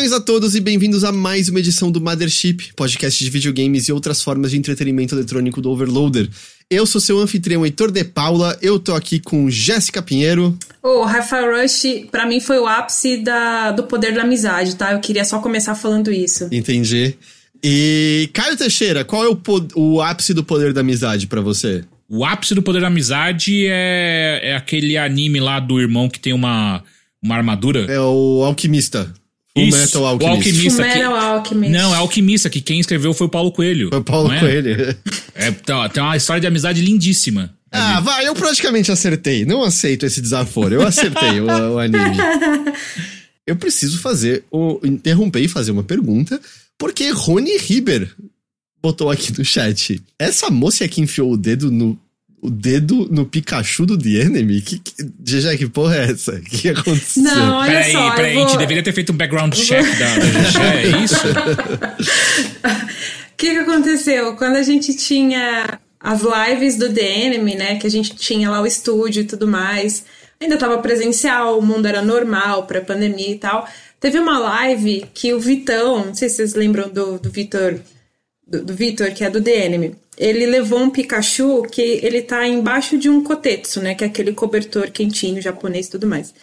Saudações a todos e bem-vindos a mais uma edição do Mothership, podcast de videogames e outras formas de entretenimento eletrônico do Overloader. Eu sou seu anfitrião Heitor de Paula, eu tô aqui com Jéssica Pinheiro. O Rafael Rush, pra mim, foi o ápice da, do poder da amizade, tá? Eu queria só começar falando isso. Entendi. E Caio Teixeira, qual é o, o ápice do poder da amizade para você? O ápice do poder da amizade é, é aquele anime lá do irmão que tem uma, uma armadura. É o Alquimista. O Metal Alchemist. O alquimista que... Alchemist. Não, é Alquimista, que quem escreveu foi o Paulo Coelho. Foi o Paulo é? Coelho. É, tá, tem uma história de amizade lindíssima. Ah, ali. vai, eu praticamente acertei. Não aceito esse desaforo. Eu acertei o, o, anime. Eu preciso fazer, o, interromper e fazer uma pergunta, porque Rony Riber botou aqui no chat. Essa moça que enfiou o dedo no o dedo no Pikachu do The Enemy? Que, que, GG, que porra é essa? O que aconteceu? Não, olha peraí, só. Peraí, vou... a gente deveria ter feito um background check da, da GG, é isso? O que, que aconteceu? Quando a gente tinha as lives do The Enemy, né? Que a gente tinha lá o estúdio e tudo mais. Ainda tava presencial, o mundo era normal, pré-pandemia e tal. Teve uma live que o Vitão, não sei se vocês lembram do, do Vitor, do, do Vitor, que é do Enemy ele levou um Pikachu que ele tá embaixo de um kotetsu, né? Que é aquele cobertor quentinho japonês e tudo mais.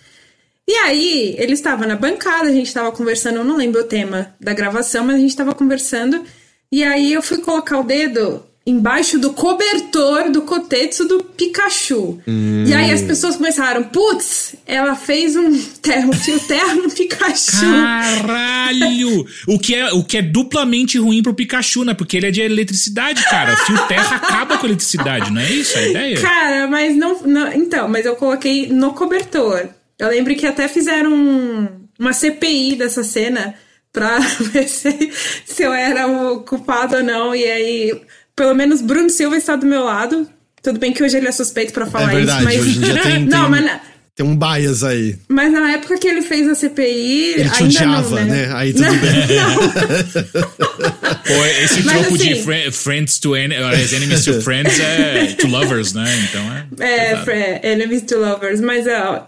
E aí, ele estava na bancada, a gente estava conversando, eu não lembro o tema da gravação, mas a gente estava conversando. E aí eu fui colocar o dedo embaixo do cobertor do Kotetsu do Pikachu. Hum. E aí as pessoas começaram, putz, ela fez um terno, fio terno no Pikachu. Caralho! o, que é, o que é duplamente ruim pro Pikachu, né? Porque ele é de eletricidade, cara. O fio terra acaba com a eletricidade, não é isso a ideia? Cara, mas não, não... Então, mas eu coloquei no cobertor. Eu lembro que até fizeram um, uma CPI dessa cena pra ver se, se eu era o culpado ou não. E aí pelo menos Bruno Silva está do meu lado. Tudo bem que hoje ele é suspeito para falar é verdade, isso, mas. Hoje em dia tem, não, tem, mas. Tem um bias aí. Mas na época que ele fez a CPI. Ele te odiava, não, né? né? Aí tudo não, bem. Pô, esse mas troco assim, de friends to en uh, enemies to friends é to lovers, né? Então é. É, enemies to lovers. Mas, ó,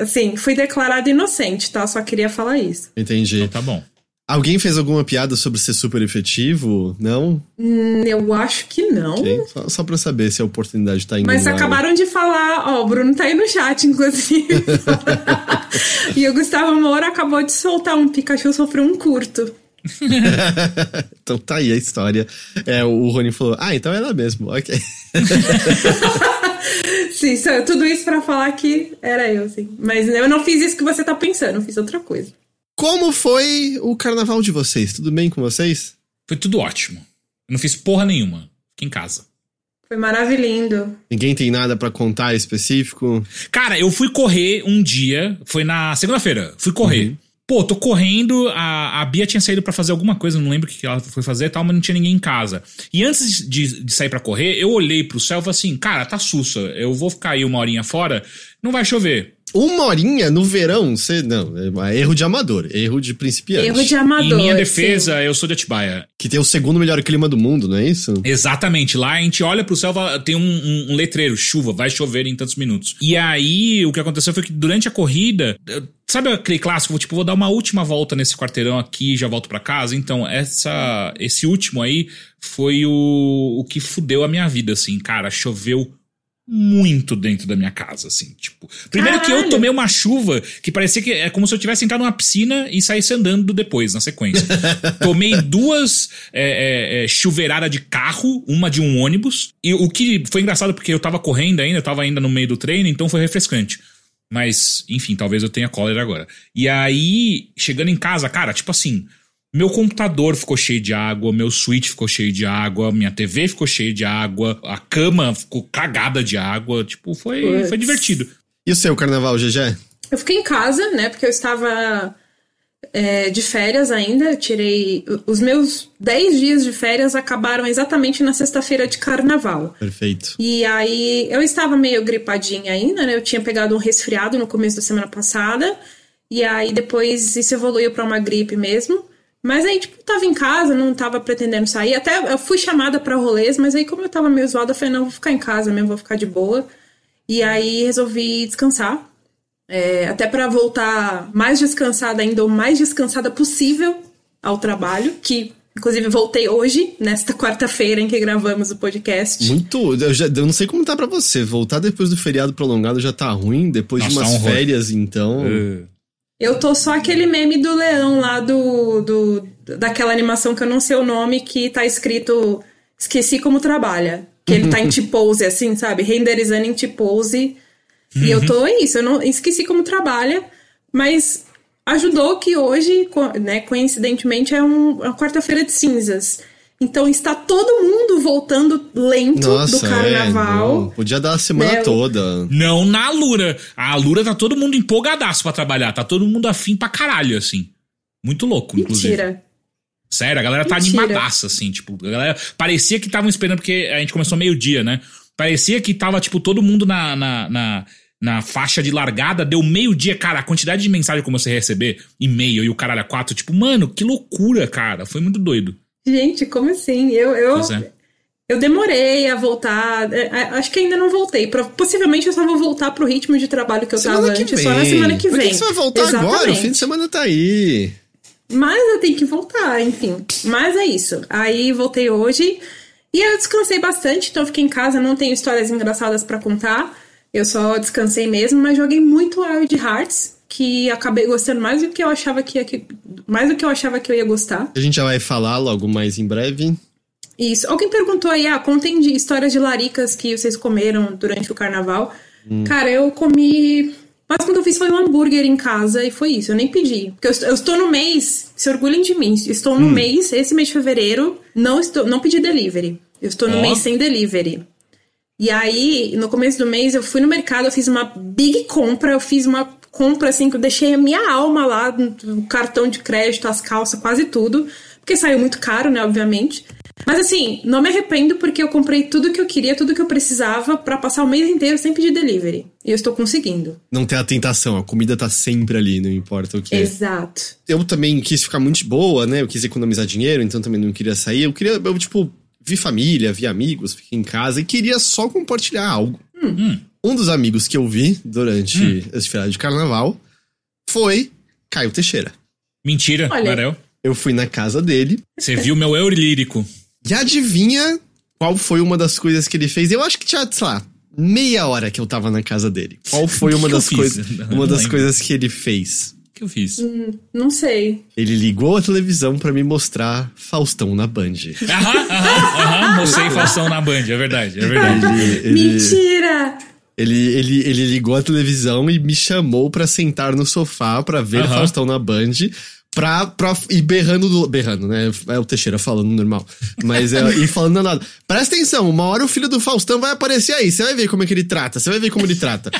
assim, fui declarado inocente, tá? Só queria falar isso. Entendi. Então tá bom. Alguém fez alguma piada sobre ser super efetivo? Não? Hum, eu acho que não. Okay. Só, só pra saber se a oportunidade tá indo Mas acabaram de falar, ó, o Bruno tá aí no chat, inclusive. e o Gustavo Moura acabou de soltar um Pikachu sofreu um curto. então tá aí a história. É, o Rony falou, ah, então é ela mesmo, ok. sim, tudo isso para falar que era eu, sim. Mas eu não fiz isso que você tá pensando, eu fiz outra coisa. Como foi o carnaval de vocês? Tudo bem com vocês? Foi tudo ótimo. Eu não fiz porra nenhuma. Fiquei em casa. Foi maravilhoso. Ninguém tem nada para contar específico? Cara, eu fui correr um dia, foi na segunda-feira. Fui correr. Uhum. Pô, tô correndo, a, a Bia tinha saído para fazer alguma coisa, não lembro o que ela foi fazer e tal, mas não tinha ninguém em casa. E antes de, de sair para correr, eu olhei pro céu e falei assim, cara, tá sussa, eu vou ficar aí uma horinha fora, não vai chover. Uma horinha no verão, você. Não, é erro de amador, erro de principiante. Erro de amador. Em minha defesa, sim. eu sou de Atibaia. Que tem o segundo melhor clima do mundo, não é isso? Exatamente. Lá a gente olha pro céu, tem um, um, um letreiro, chuva, vai chover em tantos minutos. E aí, o que aconteceu foi que durante a corrida. Sabe aquele clássico, tipo, vou dar uma última volta nesse quarteirão aqui e já volto para casa? Então, essa, esse último aí foi o, o que fudeu a minha vida, assim. Cara, choveu muito dentro da minha casa, assim, tipo. Primeiro Caralho. que eu tomei uma chuva que parecia que é como se eu tivesse entrado numa piscina e saísse andando depois, na sequência. tomei duas é, é, é, chuveiradas de carro, uma de um ônibus. E o que foi engraçado porque eu tava correndo ainda, eu tava ainda no meio do treino, então foi refrescante. Mas, enfim, talvez eu tenha cólera agora. E aí, chegando em casa, cara, tipo assim, meu computador ficou cheio de água, meu switch ficou cheio de água, minha TV ficou cheia de água, a cama ficou cagada de água. Tipo, foi, foi divertido. E o seu carnaval, GG? Eu fiquei em casa, né? Porque eu estava é, de férias ainda. Eu tirei. Os meus 10 dias de férias acabaram exatamente na sexta-feira de carnaval. Perfeito. E aí eu estava meio gripadinha ainda, né? Eu tinha pegado um resfriado no começo da semana passada. E aí depois isso evoluiu para uma gripe mesmo. Mas aí, tipo, tava em casa, não tava pretendendo sair. Até eu fui chamada para rolês, mas aí, como eu tava meio zoada, eu falei, não, vou ficar em casa mesmo, vou ficar de boa. E aí resolvi descansar. É, até para voltar mais descansada ainda, ou mais descansada possível ao trabalho, que inclusive voltei hoje, nesta quarta-feira em que gravamos o podcast. Muito. Eu, já, eu não sei como tá para você. Voltar depois do feriado prolongado já tá ruim, depois Nossa, de umas tá um férias, então. Uh. Eu tô só aquele meme do leão lá do, do. daquela animação que eu não sei o nome, que tá escrito Esqueci como trabalha. Que ele tá em T-pose, assim, sabe? Renderizando em T-pose. E eu tô isso, eu não esqueci como trabalha, mas ajudou que hoje, né, coincidentemente, é um, uma quarta-feira de cinzas. Então está todo mundo voltando lento Nossa, do carnaval. É, podia dar a semana né? toda. Não na Lura. A Lura tá todo mundo empolgadaço pra trabalhar. Tá todo mundo afim pra caralho, assim. Muito louco, Mentira. inclusive. Mentira. Sério, a galera tá Mentira. animadaça, assim. Tipo, a galera parecia que estavam esperando, porque a gente começou meio-dia, né? Parecia que tava, tipo, todo mundo na, na, na na faixa de largada, deu meio-dia, cara, a quantidade de mensagem que eu comecei a receber, e-mail e o caralho a quatro, tipo, mano, que loucura, cara, foi muito doido. Gente, como assim? Eu, eu, é. eu demorei a voltar, é, é, acho que ainda não voltei, possivelmente eu só vou voltar pro ritmo de trabalho que eu semana tava que antes, vem. só na semana que vem. Por que você vai voltar Exatamente. agora? O fim de semana tá aí. Mas eu tenho que voltar, enfim. Mas é isso. Aí voltei hoje e eu descansei bastante, então fiquei em casa, não tenho histórias engraçadas para contar. Eu só descansei mesmo, mas joguei muito Wild Hearts, que acabei gostando mais do que eu achava que ia, mais do que eu achava que eu ia gostar. A gente já vai falar logo mais em breve. Isso. Alguém perguntou aí, ah, contem de histórias de laricas que vocês comeram durante o carnaval. Hum. Cara, eu comi. Mas quando eu fiz foi um hambúrguer em casa e foi isso, eu nem pedi. Porque eu, eu estou no mês, se orgulhem de mim, estou no hum. mês, esse mês de fevereiro, não estou, não pedi delivery. Eu estou no oh. mês sem delivery. E aí, no começo do mês, eu fui no mercado, eu fiz uma big compra, eu fiz uma compra assim que eu deixei a minha alma lá, o cartão de crédito, as calças, quase tudo, porque saiu muito caro, né, obviamente. Mas assim, não me arrependo porque eu comprei tudo que eu queria, tudo que eu precisava para passar o mês inteiro sem pedir delivery. E eu estou conseguindo. Não tem a tentação, a comida tá sempre ali, não importa o que. Exato. Eu também quis ficar muito boa, né? Eu quis economizar dinheiro, então também não queria sair. Eu queria, eu, tipo, vi família, vi amigos, fiquei em casa e queria só compartilhar algo. Hum. Um dos amigos que eu vi durante hum. esse feriado de carnaval foi Caio Teixeira. Mentira, Olha. Eu fui na casa dele. Você viu meu eu lírico. E adivinha qual foi uma das coisas que ele fez? Eu acho que tinha, sei lá, meia hora que eu tava na casa dele. Qual foi uma das coisas, uma das coisas que ele fez? que eu fiz? Hum, não sei. Ele ligou a televisão para me mostrar Faustão na Band. Aham, aham, aham. Mostrei Faustão na Band, é verdade, é verdade. Ele, ele, Mentira! Ele, ele, ele ligou a televisão e me chamou para sentar no sofá para ver Faustão na Band pra, pra ir berrando do. Berrando, né? É o Teixeira falando normal. Mas é, e falando nada. Presta atenção, uma hora o filho do Faustão vai aparecer aí. Você vai ver como é que ele trata. Você vai ver como ele trata.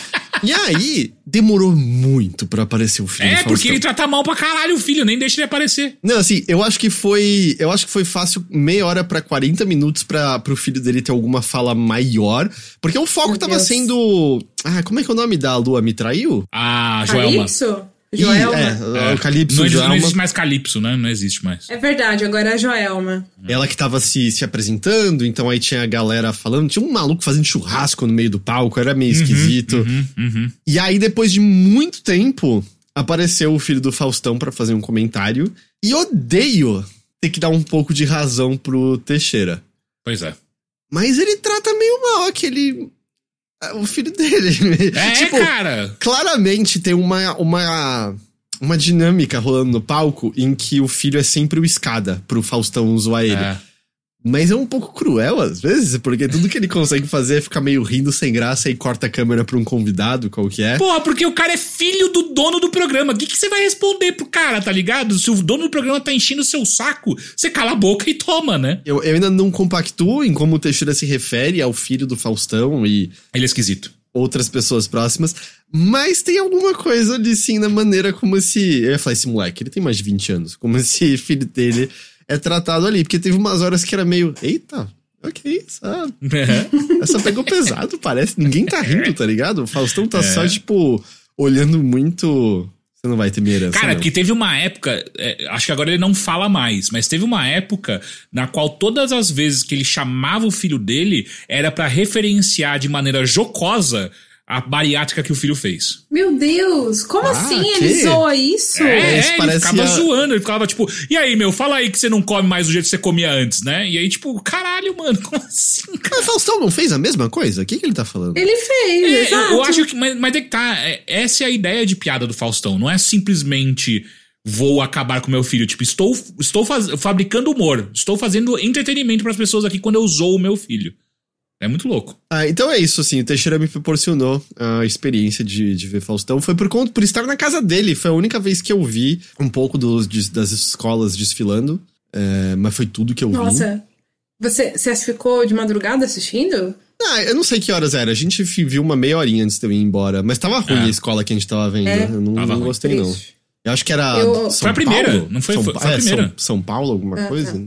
E aí, demorou muito para aparecer o filho é, do Faustão. É, porque ele trata mal pra caralho o filho, nem deixa ele aparecer. Não, assim, eu acho que foi. Eu acho que foi fácil meia hora para 40 minutos para pro filho dele ter alguma fala maior. Porque o foco Meu tava Deus. sendo. Ah, como é que é o nome da Lua me traiu? Ah, Joelma. Calypso? Joelma. É, é, o Calypso, não, Joelma. não existe mais Calypso, né? Não existe mais. É verdade, agora é a Joelma. Ela que tava se, se apresentando, então aí tinha a galera falando. Tinha um maluco fazendo churrasco no meio do palco, era meio uhum, esquisito. Uhum, uhum. E aí, depois de muito tempo, apareceu o filho do Faustão para fazer um comentário. E odeio ter que dar um pouco de razão pro Teixeira. Pois é. Mas ele trata meio mal aquele é, o filho dele. É, tipo, cara. Claramente tem uma, uma, uma dinâmica rolando no palco em que o filho é sempre o escada pro Faustão zoar ele. É. Mas é um pouco cruel às vezes, porque tudo que ele consegue fazer é ficar meio rindo sem graça e corta a câmera pra um convidado qualquer. Porra, porque o cara é filho do dono do programa. O que, que você vai responder pro cara, tá ligado? Se o dono do programa tá enchendo o seu saco, você cala a boca e toma, né? Eu, eu ainda não compactuo em como o Teixeira se refere ao filho do Faustão e. Ele é esquisito. Outras pessoas próximas. Mas tem alguma coisa ali sim na maneira como esse. Eu ia falar esse moleque, ele tem mais de 20 anos. Como esse filho dele é tratado ali. Porque teve umas horas que era meio, eita, ok, sabe? É. Essa pegou pesado, parece. Ninguém tá rindo, tá ligado? O Faustão tá é. só, tipo, olhando muito. Você não vai ter minha herança. Cara, porque teve uma época, é, acho que agora ele não fala mais, mas teve uma época na qual todas as vezes que ele chamava o filho dele era para referenciar de maneira jocosa a bariátrica que o filho fez. Meu Deus, como Ah, assim? que? Ele zoa isso? É, Isso ele parecia- ficava zoando, ele ficava tipo, e aí, meu, fala aí que você não come mais do jeito que você comia antes, né? E aí, tipo, caralho, mano, como assim, cara? Mas Faustão não fez a mesma coisa? O que, que ele tá falando? Ele fez, É, exato. eu acho que. Mas, mas é que tá. é- essa é a ideia de piada do Faustão. Não é simplesmente vou acabar com meu filho. Tipo, estou, estou faz- fabricando humor. Estou fazendo entretenimento pras pessoas aqui quando eu zoo o meu filho. É muito louco. Ah, então é isso, assim, o Teixeira me proporcionou a experiência de, de ver Faustão. Foi por conta, por estar na casa dele. Foi a única vez que eu vi um pouco dos, das escolas desfilando. É, mas foi tudo que eu vi. Nossa, você, você ficou de madrugada assistindo? Ah, eu não sei que horas era. A gente viu uma meia horinha antes de eu ir embora. Mas tava ruim É. a escola que a gente tava vendo. É. Eu não, não gostei, não. Eu acho que era. Eu- São Foi a primeira, Paulo? não foi- São, foi a é, primeira. São, São Paulo, alguma Ah, coisa? tá.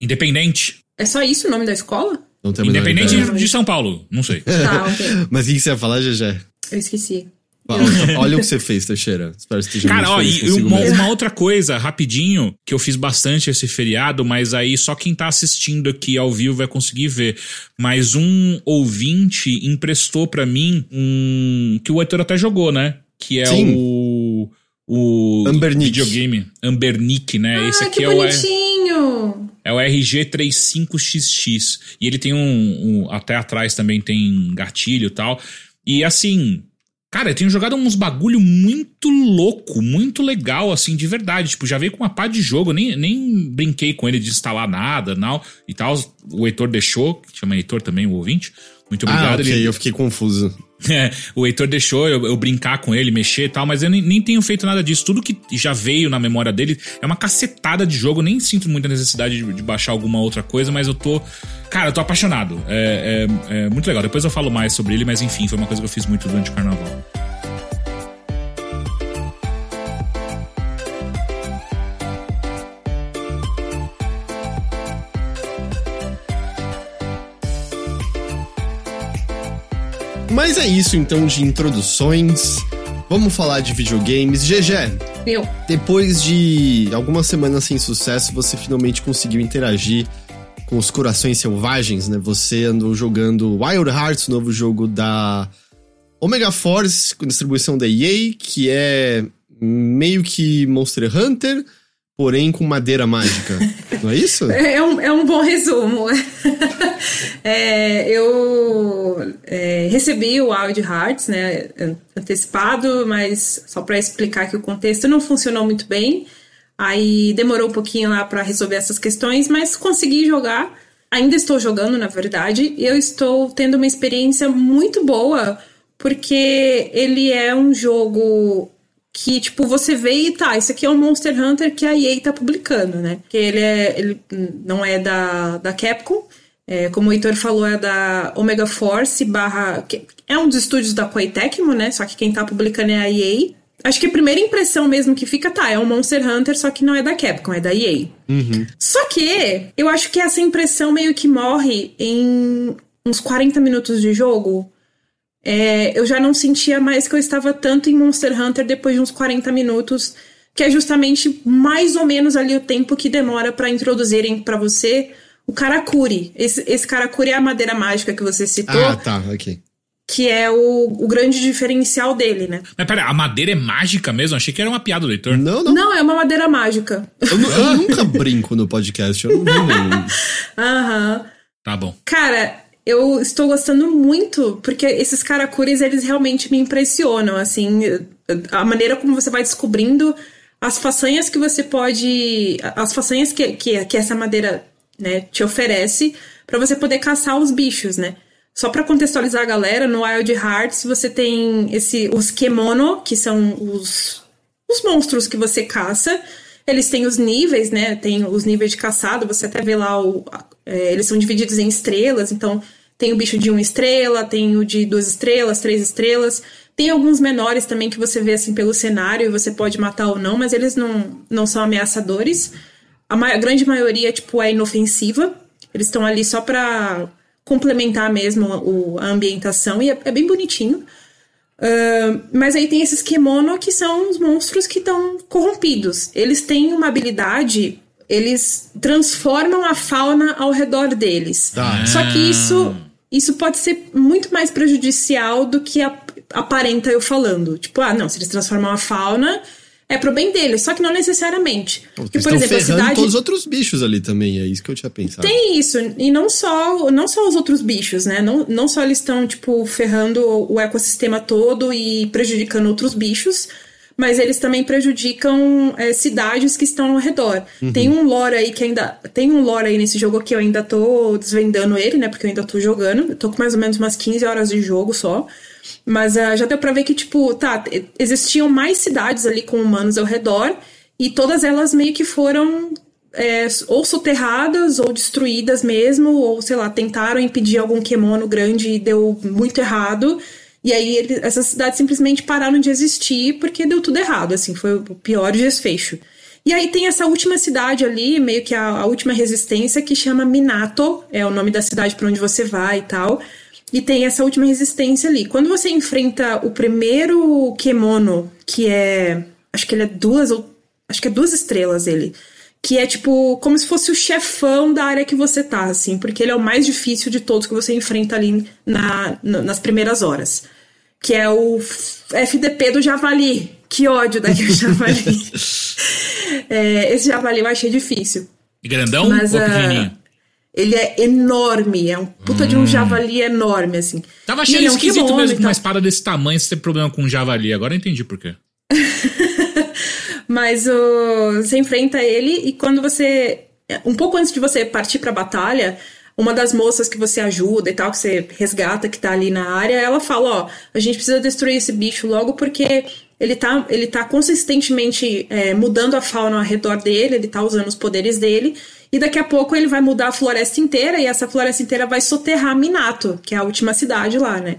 Independente. É só isso o nome da escola? Não menor Independente ideia. de, de São Paulo. Não sei. Tá, ok. Mas o que você ia falar, Gegé? Eu esqueci. Olha o que você fez, Teixeira. Espero que Cara, ó, e uma, uma outra coisa, rapidinho, que eu fiz bastante esse feriado, mas aí só quem tá assistindo aqui ao vivo vai conseguir ver. Mas um ouvinte emprestou pra mim um. que o Heitor até jogou, né? Que é Sim. o. O Ambernick. videogame. Ambernick, né? Esse ah, aqui que é o, bonitinho! É o RG35XX. E ele tem um, um- Até atrás também tem gatilho e tal. E assim. Cara, eu tenho jogado uns bagulho muito louco, muito legal, assim, de verdade. Tipo, já veio com uma pá de jogo, nem, nem brinquei com ele de instalar nada não, e tal. O Heitor deixou, que chama Heitor também, o ouvinte. Muito Ah, obrigado. ok, ele, eu fiquei confuso. é, o Heitor deixou eu, eu brincar com ele, mexer e tal, mas eu nem, nem tenho feito nada disso. Tudo que já veio na memória dele é uma cacetada de jogo. Eu nem sinto muita necessidade de, de baixar alguma outra coisa, mas eu tô. Cara, eu tô apaixonado. É, é- é muito legal. Depois eu falo mais sobre ele, mas enfim, foi uma coisa que eu fiz muito durante o carnaval. Mas é isso então de introduções. Vamos falar de videogames. GG, Eu. depois de algumas semanas sem sucesso, você finalmente conseguiu interagir com os corações selvagens, né? Você andou jogando Wild Hearts, novo jogo da Omega Force, com distribuição da EA, que é meio que Monster Hunter, porém com madeira mágica. Não é isso? É um, é um bom resumo. É, eu é, recebi o Wild Hearts, né, antecipado, mas só para explicar que o contexto não funcionou muito bem. Aí demorou um pouquinho lá para resolver essas questões, mas consegui jogar. Ainda estou jogando, na verdade, e eu estou tendo uma experiência muito boa, porque ele é um jogo que, tipo, você vê e tá, isso aqui é um Monster Hunter que a EA tá publicando, né? Que ele, é, ele não é da, da Capcom, é, como o Heitor falou, é da Omega Force barra... que É um dos estúdios da Koei Tecmo, né? Só que quem tá publicando é a EA. Acho que a primeira impressão mesmo que fica, tá, é um Monster Hunter, só que não é da Capcom, é da EA. Só que eu acho que essa impressão meio que morre em uns 40 minutos de jogo. É, eu já não sentia mais que eu estava tanto em Monster Hunter depois de uns 40 minutos, que é justamente mais ou menos ali o tempo que demora para introduzirem para você o Karakuri. Esse, esse Karakuri é a madeira mágica que você citou, Ah, tá, ok. que é o, o grande diferencial dele, né? Mas pera, a madeira é mágica mesmo? Achei que era uma piada do Heitor. Não, não. Não, é uma madeira mágica. Eu, eu nunca brinco no podcast. Eu não. Aham. Tá bom. Cara, eu estou gostando muito, porque esses karakuris, eles realmente me impressionam, assim, a maneira como você vai descobrindo as façanhas que você pode, as façanhas que, que, que essa madeira, né, te oferece para você poder caçar os bichos, né? Só para contextualizar a galera, no Wild Hearts você tem esse os kemono, que são os os monstros que você caça. Eles têm os níveis, né? Tem os níveis de caçado, você até vê lá o. é, eles são divididos em estrelas, então tem o bicho de uma estrela, tem o de duas estrelas, três estrelas. Tem alguns menores também que você vê assim pelo cenário e você pode matar ou não, mas eles não, não são ameaçadores. A, ma- a grande maioria, tipo, é inofensiva. Eles estão ali só pra complementar mesmo o- a ambientação e é- é bem bonitinho. Ah, mas aí tem esses Kemono que são os monstros que estão corrompidos. Eles têm uma habilidade, eles transformam a fauna ao redor deles. Tá. Só que isso, isso pode ser muito mais prejudicial do que aparenta eu falando. Tipo, ah, não, se eles transformam a fauna, é pro bem deles, só que não necessariamente. Porque, por exemplo, a cidade. todos os outros bichos ali também, é isso que eu tinha pensado. Tem isso, e não só, não só os outros bichos, né? Não, não só eles estão, tipo, ferrando o ecossistema todo e prejudicando outros bichos, mas eles também prejudicam é, cidades que estão ao redor. Uhum. Tem um lore aí que ainda. Tem um lore aí nesse jogo que eu ainda tô desvendando ele, né? Porque eu ainda tô jogando. Eu tô com mais ou menos umas 15 horas de jogo só. Mas uh, já deu pra ver que, tipo, tá, existiam mais cidades ali com humanos ao redor, e todas elas meio que foram é, ou soterradas ou destruídas mesmo, ou sei lá, tentaram impedir algum Kemono grande e deu muito errado. E aí ele, essas cidades simplesmente pararam de existir porque deu tudo errado, assim, foi o pior desfecho. E aí tem essa última cidade ali, meio que a, a última resistência, que chama Minato, é o nome da cidade para onde você vai e tal. E tem essa última resistência ali. Quando você enfrenta o primeiro Kemono, que é. Acho que ele é duas ou. Acho que é duas estrelas ele. Que é tipo como se fosse o chefão da área que você tá, assim, porque ele é o mais difícil de todos que você enfrenta ali na, na nas primeiras horas. Que é o FDP do Javali. Que ódio daquele Javali. é, esse Javali eu achei difícil. Grandão Mas, ou pequenininho? Ele é enorme, é um puta hum. de um hum. javali enorme, assim. Tava achando esquisito é um mesmo uma espada desse tamanho você ter problema com um javali. Agora eu entendi por quê. Mas você enfrenta ele e quando você. Um pouco antes de você partir pra batalha, uma das moças que você ajuda e tal, que você resgata, que tá ali na área, ela fala: Ó, a gente precisa destruir esse bicho logo porque ele tá, ele tá consistentemente é, mudando a fauna ao redor dele, ele tá usando os poderes dele. E daqui a pouco ele vai mudar a floresta inteira e essa floresta inteira vai soterrar Minato, que é a última cidade lá, né?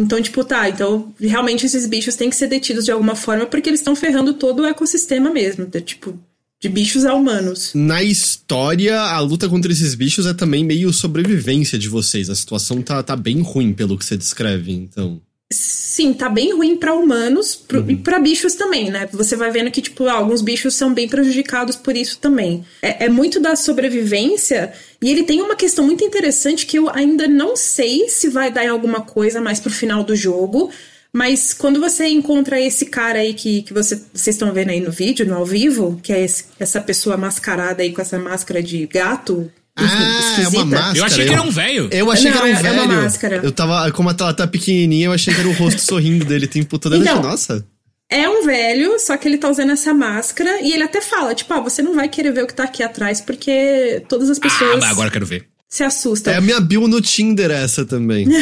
Então, tipo, tá, então realmente esses bichos têm que ser detidos de alguma forma porque eles estão ferrando todo o ecossistema mesmo. De, tipo, de bichos a humanos. Na história, a luta contra esses bichos é também meio sobrevivência de vocês. A situação tá, tá bem ruim pelo que você descreve, então sim, tá bem ruim para humanos pro, uhum. e para bichos também, né? Você vai vendo que, tipo, alguns bichos são bem prejudicados por isso também. É, é, muito da sobrevivência e ele tem uma questão muito interessante que eu ainda não sei se vai dar em alguma coisa mais pro final do jogo. Mas quando você encontra esse cara aí que, que você, vocês estão vendo aí no vídeo, no ao vivo, que é esse, essa pessoa mascarada aí com essa máscara de gato, ah, é uma máscara. Eu achei que era um velho. Eu achei Não, que era um é, velho. É uma máscara. Eu tava, como ela tá pequenininha, eu achei que era o rosto sorrindo dele. Tem puta então, Nossa. É um velho, só que ele tá usando essa máscara e ele até fala, tipo, ah, você não vai querer ver o que tá aqui atrás, porque todas as pessoas. Ah, agora quero ver. Se assustam. É a minha bio no Tinder essa também.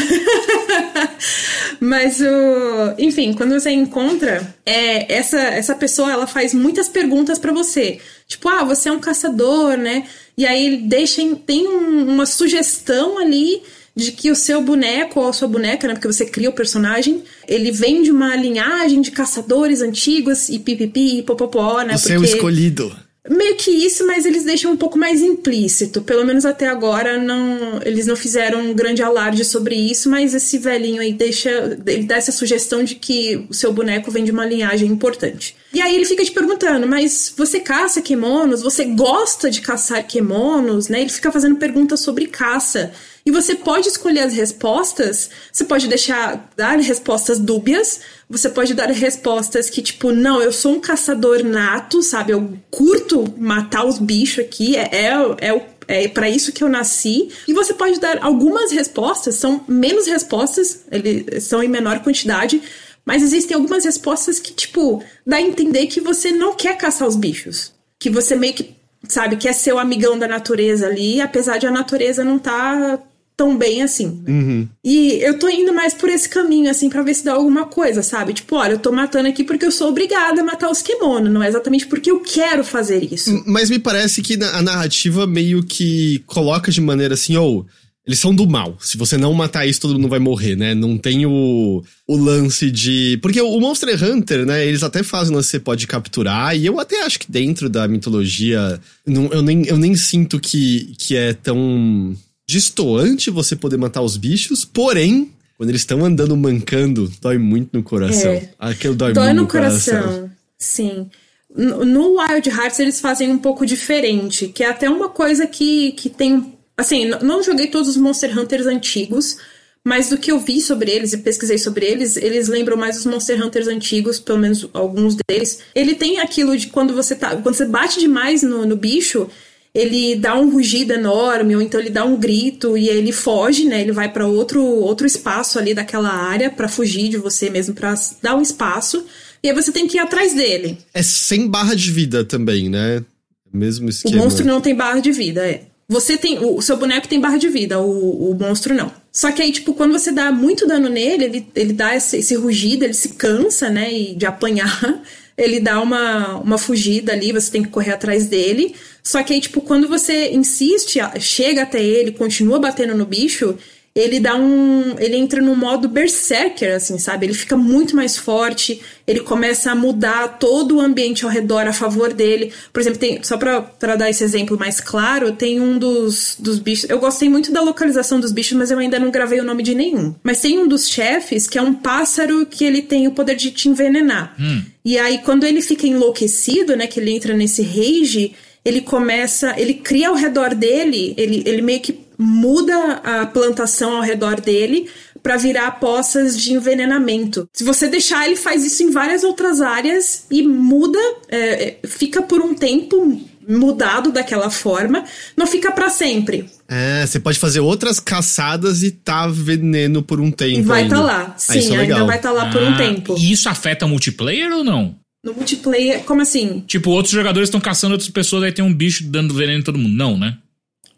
Mas o. Enfim, quando você encontra, é, essa, essa pessoa ela faz muitas perguntas para você. Tipo, ah, você é um caçador, né? E aí deixa. Tem um, uma sugestão ali de que o seu boneco ou a sua boneca, né? Porque você cria o personagem, ele vem de uma linhagem de caçadores antigos e pipipi e popopó, né? O seu escolhido. Meio que isso, mas eles deixam um pouco mais implícito. Pelo menos até agora não, eles não fizeram um grande alarde sobre isso, mas esse velhinho aí deixa, ele dá essa sugestão de que o seu boneco vem de uma linhagem importante. E aí ele fica te perguntando, mas você caça kemonos? Você gosta de caçar kemonos? Né? Ele fica fazendo perguntas sobre caça. E você pode escolher as respostas, você pode deixar dar respostas dúbias, você pode dar respostas que, tipo, não, eu sou um caçador nato, sabe? Eu curto matar os bichos aqui, é, é, é, é para isso que eu nasci. E você pode dar algumas respostas, são menos respostas, eles são em menor quantidade, mas existem algumas respostas que, tipo, dá a entender que você não quer caçar os bichos. Que você meio que, sabe, quer ser o amigão da natureza ali, apesar de a natureza não tá tão bem assim. Uhum. E eu tô indo mais por esse caminho, assim, para ver se dá alguma coisa, sabe? Tipo, olha, eu tô matando aqui porque eu sou obrigada a matar os kimono, não é exatamente porque eu quero fazer isso. Mas me parece que a narrativa meio que coloca de maneira assim, ou. Oh, eles são do mal. Se você não matar isso, todo mundo vai morrer, né? Não tem o, o lance de. Porque o Monster Hunter, né? Eles até fazem lance que você pode capturar. E eu até acho que dentro da mitologia. Não, eu, nem, eu nem sinto que, que é tão distoante você poder matar os bichos, porém, quando eles estão andando mancando, dói muito no coração. É. Aquilo dói, dói muito no, no coração. coração. Sim. No Wild Hearts eles fazem um pouco diferente, que é até uma coisa que, que tem. Assim, não joguei todos os Monster Hunters antigos, Mas do que eu vi sobre eles e pesquisei sobre eles, eles lembram mais os Monster Hunters antigos, pelo menos alguns deles. Ele tem aquilo de quando você tá. Quando você bate demais no, no bicho, ele dá um rugido enorme, ou então ele dá um grito e ele foge, né? Ele vai para outro, outro espaço ali daquela área para fugir de você mesmo, para dar um espaço. E aí você tem que ir atrás dele. É sem barra de vida também, né? Mesmo esquema. O monstro não tem barra de vida, é. Você tem. O seu boneco tem barra de vida, o, o monstro não. Só que aí, tipo, quando você dá muito dano nele, ele, ele dá esse, esse rugido, ele se cansa, né? E de apanhar, ele dá uma, uma fugida ali, você tem que correr atrás dele. Só que aí, tipo, quando você insiste, chega até ele, continua batendo no bicho, ele dá um. Ele entra no modo berserker, assim, sabe? Ele fica muito mais forte, ele começa a mudar todo o ambiente ao redor a favor dele. Por exemplo, tem, só pra, pra dar esse exemplo mais claro, tem um dos, dos bichos. Eu gostei muito da localização dos bichos, mas eu ainda não gravei o nome de nenhum. Mas tem um dos chefes que é um pássaro que ele tem o poder de te envenenar. Hum. E aí, quando ele fica enlouquecido, né? Que ele entra nesse rage, ele começa. Ele cria ao redor dele, ele, ele meio que muda a plantação ao redor dele para virar poças de envenenamento. Se você deixar, ele faz isso em várias outras áreas e muda, é, fica por um tempo mudado daquela forma, não fica para sempre. É, você pode fazer outras caçadas e tá veneno por um tempo. E vai estar tá lá. Ah, Sim, é ainda vai estar tá lá por um Ah, tempo. E isso afeta o multiplayer ou não? No multiplayer, como assim? Tipo, outros jogadores estão caçando outras pessoas, aí tem um bicho dando veneno em todo mundo. Não, né?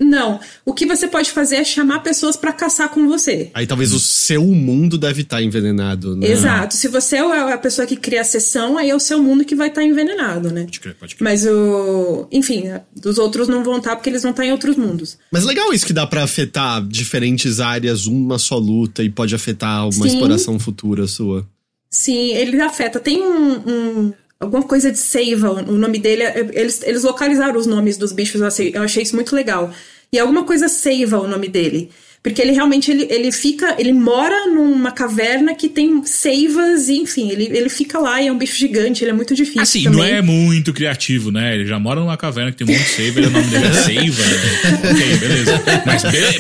Não. O que você pode fazer é chamar pessoas para caçar com você. Aí talvez o seu mundo deve estar envenenado, né? Exato. Se você é a pessoa que cria a sessão, aí é o seu mundo que vai estar envenenado, né? Pode crer, pode crer. Mas o. Enfim, dos outros não vão estar porque eles vão estar em outros mundos. Mas legal isso que dá pra afetar diferentes áreas, uma só luta, e pode afetar uma Sim. exploração futura sua. Sim, ele afeta. Tem um. um- alguma coisa de Seiva, o nome dele. é- Eles, eles localizaram os nomes dos bichos, eu achei, eu achei isso muito legal. E alguma coisa Seiva o nome dele. Porque ele realmente ele, ele fica. Ele mora numa caverna que tem seivas, e enfim, ele, ele fica lá e é um bicho gigante, ele é muito difícil. Assim, também. não é muito criativo, né? Ele já mora numa caverna que tem um monte de seiva, e o nome dele é Seiva. Né? ok, beleza.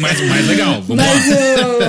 Mas, mas legal, vamos Mas lá. o...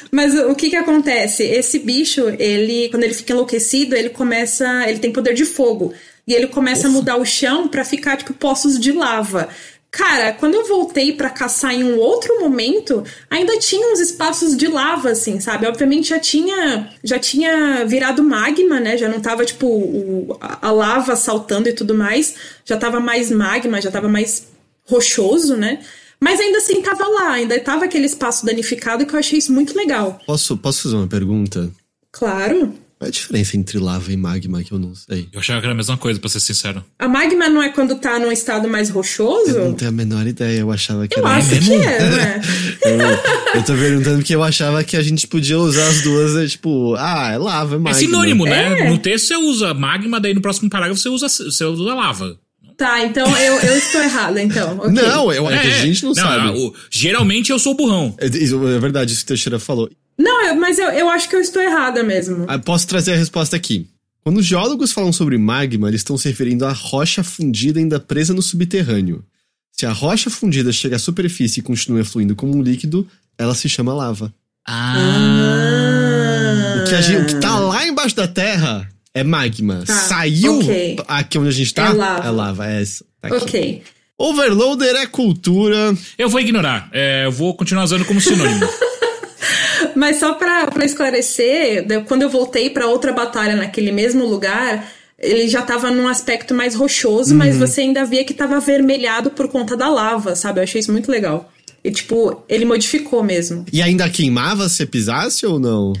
Mas o que que acontece? Esse bicho, ele, quando ele fica enlouquecido, ele começa, ele tem poder de fogo. E ele começa a mudar o chão pra ficar tipo poços de lava. Cara, quando eu voltei pra caçar em um outro momento, ainda tinha uns espaços de lava assim, sabe? Obviamente já tinha já tinha virado magma, né? Já não tava tipo o- a, a lava saltando e tudo mais, já tava mais magma, já tava mais rochoso, né? Mas ainda assim tava lá, ainda tava aquele espaço danificado que eu achei isso muito legal. Posso, posso fazer uma pergunta? Claro. Qual é a diferença entre lava e magma que eu não sei? Eu achava que era a mesma coisa, pra ser sincero. A magma não é quando tá num estado mais rochoso? Eu não tenho a menor ideia, eu achava que Eu era. acho que é, né? Eu, eu tô perguntando porque eu achava que a gente podia usar as duas, é tipo, ah, é lava, é magma. É sinônimo, né? É. No texto você usa magma, daí no próximo parágrafo você usa, você usa lava. Tá, então eu, eu estou errada, então. ok. Não, eu, é, que a gente não, sabe. o- geralmente eu sou burrão. É, é verdade, isso que o Teixeira falou. Não, eu- mas eu, eu acho que eu estou errada mesmo. Ah, Posso trazer a resposta aqui. Quando os geólogos falam sobre magma, eles estão se referindo à rocha fundida ainda presa no subterrâneo. Se a rocha fundida chega à superfície e continua fluindo como um líquido, ela se chama lava. Ah. O que, a gente- o que tá lá embaixo da terra é magma. Tá, Saiu ok. aqui onde a gente tá? É lava. É lava, é essa. Tá. Ok. Overloader é cultura. Eu vou ignorar. É, eu vou continuar usando como sinônimo. Mas só pra, pra esclarecer, de- quando eu voltei pra outra batalha naquele mesmo lugar, ele já tava num aspecto mais rochoso, mas você ainda via que tava avermelhado por conta da lava, sabe? Eu achei isso muito legal. E, tipo, ele modificou mesmo. E ainda queimava se pisasse ou não?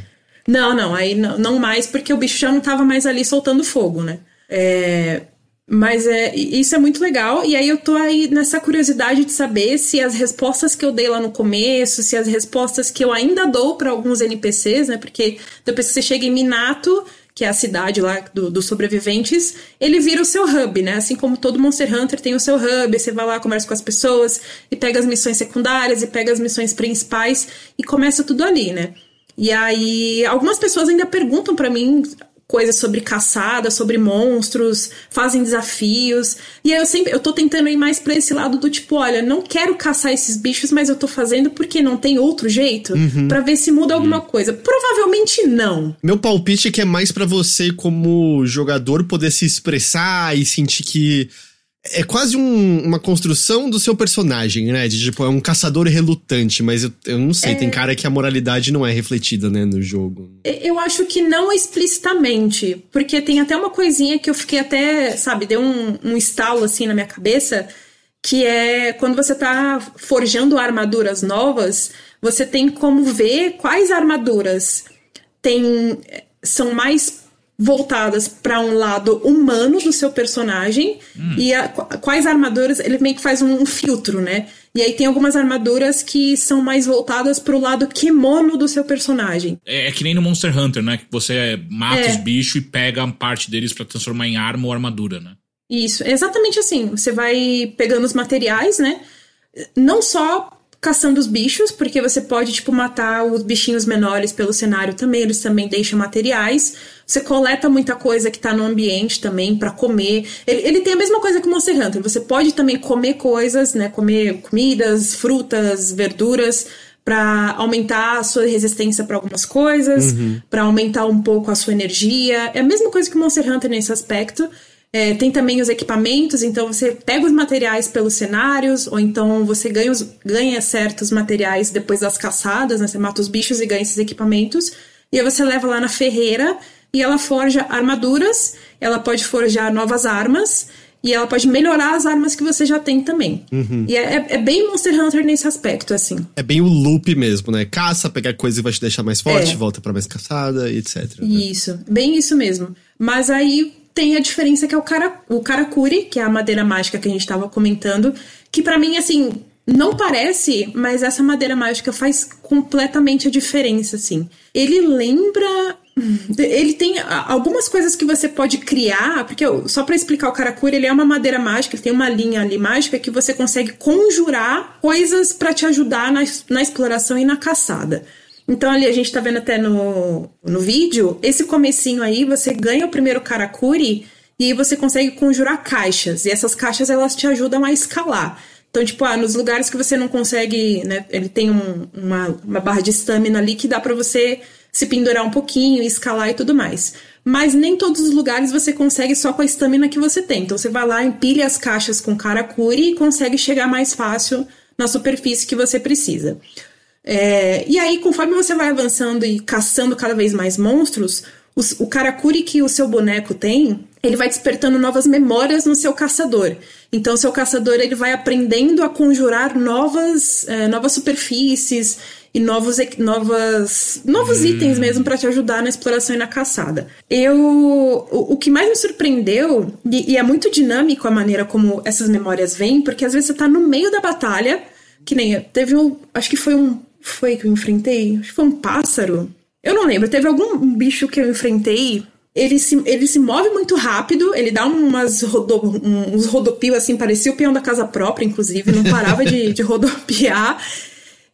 Não, não, aí não, não mais, porque o bicho já não tava mais ali soltando fogo, né? É, mas é, isso é muito legal, e aí eu tô aí nessa curiosidade de saber se as respostas que eu dei lá no começo, se as respostas que eu ainda dou pra alguns NPCs, né? Porque depois que você chega em Minato, que é a cidade lá do- dos sobreviventes, ele vira o seu hub, né? Assim como todo Monster Hunter tem o seu hub, você vai lá, conversa com as pessoas, e pega as missões secundárias, e pega as missões principais, e começa tudo ali, né? E aí, algumas pessoas ainda perguntam pra mim coisas sobre caçada, sobre monstros, fazem desafios. E aí eu sempre eu tô tentando ir mais para esse lado do tipo, olha, não quero caçar esses bichos, mas eu tô fazendo porque não tem outro jeito uhum. para ver se muda alguma coisa. Provavelmente não. Meu palpite é que é mais para você como jogador poder se expressar e sentir que é quase um, uma construção do seu personagem, né? De tipo, é um caçador relutante, mas eu, eu não sei, é... tem cara que a moralidade não é refletida, né, no jogo. Eu acho que não explicitamente, porque tem até uma coisinha que eu fiquei até, sabe, deu um, um estalo assim na minha cabeça, que é quando você tá forjando armaduras novas, você tem como ver quais armaduras tem, são mais voltadas para um lado humano do seu personagem hum. e a, quais armaduras ele meio que faz um, um, filtro, né? E aí tem algumas armaduras que são mais voltadas para o lado kimono do seu personagem. É, é, que nem no Monster Hunter, né? Que você mata é. os bichos e pega parte deles para transformar em arma ou armadura, né? Isso, é exatamente assim. Você vai pegando os materiais, né? Não só caçando os bichos, porque você pode, tipo, matar os bichinhos menores pelo cenário também, eles também deixam materiais. Você coleta muita coisa que tá no ambiente também para comer. Ele, ele, tem a mesma coisa que o Monster Hunter. Você pode também comer coisas, né? Comer comidas, frutas, verduras para aumentar a sua resistência para algumas coisas, uhum. para aumentar um pouco a sua energia. É a mesma coisa que o Monster Hunter nesse aspecto. É, tem também os equipamentos, então você pega os materiais pelos cenários, ou então você ganha, os, ganha certos materiais depois das caçadas, né? Você mata os bichos e ganha esses equipamentos. E aí você leva lá na ferreira e ela forja armaduras, ela pode forjar novas armas e ela pode melhorar as armas que você já tem também. Uhum. E é, é, bem Monster Hunter nesse aspecto, assim. É bem o loop mesmo, né? Caça, pegar coisa e vai te deixar mais forte, é. volta para mais caçada, etc. Né? Isso, bem isso mesmo. Mas aí tem a diferença que é o, cara, o Karakuri, que é a madeira mágica que a gente estava comentando, que para mim, assim, não parece, mas essa madeira mágica faz completamente a diferença, assim. Ele lembra ele tem algumas coisas que você pode criar, porque só para explicar o Karakuri, ele é uma madeira mágica, ele tem uma linha ali mágica que você consegue conjurar coisas para te ajudar na, na exploração e na caçada. Então ali a gente tá vendo até no, no vídeo, esse comecinho aí, você ganha o primeiro Karakuri e você consegue conjurar caixas. E essas caixas elas te ajudam a escalar. Então, tipo, ah, nos lugares que você não consegue, né? Ele tem um, uma, uma barra de estamina ali que dá para você se pendurar um pouquinho, escalar e tudo mais. Mas nem todos os lugares você consegue só com a estamina que você tem. Então você vai lá, empilha as caixas com karakuri e consegue chegar mais fácil na superfície que você precisa. É, e aí, conforme você vai avançando e caçando cada vez mais monstros, os, o karakuri que o seu boneco tem, ele vai despertando novas memórias no seu caçador. Então, seu caçador ele vai aprendendo a conjurar novas, é, novas superfícies e novos, novas, novos hum. itens mesmo para te ajudar na exploração e na caçada. Eu, o, o que mais me surpreendeu, e, e, é muito dinâmico a maneira como essas memórias vêm, porque às vezes você tá no meio da batalha, que nem teve um, acho que foi um, foi que eu enfrentei, acho que foi um pássaro. Eu não lembro, teve algum bicho que eu enfrentei ele se, ele se move muito rápido, ele dá umas rodo, uns rodopios assim, parecia o peão da casa própria, inclusive, não parava de, de rodopiar.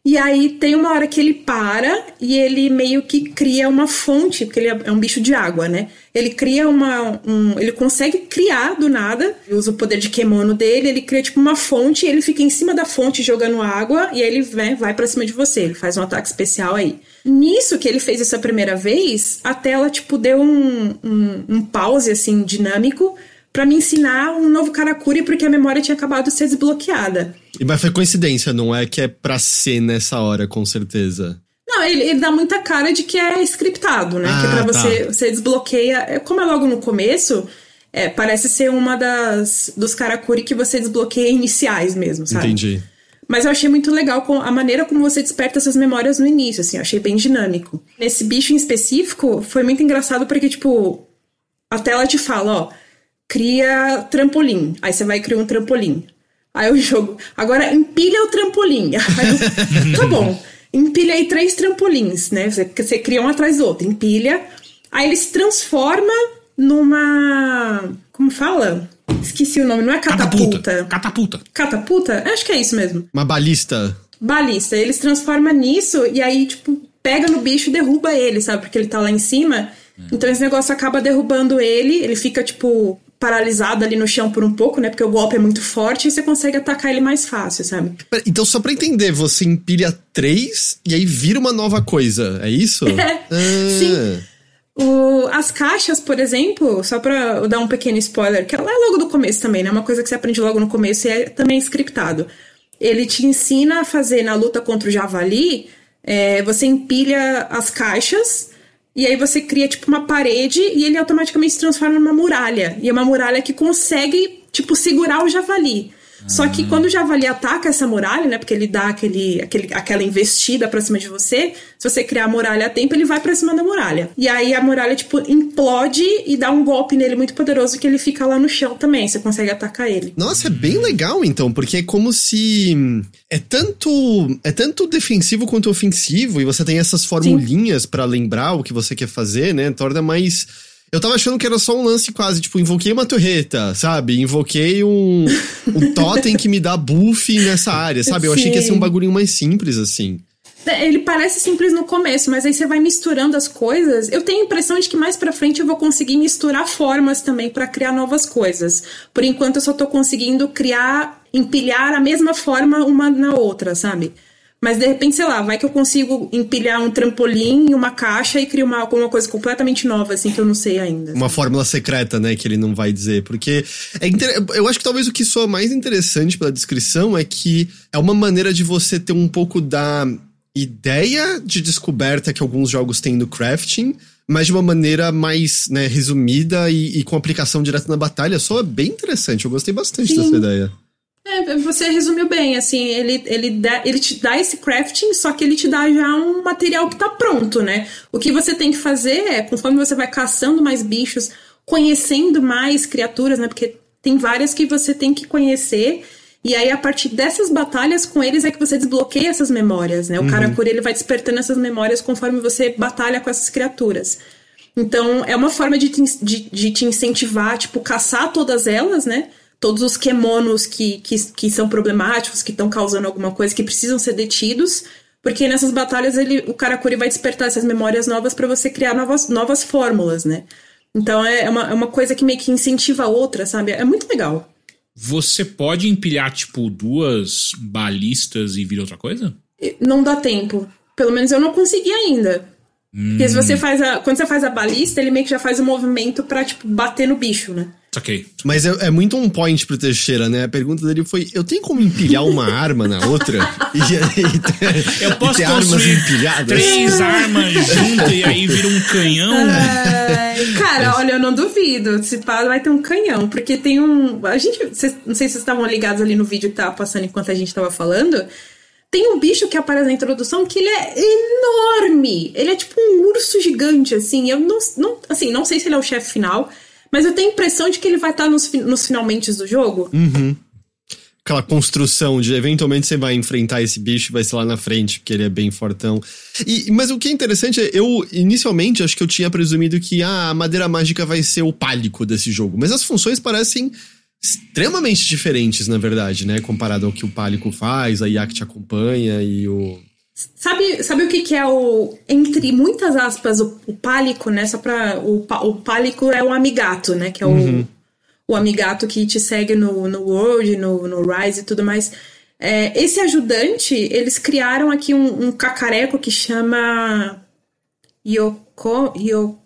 E aí tem uma hora que ele para e ele meio que cria uma fonte, porque ele é um bicho de água, né? Ele cria uma. Um, ele consegue criar do nada, usa o poder de Kemono dele, ele cria tipo uma fonte, ele fica em cima da fonte jogando água e aí ele né, vai para cima de você. Ele faz um ataque especial aí. Nisso que ele fez essa primeira vez, a tela, tipo, deu um, um, um pause assim, dinâmico para me ensinar um novo Karakuri, porque a memória tinha acabado de ser desbloqueada. E mas foi coincidência, não é que é pra ser nessa hora, com certeza. Não, ele, ele dá muita cara de que é scriptado, né? Ah, que é pra tá. você, você desbloqueia. É, como é logo no começo, é, parece ser uma das dos Karakuri que você desbloqueia iniciais mesmo, sabe? Entendi. Mas eu achei muito legal a maneira como você desperta essas memórias no início, assim, eu achei bem dinâmico. Nesse bicho em específico, foi muito engraçado porque, tipo, a tela te fala, ó cria trampolim. Aí você vai criar um trampolim. Aí o jogo, agora empilha o trampolim. Aí, tá bom, empilha aí três trampolins, né? Você, você cria um atrás do outro, empilha. Aí ele se transforma numa. Como fala? Esqueci o nome, não é catapulta. Catapulta. Catapulta. Catapulta? Acho que é isso mesmo. Uma balista. Balista. Ele se transforma nisso e aí, tipo, pega no bicho e derruba ele, sabe? Porque ele tá lá em cima. Então esse negócio acaba derrubando ele, ele fica, tipo, paralisado ali no chão por um pouco, né? Porque o golpe é muito forte e você consegue atacar ele mais fácil, sabe? Então, só pra entender, você empilha três e aí vira uma nova coisa, é isso? É, Ah, sim. O- as caixas, por exemplo, só pra dar um pequeno spoiler, que ela é logo do começo também, né? Uma coisa que você aprende logo no começo e é também scriptado. Ele te ensina a fazer na luta contra o javali, é, você empilha as caixas e aí você cria tipo uma parede e ele automaticamente se transforma numa muralha. E é uma muralha que consegue, tipo, segurar o javali. Só que quando o javali ataca essa muralha, né? Porque ele dá aquele, aquele, aquela investida pra cima de você. Se você criar a muralha a tempo, ele vai pra cima da muralha. E aí a muralha, tipo, implode e dá um golpe nele muito poderoso que ele fica lá no chão também. Você consegue atacar ele. Nossa, é bem legal então, porque é como se é tanto é tanto defensivo quanto ofensivo e você tem essas formulinhas pra lembrar o que você quer fazer, né? Torna mais eu tava achando que era só um lance quase, tipo, invoquei uma torreta, sabe? Invoquei um, um totem que me dá buff nessa área, sabe? Eu achei que ia ser um Sim. bagulhinho mais simples, assim. É, Ele parece simples no começo, mas aí você vai misturando as coisas. Eu tenho a impressão de que mais pra frente eu vou conseguir misturar formas também pra criar novas coisas. Por enquanto eu só tô conseguindo criar, empilhar a mesma forma uma na outra, sabe? Mas de repente, sei lá, vai que eu consigo empilhar um trampolim em uma caixa e criar uma, uma coisa completamente nova, assim, que eu não sei ainda. Uma fórmula secreta, né, que ele não vai dizer. Porque é inter... eu acho que talvez o que soa mais interessante pela descrição é que é uma maneira de você ter um pouco da ideia de descoberta que alguns jogos têm no crafting, mas de uma maneira mais né, resumida e, e com aplicação direta na batalha. Soa bem interessante, eu gostei bastante Sim. dessa ideia. É, você resumiu bem, assim, ele, ele, dá, ele te dá esse crafting, só que ele te dá já um material que tá pronto, né? O que você tem que fazer é, conforme você vai caçando mais bichos, conhecendo mais criaturas, né? Porque tem várias que você tem que conhecer, e aí a partir dessas batalhas com eles é que você desbloqueia essas memórias, né? O Karakuri, ele vai despertando essas memórias conforme você batalha com essas criaturas. Então, é uma forma de te, de, de te incentivar, tipo, caçar todas elas, né? Todos os kemonos que, que, que são problemáticos, que estão causando alguma coisa, que precisam ser detidos. Porque nessas batalhas ele, o Karakuri vai despertar essas memórias novas para você criar novas, novas fórmulas, né? Então é uma, é uma coisa que meio que incentiva a outra, sabe? É muito legal. Você pode empilhar, tipo, duas balistas e vir outra coisa? Não dá tempo. Pelo menos eu não consegui ainda. Porque se você faz a. Quando você faz a balista, ele meio que já faz o movimento pra, tipo, bater no bicho, né? Saquei. Mas é, é muito um point pro Teixeira, né? A pergunta dele foi: eu tenho como empilhar uma arma na outra? E, e ter, Eu posso e ter armas construir empilhadas? três armas juntas e aí vira um canhão? Ai, cara, olha, eu não duvido. Se pá, vai ter um canhão, porque tem um. A gente. cês- não sei se vocês estavam ligados ali no vídeo que tava passando enquanto a gente tava falando. Tem um bicho que aparece na introdução que ele é enorme. Ele é tipo um urso gigante, assim. Eu não, não, assim, não sei se ele é o chefe final, mas eu tenho a impressão de que ele vai estar nos, fi- nos finalmente do jogo. aquela construção de eventualmente você vai enfrentar esse bicho e vai ser lá na frente, porque ele é bem fortão. E, mas o que é interessante é, eu inicialmente acho que eu tinha presumido que ah, a madeira mágica vai ser o pálico desse jogo, mas as funções parecem extremamente diferentes, na verdade, né? Comparado ao que o pálico faz, a Yak te acompanha e o. Sabe, sabe o que, que é o. Entre muitas aspas, o, o pálico, né? Só pra. O, o pálico é o amigato, né? Que é o, o amigato que te segue no, no World, no, no Rise e tudo mais. É, esse ajudante, eles criaram aqui um, um cacareco que chama. Yoko. Yo,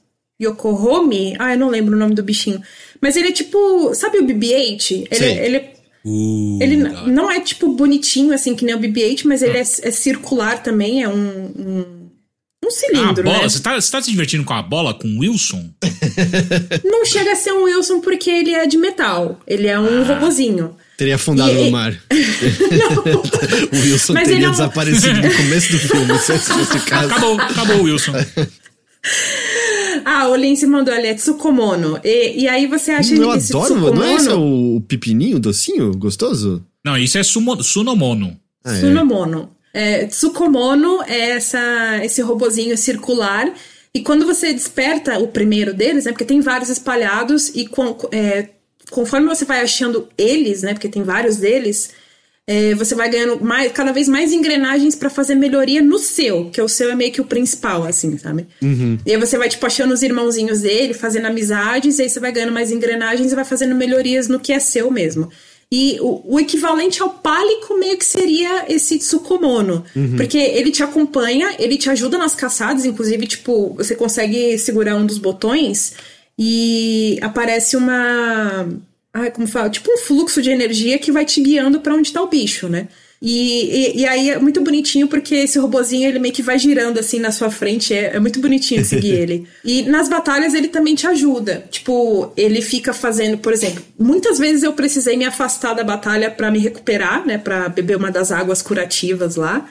Yokohomi? Ah, eu não lembro o nome do bichinho. Mas ele é tipo. Sabe o BB-8? Ele, Sei. ele é Uh, ele não é, tipo, bonitinho, assim, que nem o BB-8, mas ele é, é circular também, é um... Um, um Ah, cilindro, bola. né? Você tá, você tá se divertindo com a bola, com o Wilson? Não chega a ser um Wilson porque ele é de metal. Ele é um robozinho. Teria afundado E- no mar. o Wilson Mas teria é um- desaparecido no começo do filme, se fosse o caso. Acabou, acabou o Wilson. Ah, o Lince mandou ali, é Tsukomono. E, e aí você acha Eu esse adoro, não é Tsukomono... esse o, o pepininho, docinho, gostoso? Não, isso é sumo, Sunomono. Ah, é. Tsunomono. É, Tsukomono é essa, esse robozinho circular. E quando você desperta o primeiro deles, né? Porque tem vários espalhados, e com- é, conforme você vai achando eles, né? Porque tem vários deles, é, você vai ganhando mais, cada vez mais engrenagens para fazer melhoria no seu, que o seu é meio que o principal, assim, sabe? Uhum. E aí você vai, tipo, achando os irmãozinhos dele, fazendo amizades, e aí você vai ganhando mais engrenagens e vai fazendo melhorias no que é seu mesmo. E o, o, equivalente ao pálico meio que seria esse Tsukumono. Uhum. Porque ele te acompanha, ele te ajuda nas caçadas, inclusive, tipo, você consegue segurar um dos botões e aparece uma. Ai, como fala? Tipo um fluxo de energia que vai te guiando para onde tá o bicho, né? E, e, e, aí é muito bonitinho porque esse robozinho ele meio que vai girando assim na sua frente. É, é muito bonitinho seguir ele. E nas batalhas ele também te ajuda. Tipo, ele fica fazendo, por exemplo, muitas vezes eu precisei me afastar da batalha para me recuperar, né? Pra beber uma das águas curativas lá.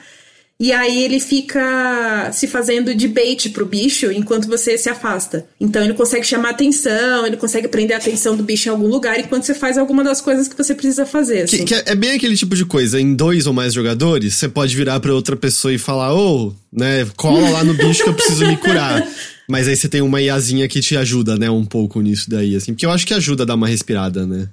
E aí ele fica se fazendo de bait pro bicho enquanto você se afasta. Então ele consegue chamar atenção, ele consegue prender a atenção do bicho em algum lugar enquanto você faz alguma das coisas que você precisa fazer. Assim. Que, que é bem aquele tipo de coisa. Em dois ou mais jogadores, você pode virar para outra pessoa e falar, ô, oh, né, cola lá no bicho que eu preciso me curar. Mas aí você tem uma iazinha que te ajuda, né, um pouco nisso daí, assim. Porque eu acho que ajuda a dar uma respirada, né?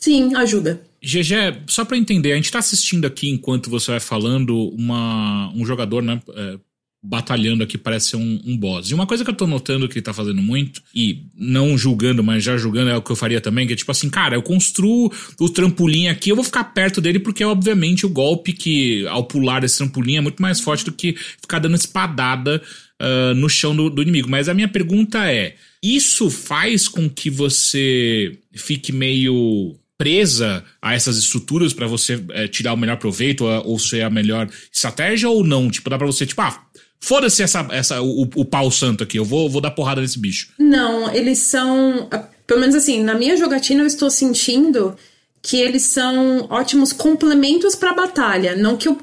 Sim, ajuda. GG, só para entender, a gente tá assistindo aqui enquanto você vai falando uma, um jogador, né? É, batalhando aqui, parece ser um, um, boss. E uma coisa que eu tô notando que ele tá fazendo muito, e não julgando, mas já julgando é o que eu faria também, que é tipo assim, cara, eu construo o trampolim aqui, eu vou ficar perto dele porque, obviamente, o golpe que, ao pular esse trampolim é muito mais forte do que ficar dando espadada uh, no chão do, do inimigo. Mas a minha pergunta é, isso faz com que você fique meio presa a essas estruturas para você é, tirar o melhor proveito ou, ou ser a melhor estratégia ou não? Tipo, dá pra você, tipo, ah, foda-se essa, essa, o, o pau santo aqui, eu vou, vou dar porrada nesse bicho. Não, eles são. Pelo menos assim, na minha jogatina eu estou sentindo que eles são ótimos complementos pra batalha. Não que eu.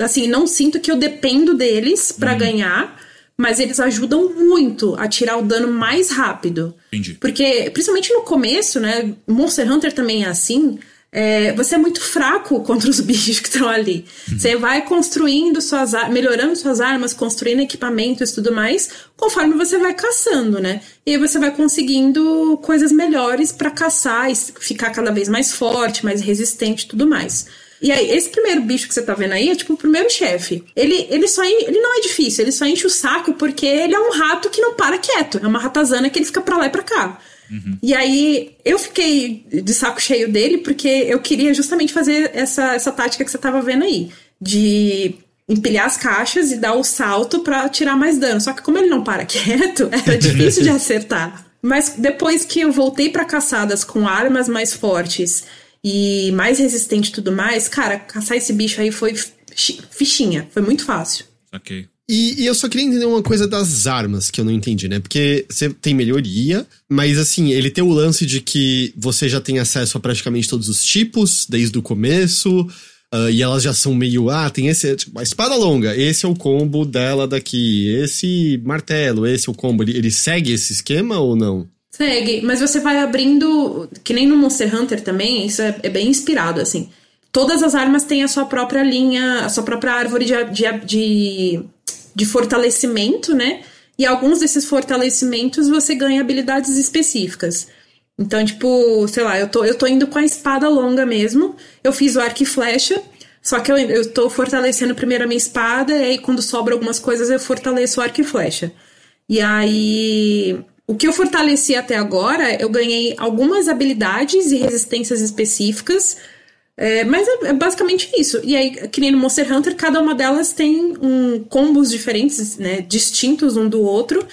Assim, não sinto que eu dependo deles para uhum. ganhar mas eles ajudam muito a tirar o dano mais rápido. Entendi. Porque, principalmente no começo, né? Monster Hunter também é assim. É, você é muito fraco contra os bichos que estão ali. Uhum. Você vai construindo suas melhorando suas armas, construindo equipamentos e tudo mais, conforme você vai caçando, né? E aí você vai conseguindo coisas melhores para caçar e ficar cada vez mais forte, mais resistente e tudo mais. E aí, esse primeiro bicho que você tá vendo aí é tipo o primeiro chefe. Ele, ele só ele não é difícil, ele só enche o saco porque ele é um rato que não para quieto. É uma ratazana que ele fica pra lá e pra cá. Uhum. E aí, eu fiquei de saco cheio dele porque eu queria justamente fazer essa, essa tática que você tava vendo aí. De empilhar as caixas e dar o salto para tirar mais dano. Só que como ele não para quieto, era difícil de acertar. Mas depois que eu voltei para caçadas com armas mais fortes e mais resistente e tudo mais, cara, caçar esse bicho aí foi fichinha, foi muito fácil. Ok. E, e, eu só queria entender uma coisa das armas que eu não entendi, né? Porque você tem melhoria, mas assim, ele tem o lance de que você já tem acesso a praticamente todos os tipos, desde o começo, uh, e elas já são meio. Ah, tem esse. Tipo, a espada longa, esse é o combo dela daqui, esse martelo, esse é o combo. Ele, ele segue esse esquema ou não? Segue, mas você vai abrindo, que nem no Monster Hunter também, isso é, é bem inspirado, assim. Todas as armas têm a sua própria linha, a sua própria árvore de, de, de, de fortalecimento, né? E alguns desses fortalecimentos você ganha habilidades específicas. Então, tipo, sei lá, eu tô, eu tô indo com a espada longa mesmo. Eu fiz o arco e flecha. Só que eu, eu tô fortalecendo primeiro a minha espada, e aí quando sobra algumas coisas eu fortaleço o arco e flecha. E aí o que eu fortaleci até agora, eu ganhei algumas habilidades e resistências específicas, é, mas é, é, basicamente isso. E aí, que nem no Monster Hunter, cada uma delas tem um, combos diferentes, né? Distintos um do outro,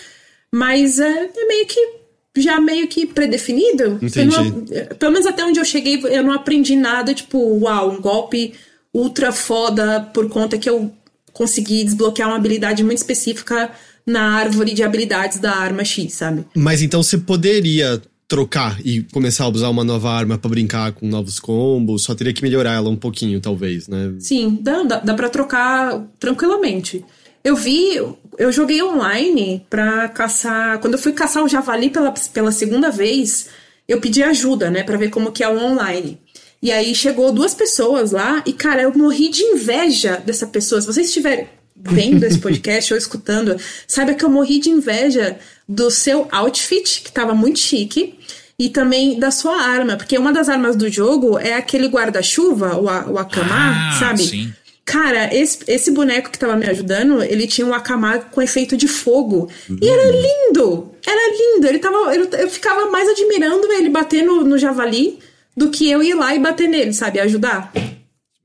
mas é, é meio que já meio que predefinido. Entendi. Não, pelo menos até onde eu cheguei, eu não aprendi nada, tipo, uau, um golpe ultra foda por conta que eu consegui desbloquear uma habilidade muito específica na árvore de habilidades da arma X, sabe? Mas então você poderia trocar e começar a usar uma nova arma para brincar com novos combos, só teria que melhorar ela um pouquinho, talvez, né? Sim, dá, dá, dá pra trocar tranquilamente. Eu vi, eu joguei online pra caçar. Quando eu fui caçar o javali pela, pela segunda vez, eu pedi ajuda, né, pra ver como que é o online. E aí chegou duas pessoas lá e, cara, eu morri de inveja dessa pessoa. Se vocês tiverem vendo esse podcast ou escutando, saiba que eu morri de inveja do seu outfit, que tava muito chique. e também da sua arma. Porque uma das armas do jogo é aquele guarda-chuva, o, o Akama, Ah, sabe? sim. Cara, esse, esse boneco que tava me ajudando, ele tinha um Akama com efeito de fogo. E era lindo! Era lindo! Ele tava. Eu, eu ficava mais admirando ele bater no, no javali do que eu ir lá e bater nele, sabe? Ajudar.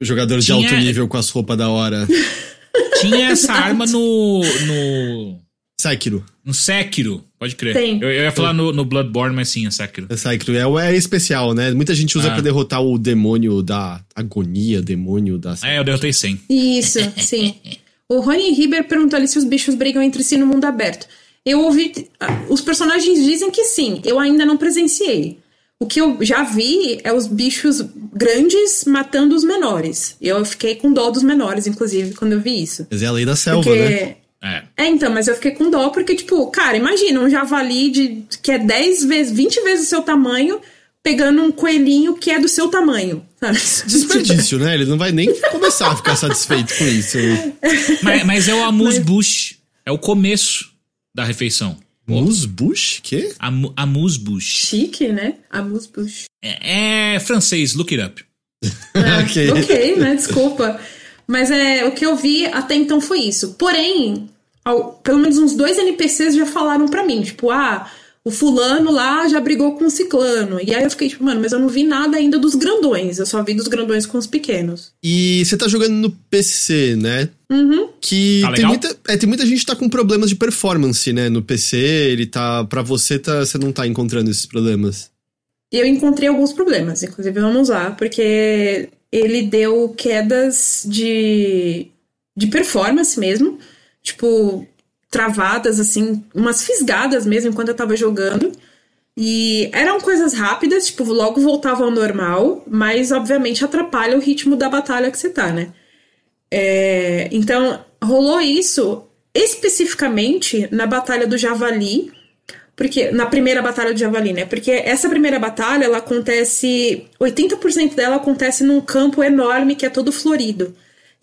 Jogador de Tinha- alto nível com as roupas da hora. Tinha essa arma no. no. Sekiro. no Sekiro, pode crer. Tem. Eu, eu ia falar no, no Bloodborne, mas sim, é Sekiro. É Sekiro. É, o- é especial, né? Muita gente usa Ah. pra derrotar o demônio da agonia, demônio da. É, eu derrotei 100. Isso, sim. O Rony Riber perguntou ali se os bichos brigam entre si no mundo aberto. Eu ouvi. ah, Os personagens dizem que sim, eu ainda não presenciei. O que eu já vi é os bichos grandes matando os menores. Eu fiquei com dó dos menores, inclusive, quando eu vi isso. Mas é a lei da selva, Porque. né? É. É, então, mas eu fiquei com dó porque, tipo, cara, imagina um javali de, que é 10 vezes, 20 vezes o seu tamanho, pegando um coelhinho que é do seu tamanho, sabe? Desperdício, né? Ele não vai nem começar a ficar satisfeito com isso. Mas, mas é o Amuse Bush. É o começo da refeição. Musbush? Quê? Amu- Amuse Bush. Chique, né? Amuse-bouche. É, é francês, look it up. ok. ok, né? Desculpa. Mas é, o que eu vi até então foi isso. Porém, ao- pelo menos uns dois NPCs já falaram pra mim, tipo, ah, o fulano lá já brigou com o ciclano. E aí eu fiquei tipo, mano, mas eu não vi nada ainda dos grandões. Eu só vi dos grandões com os pequenos. E você tá jogando no PC, né? Uhum. Que Tá tem, muita, é, tem muita gente que tá com problemas de performance, né? No PC, ele tá. Pra você, tá, você não tá encontrando esses problemas. E eu encontrei alguns problemas, inclusive vamos lá, porque ele deu quedas de, de performance mesmo, tipo, travadas, assim, umas fisgadas mesmo enquanto eu tava jogando. E eram coisas rápidas, tipo, logo voltava ao normal, mas obviamente atrapalha o ritmo da batalha que você tá, né? É, então, rolou isso especificamente na Batalha do Javali, porque na primeira batalha do Javali, né? Porque essa primeira batalha, ela acontece. 80% dela acontece num campo enorme que é todo florido.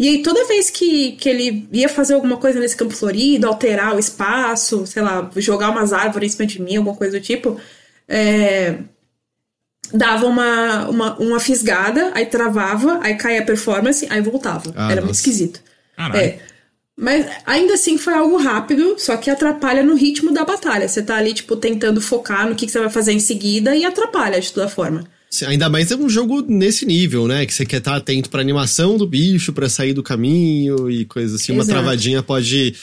E aí, toda vez que, que ele ia fazer alguma coisa nesse campo florido, alterar o espaço, sei lá, jogar umas árvores em cima de mim, alguma coisa do tipo, é, dava uma, uma, uma fisgada, aí travava, aí caía a performance, aí voltava. Ah, Era muito nossa. esquisito. Caralho. É. Mas ainda assim foi algo rápido, só que atrapalha no ritmo da batalha. Você tá ali, tipo, tentando focar no que, que você vai fazer em seguida e atrapalha de toda forma. Ainda mais é um jogo nesse nível, né? Que você quer estar atento pra animação do bicho, pra sair do caminho e coisa assim. Uma Exato. travadinha pode.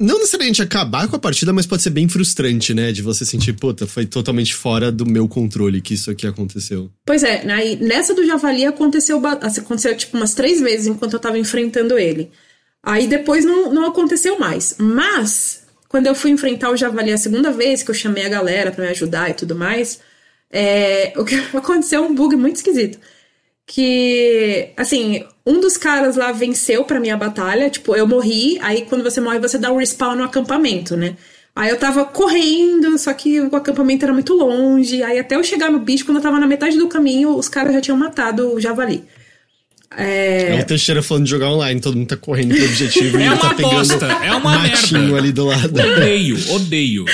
Não necessariamente acabar com a partida, mas pode ser bem frustrante, né? De você sentir, puta, foi totalmente fora do meu controle que isso aqui aconteceu. Pois é, aí, nessa do Javali aconteceu, aconteceu tipo umas três vezes enquanto eu tava enfrentando ele. Aí depois não, não aconteceu mais. Mas, quando eu fui enfrentar o Javali a segunda vez, que eu chamei a galera pra me ajudar e tudo mais, é, o que aconteceu um bug muito esquisito. Que, assim, um dos caras lá venceu pra minha batalha, tipo, eu morri, aí quando você morre você dá um respawn no acampamento, né? Aí eu tava correndo, só que o acampamento era muito longe, aí até eu chegar no bicho, quando eu tava na metade do caminho, os caras já tinham matado o javali. É, o Teixeira falando de jogar online, todo mundo tá correndo pro objetivo e É ele uma tá pegando bosta, é uma matinho merda. ali do lado. Odeio, odeio.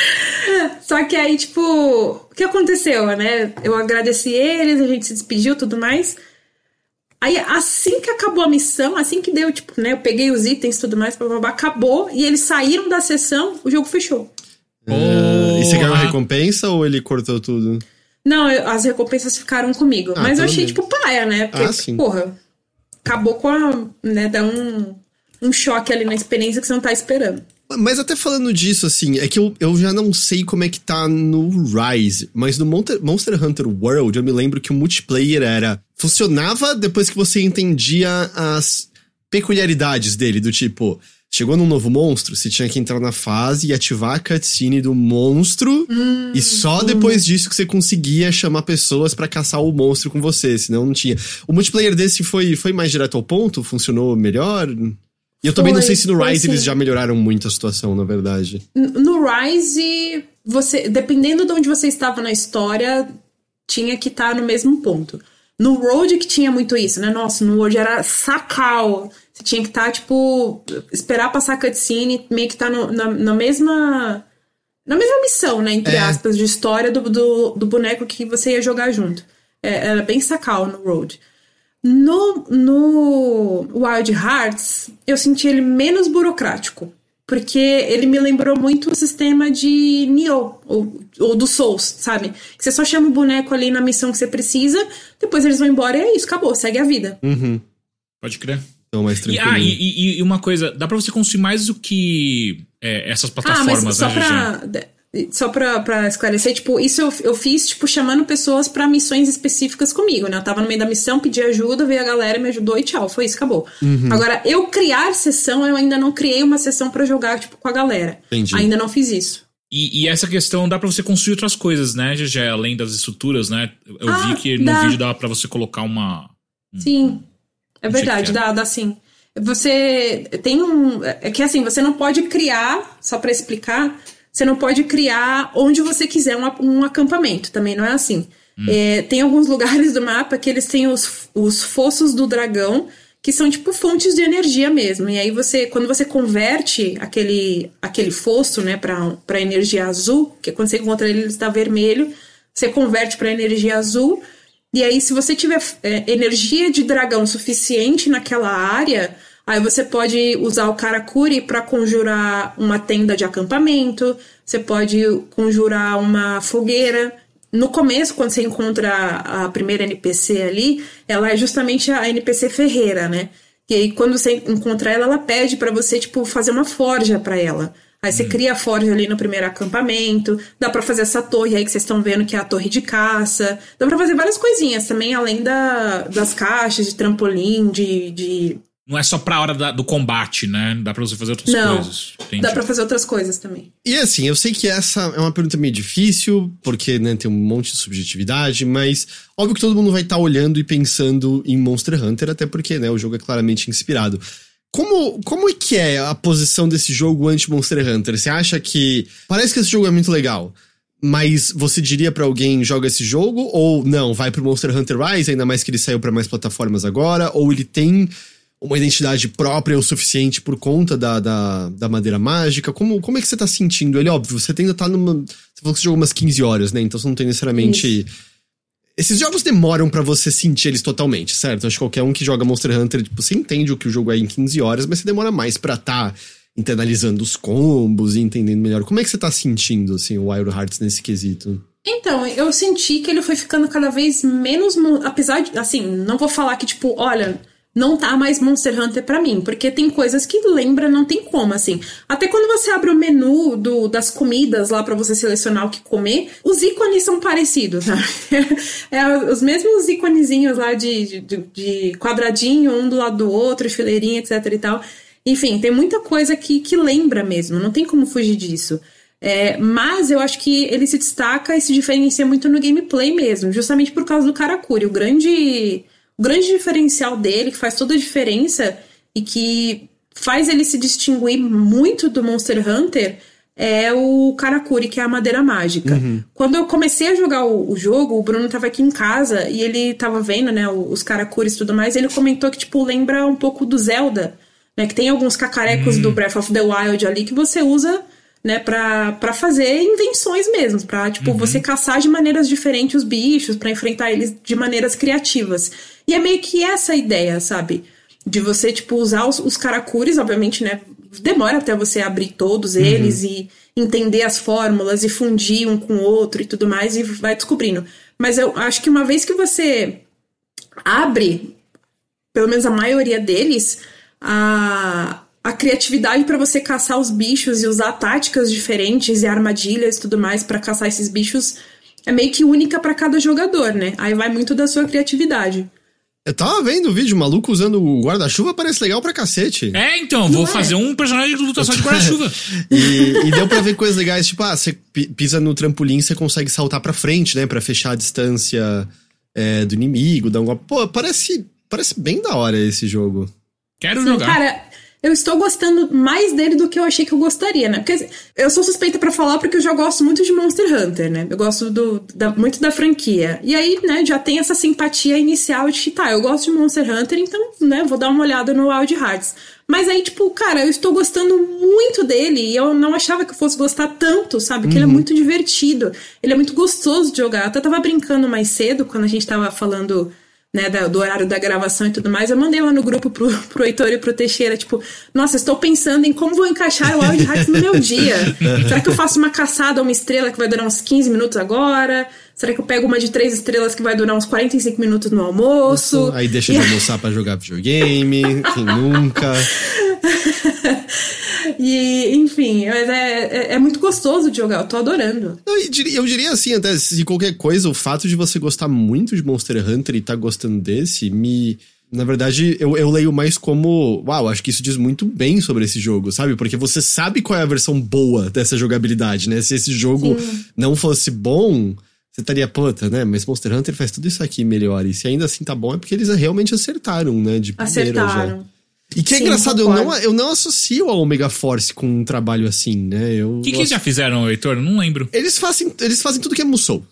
Só que aí, tipo, o que aconteceu, né? Eu agradeci eles, a gente se despediu tudo mais. Aí, assim que acabou a missão, assim que deu, tipo, né? Eu peguei os itens e tudo mais, blá, blá, blá, acabou, e eles saíram da sessão, o jogo fechou. Ah, e você ganhou Porra. recompensa ou ele cortou tudo? Não, eu- as recompensas ficaram comigo. Ah, mas eu achei, tipo, paia, né? Porque, Ah, sim. porra, acabou com a. né? Dá um, um choque ali na experiência que você não tá esperando. Mas até falando disso, assim, é que eu, eu já não sei como é que tá no Rise, mas no Monster, Monster Hunter World eu me lembro que o multiplayer era. Funcionava depois que você entendia as peculiaridades dele, do tipo. Chegou num novo monstro, você tinha que entrar na fase e ativar a cutscene do monstro, e só depois disso que você conseguia chamar pessoas pra caçar o monstro com você, senão não tinha. O multiplayer desse foi, foi mais direto ao ponto? Funcionou melhor? E eu também não Foi, sei se no Rise eles já melhoraram muito a situação, na verdade. No Rise, você, dependendo de onde você estava na história, tinha que estar no mesmo ponto. No Road que tinha muito isso, né? Nossa, no Road era sacal. Você tinha que estar, tipo, esperar passar a cutscene, meio que estar no, na, na mesma. Na mesma missão, né? Entre É. aspas, de história do, do, do boneco que você ia jogar junto. É, era bem sacal no Road. No, no Wild Hearts, eu senti ele menos burocrático. Porque ele me lembrou muito o sistema de Nioh, ou, ou do Souls, sabe? Que você só chama o boneco ali na missão que você precisa, depois eles vão embora e é isso, acabou, segue a vida. Uhum. Pode crer. Então, mais E, tranquilo. ah, e, e- e uma coisa, dá pra você construir mais do que é, essas Ah, plataformas, mas só né, pra, só pra, pra esclarecer, tipo, isso eu, eu fiz, tipo, chamando pessoas pra missões específicas comigo, né? Eu tava no meio da missão, pedi ajuda, veio a galera, me ajudou e tchau, foi isso, acabou. Uhum. Agora, eu criar sessão, eu ainda não criei uma sessão pra jogar, tipo, com a galera. Entendi. Ainda não fiz isso. E, e essa questão dá pra você construir outras coisas, né, GG? Além das estruturas, né? Eu Ah, vi que no dá. vídeo dava pra você colocar uma. Sim. É verdade, dá, dá sim. Você tem um. É que assim, você não pode criar, só pra explicar, você não pode criar onde você quiser um, um acampamento, também não é assim. É, tem alguns lugares do mapa que eles têm os, os fossos do dragão, que são tipo fontes de energia mesmo. E aí você, quando você converte aquele, aquele fosso, né, pra energia azul, que quando você encontra ele, ele está vermelho, você converte pra energia azul. E aí, se você tiver é, energia de dragão suficiente naquela área, aí você pode usar o Karakuri para conjurar uma tenda de acampamento, você pode conjurar uma fogueira. No começo, quando você encontra a, a primeira NPC ali, ela é justamente a NPC Ferreira, né? E aí, quando você encontra ela, ela pede para você, tipo, fazer uma forja para ela. Aí você cria a forja ali no primeiro acampamento, dá pra fazer essa torre aí que vocês estão vendo que é a torre de caça. Dá pra fazer várias coisinhas também, além da, das caixas de trampolim, de. de... Não é só pra hora da- do combate, né? Dá pra você fazer outras Não. coisas. Entendi. Dá pra fazer outras coisas também. E assim, eu sei que essa é uma pergunta meio difícil, porque né, tem um monte de subjetividade, mas óbvio que todo mundo vai estar olhando e pensando em Monster Hunter, até porque né, o jogo é claramente inspirado. Como, como é que é a posição desse jogo anti-Monster Hunter? Você acha que. Parece que esse jogo é muito legal. Mas você diria pra alguém joga esse jogo ou não, vai pro Monster Hunter Rise, ainda mais que ele saiu pra mais plataformas agora, ou ele tem uma identidade própria o suficiente por conta da, da, da madeira mágica? Como, como é que você tá sentindo ele? Óbvio, você ainda tá numa. Você falou que você jogou umas 15 horas, né? Então você não tem necessariamente. Esses jogos demoram pra você sentir eles totalmente, certo? Acho que qualquer um que joga Monster Hunter, tipo, você entende o que o jogo é em 15 horas, mas você demora mais pra tá internalizando os combos e entendendo melhor. Como é que você tá sentindo, assim, o Wild Hearts nesse quesito? Então, eu senti que ele foi ficando cada vez menos. Apesar de. Assim, não vou falar que, tipo, olha, não tá mais Monster Hunter pra mim, porque tem coisas que lembra, não tem como, assim. Até quando você abre o menu do, das comidas lá pra você selecionar o que comer, os ícones são parecidos, sabe? É, os mesmos íconezinhos lá de, de, de quadradinho, um do lado do outro, fileirinha, etc e tal. Enfim, tem muita coisa que, que lembra mesmo, não tem como fugir disso. É, mas eu acho que ele se destaca e se diferencia muito no gameplay mesmo, justamente por causa do Karakuri. O grande, o grande diferencial dele, que faz toda a diferença e que faz ele se distinguir muito do Monster Hunter, é o Karakuri, que é a madeira mágica. Quando eu comecei a jogar o, o jogo, o Bruno tava aqui em casa e ele tava vendo, né, os Karakuris e tudo mais, e ele comentou que, tipo, lembra um pouco do Zelda, né, que tem alguns cacarecos do Breath of the Wild ali que você usa né, pra, pra fazer invenções mesmo, pra, tipo, você caçar de maneiras diferentes os bichos, pra enfrentar eles de maneiras criativas. E é meio que essa ideia, sabe? De você, tipo, usar os, os karakuris, obviamente, né, demora até você abrir todos eles e entender as fórmulas e fundir um com o outro e tudo mais e vai descobrindo. Mas eu acho que uma vez que você abre, pelo menos a maioria deles, a, a criatividade para você caçar os bichos e usar táticas diferentes e armadilhas e tudo mais para caçar esses bichos é meio que única para cada jogador, né? Aí vai muito da sua criatividade. Eu tava vendo o vídeo, o maluco usando o guarda-chuva parece legal pra cacete. É, então, vou é? fazer um personagem de lutação de guarda-chuva. E, e deu pra ver coisas legais, tipo, ah, você pi- pisa no trampolim, você consegue saltar pra frente, né? Pra fechar a distância é, do inimigo, dar um golpe. Pô, parece, parece bem da hora esse jogo. Quero Sim, jogar. cara, eu estou gostando mais dele do que eu achei que eu gostaria, né? Porque eu sou suspeita para falar porque eu já gosto muito de Monster Hunter, né? Eu gosto do, da, muito da franquia. E aí, né, já tem essa simpatia inicial de que, tá, eu gosto de Monster Hunter, então, né, vou dar uma olhada no Wild Hearts. Mas aí, tipo, cara, eu estou gostando muito dele e eu não achava que eu fosse gostar tanto, sabe? Que uhum. ele é uhum. muito divertido, ele é muito gostoso de jogar. Eu até tava brincando mais cedo quando a gente tava falando né, do horário da gravação e tudo mais, eu mandei lá no grupo pro, pro Heitor e pro Teixeira, tipo, nossa, estou pensando em como vou encaixar o Wild Hearts no meu dia. Será que eu faço uma caçada a uma estrela que vai durar uns 15 minutos agora? Será que eu pego uma de três estrelas que vai durar uns 45 minutos no almoço? Aí deixa de almoçar para jogar videogame, quem nunca? e, enfim, mas é, é, é, muito gostoso de jogar, eu tô adorando. Eu diria, eu diria assim, até se qualquer coisa, o fato de você gostar muito de Monster Hunter e tá gostando desse, me. Na verdade, eu, eu leio mais como. Uau, acho que isso diz muito bem sobre esse jogo, sabe? Porque você sabe qual é a versão boa dessa jogabilidade, né? Se esse jogo Sim. não fosse bom, você estaria, puta, né? Mas Monster Hunter faz tudo isso aqui melhor. E se ainda assim tá bom, é porque eles realmente acertaram, né? De acertaram. Já. E que é Sim, engraçado, eu não, eu não associo a Omega Force com um trabalho assim, né? O que, que eles já fizeram, Heitor? Não lembro. Eles fazem, eles fazem tudo que é Musou.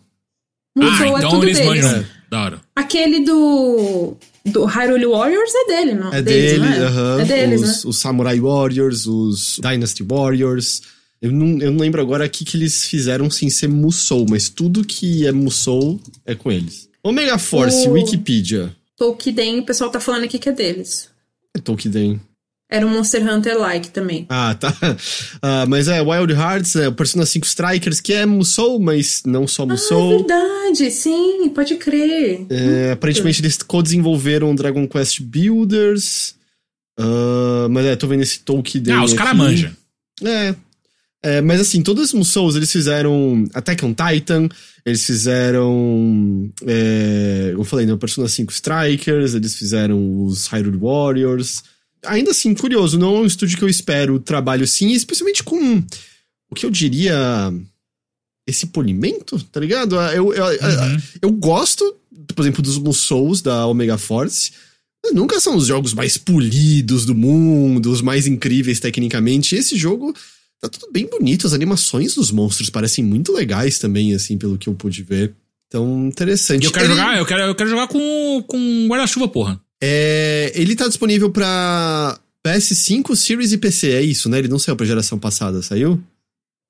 Musou ah, é então eles deles. manjam. É. Da hora. Aquele do. Do Hyrule Warriors é dele, não? É deles, dele, é? Uh -huh. é deles, os, né? os Samurai Warriors, os Dynasty Warriors. Eu não, eu não lembro agora o que, que eles fizeram sem ser Musou, mas tudo que é Musou é com eles. Omega Force, o... Wikipedia. Tolkien, o pessoal tá falando aqui que é deles. É Tolkien. Era um Monster Hunter-like também. Ah, tá. Uh, mas é, Wild Hearts, é, o Persona 5 Strikers, que é Musou, mas não só Musou. Ah, verdade, sim, pode crer. É, aparentemente eles co-desenvolveram Dragon Quest Builders. Uh, mas é, tô vendo esse Tolkien. Ah, os caras manjam. É, é, mas assim, todos os Souls, eles fizeram Attack on Titan, eles fizeram. É, eu falei, né? Persona 5 Strikers, eles fizeram os Hyrule Warriors. Ainda assim, curioso, não é um estúdio que eu espero trabalho assim, especialmente com o que eu diria. Esse polimento, tá ligado? Eu, eu, uhum. eu gosto, por exemplo, dos Musous da Omega Force. Nunca são os jogos mais polidos do mundo, os mais incríveis tecnicamente. Esse jogo Tá tudo bem bonito, as animações dos monstros parecem muito legais também, assim, pelo que eu pude ver. Então, interessante. E eu quero ele... jogar, eu quero, eu quero jogar com, com guarda-chuva, porra. É, ele tá disponível pra PS5, Series e PC, é isso, né? Ele não saiu pra geração passada, saiu?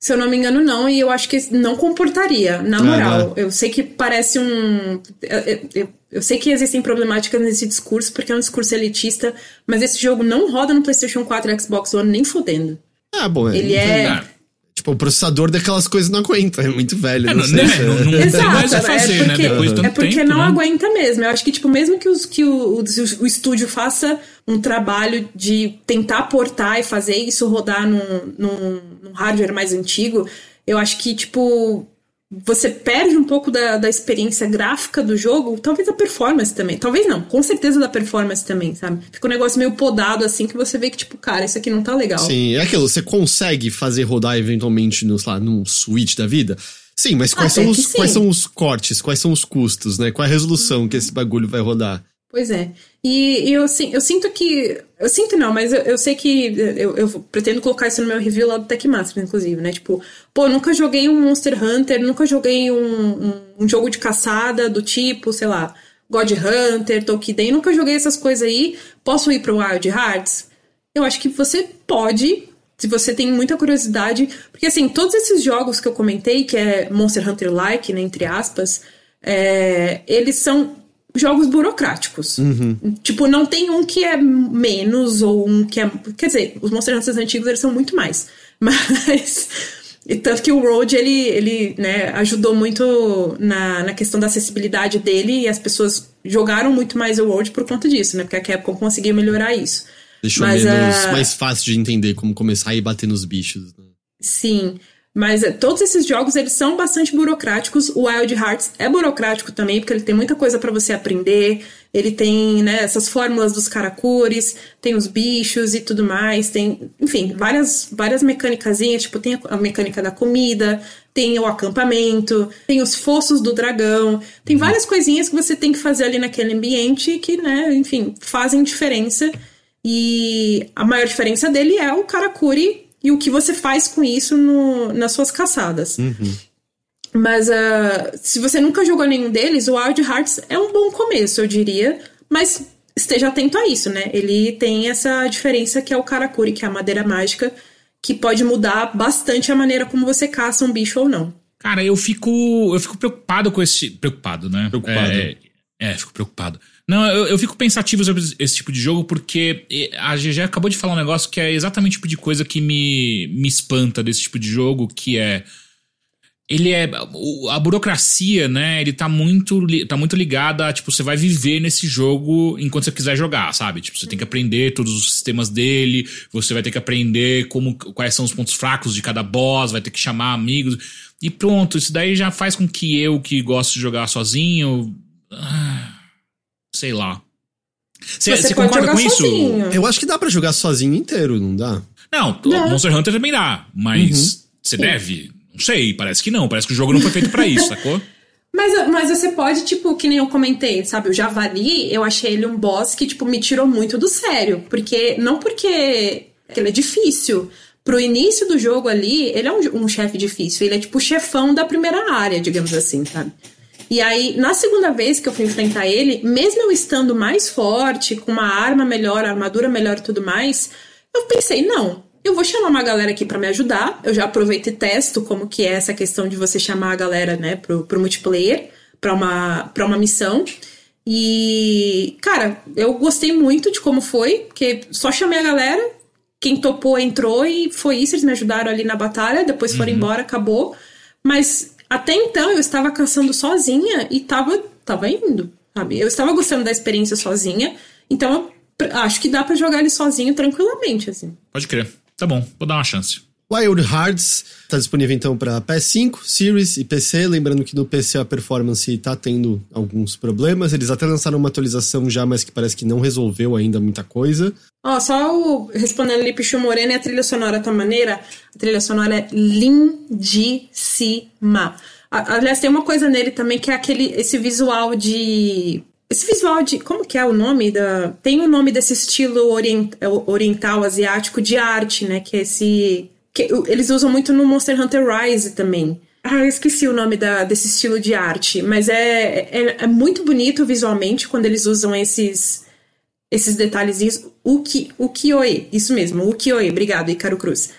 Se eu não me engano, não, e eu acho que não comportaria, na moral. Ah, eu sei que parece um. Eu, eu, eu, sei que existem problemáticas nesse discurso, porque é um discurso elitista, mas esse jogo não roda no PlayStation 4 e Xbox One nem fodendo. Ah, bom, ele é. é... Tipo, o processador daquelas coisas não aguenta, é muito velho. É, não, não, é, não, não Exato, tem mais a fazer, é porque, né? Depois é porque tempo, não né? aguenta mesmo. Eu acho que, tipo, mesmo que, os, que o, o, o, estúdio faça um trabalho de tentar portar e fazer isso rodar num, num, num hardware mais antigo, eu acho que, tipo, você perde um pouco da, da experiência gráfica do jogo, talvez da performance também. Talvez não, com certeza da performance também, sabe? Fica um negócio meio podado assim que você vê que, tipo, cara, isso aqui não tá legal. Sim, é aquilo, você consegue fazer rodar eventualmente no, sei lá, num Switch da vida. Sim, mas quais, são os, quais são os cortes, quais são os custos, né? Qual é a resolução que esse bagulho vai rodar? Pois é. E, e eu, eu sinto que. Eu sinto não, mas eu, eu sei que. Eu, eu, pretendo colocar isso no meu review lá do Techmaster, inclusive, né? Tipo, pô, nunca joguei um Monster Hunter, nunca joguei um, um, um jogo de caçada do tipo, sei lá, God Hunter, Tolkien, nunca joguei essas coisas aí. Posso ir pro Wild Hearts? Eu acho que você pode, se você tem muita curiosidade. Porque, assim, todos esses jogos que eu comentei, que é Monster Hunter-like, né, entre aspas, é, eles são jogos burocráticos. Uhum. Tipo, não tem um que é menos ou um que é. Quer dizer, os Monster Hunters antigos eles são muito mais. Mas. E tanto que o Road, ele, ele né, ajudou muito na, na questão da acessibilidade dele e as pessoas jogaram muito mais o Road por conta disso, né? Porque a Capcom conseguiu melhorar isso. Deixou Mas, menos, mais fácil de entender como começar a ir bater nos bichos. Né? Sim. Mas eh, todos esses jogos, eles são bastante burocráticos. O Wild Hearts é burocrático também, porque ele tem muita coisa para você aprender. Ele tem, né, essas fórmulas dos karakures, tem os bichos e tudo mais. Tem, enfim, várias, várias mecânicas, tipo, tem a mecânica da comida, tem o acampamento, tem os fossos do dragão. Tem uhum. várias coisinhas que você tem que fazer ali naquele ambiente que, né, enfim, fazem diferença. E a maior diferença dele é o Karakuri e o que você faz com isso no, nas suas caçadas. Uhum. Mas uh, se você nunca jogou nenhum deles, o Wild Hearts é um bom começo, eu diria. Mas esteja atento a isso, né? Ele tem essa diferença que é o Karakuri, que é a madeira mágica, que pode mudar bastante a maneira como você caça um bicho ou não. Cara, eu fico. Eu fico preocupado com esse. Preocupado, né? Preocupado. É, é fico preocupado. Não, eu, eu, fico pensativo sobre esse tipo de jogo porque a GG acabou de falar um negócio que é exatamente o tipo de coisa que me, me espanta desse tipo de jogo, que é ele é a burocracia, né? Ele tá muito tá muito ligada a tipo você vai viver nesse jogo enquanto você quiser jogar, sabe? Tipo, você tem que aprender todos os sistemas dele, você vai ter que aprender como quais são os pontos fracos de cada boss, vai ter que chamar amigos e pronto, isso daí já faz com que eu que gosto de jogar sozinho, ah, sei lá. Você concorda com sozinho. isso? Eu acho que dá para jogar sozinho inteiro, não dá? Não, não. Monster Hunter também dá, mas uhum. você deve não sei, parece que não. Parece que o jogo não foi feito para isso, sacou? Mas, mas você pode, tipo, que nem eu comentei, sabe? O Javali, eu achei ele um boss que, tipo, me tirou muito do sério. Porque. Não porque ele é difícil. Pro início do jogo ali, ele é um, um chefe difícil. Ele é, tipo, o chefão da primeira área, digamos assim, sabe? E aí, na segunda vez que eu fui enfrentar ele, mesmo eu estando mais forte, com uma arma melhor, armadura melhor e tudo mais, eu pensei, não, eu vou chamar uma galera aqui para me ajudar. Eu já aproveito e testo como que é essa questão de você chamar a galera, né, pro, pro multiplayer, para uma, pra uma missão. E, cara, eu gostei muito de como foi, porque só chamei a galera, quem topou entrou e foi isso, eles me ajudaram ali na batalha, depois foram uhum. embora, acabou. Mas até então eu estava caçando sozinha e tava, tava indo, sabe? Eu estava gostando da experiência sozinha, então eu acho que dá para jogar ele sozinho tranquilamente, assim. Pode crer. Tá bom, vou dar uma chance. Wild Hearts está disponível então para PS5, Series e PC. Lembrando que no PC a performance está tendo alguns problemas. Eles até lançaram uma atualização já, mas que parece que não resolveu ainda muita coisa. Ó, oh, só o, respondendo ali Pichu Moreno e a trilha sonora tá maneira. A trilha sonora é lindíssima. Aliás, tem uma coisa nele também que é aquele esse visual de esse visual de. Como que é o nome da. Tem o um nome desse estilo orient, oriental, asiático de arte, né? Que é esse. Que eles usam muito no Monster Hunter Rise também. Ah, eu esqueci o nome da, desse estilo de arte, mas é, é, é muito bonito visualmente quando eles usam esses esses detalhezinhos. O ki, o Kioe, isso mesmo, o Kioe, obrigado, Icaro Cruz.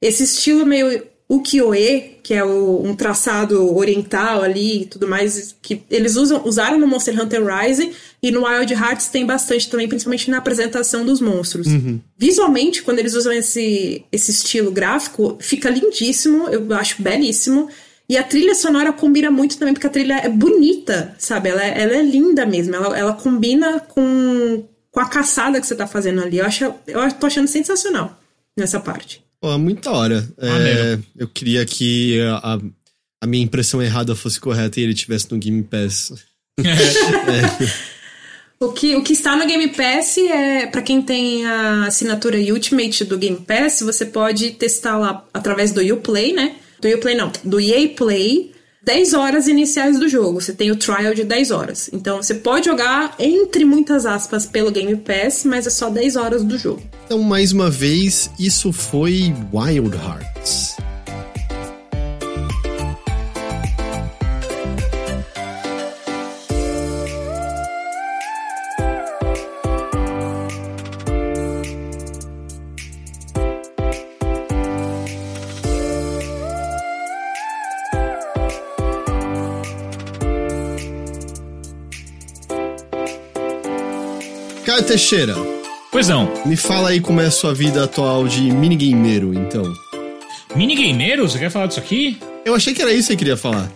Esse estilo meio ukiyo-e, que é o, um traçado oriental ali e tudo mais, que eles usam, usaram no Monster Hunter Rise e no Wild Hearts tem bastante também, principalmente na apresentação dos monstros. Uhum. Visualmente, quando eles usam esse, esse estilo gráfico, fica lindíssimo, eu acho belíssimo. E a trilha sonora combina muito também, porque a trilha é bonita, sabe? Ela é, ela é linda mesmo, ela, ela combina com, com a caçada que você tá fazendo ali. Eu, acho, eu tô achando sensacional nessa parte. Pô, muita hora. É, eu queria que a, a, minha impressão errada fosse correta e ele tivesse no Game Pass. é. O que, o que está no Game Pass é, para quem tem a assinatura Ultimate do Game Pass, você pode testar lá através do Uplay, né? Do Uplay não, do EA Play, 10 horas iniciais do jogo. Você tem o trial de 10 horas. Então você pode jogar, entre muitas aspas, pelo Game Pass, mas é só 10 horas do jogo. Então, mais uma vez, isso foi Wild Hearts. Teixeira. Pois não. Me fala aí como é a sua vida atual de minigameiro, então. Minigameiro? Você quer falar disso aqui? Eu achei que era isso que você queria falar.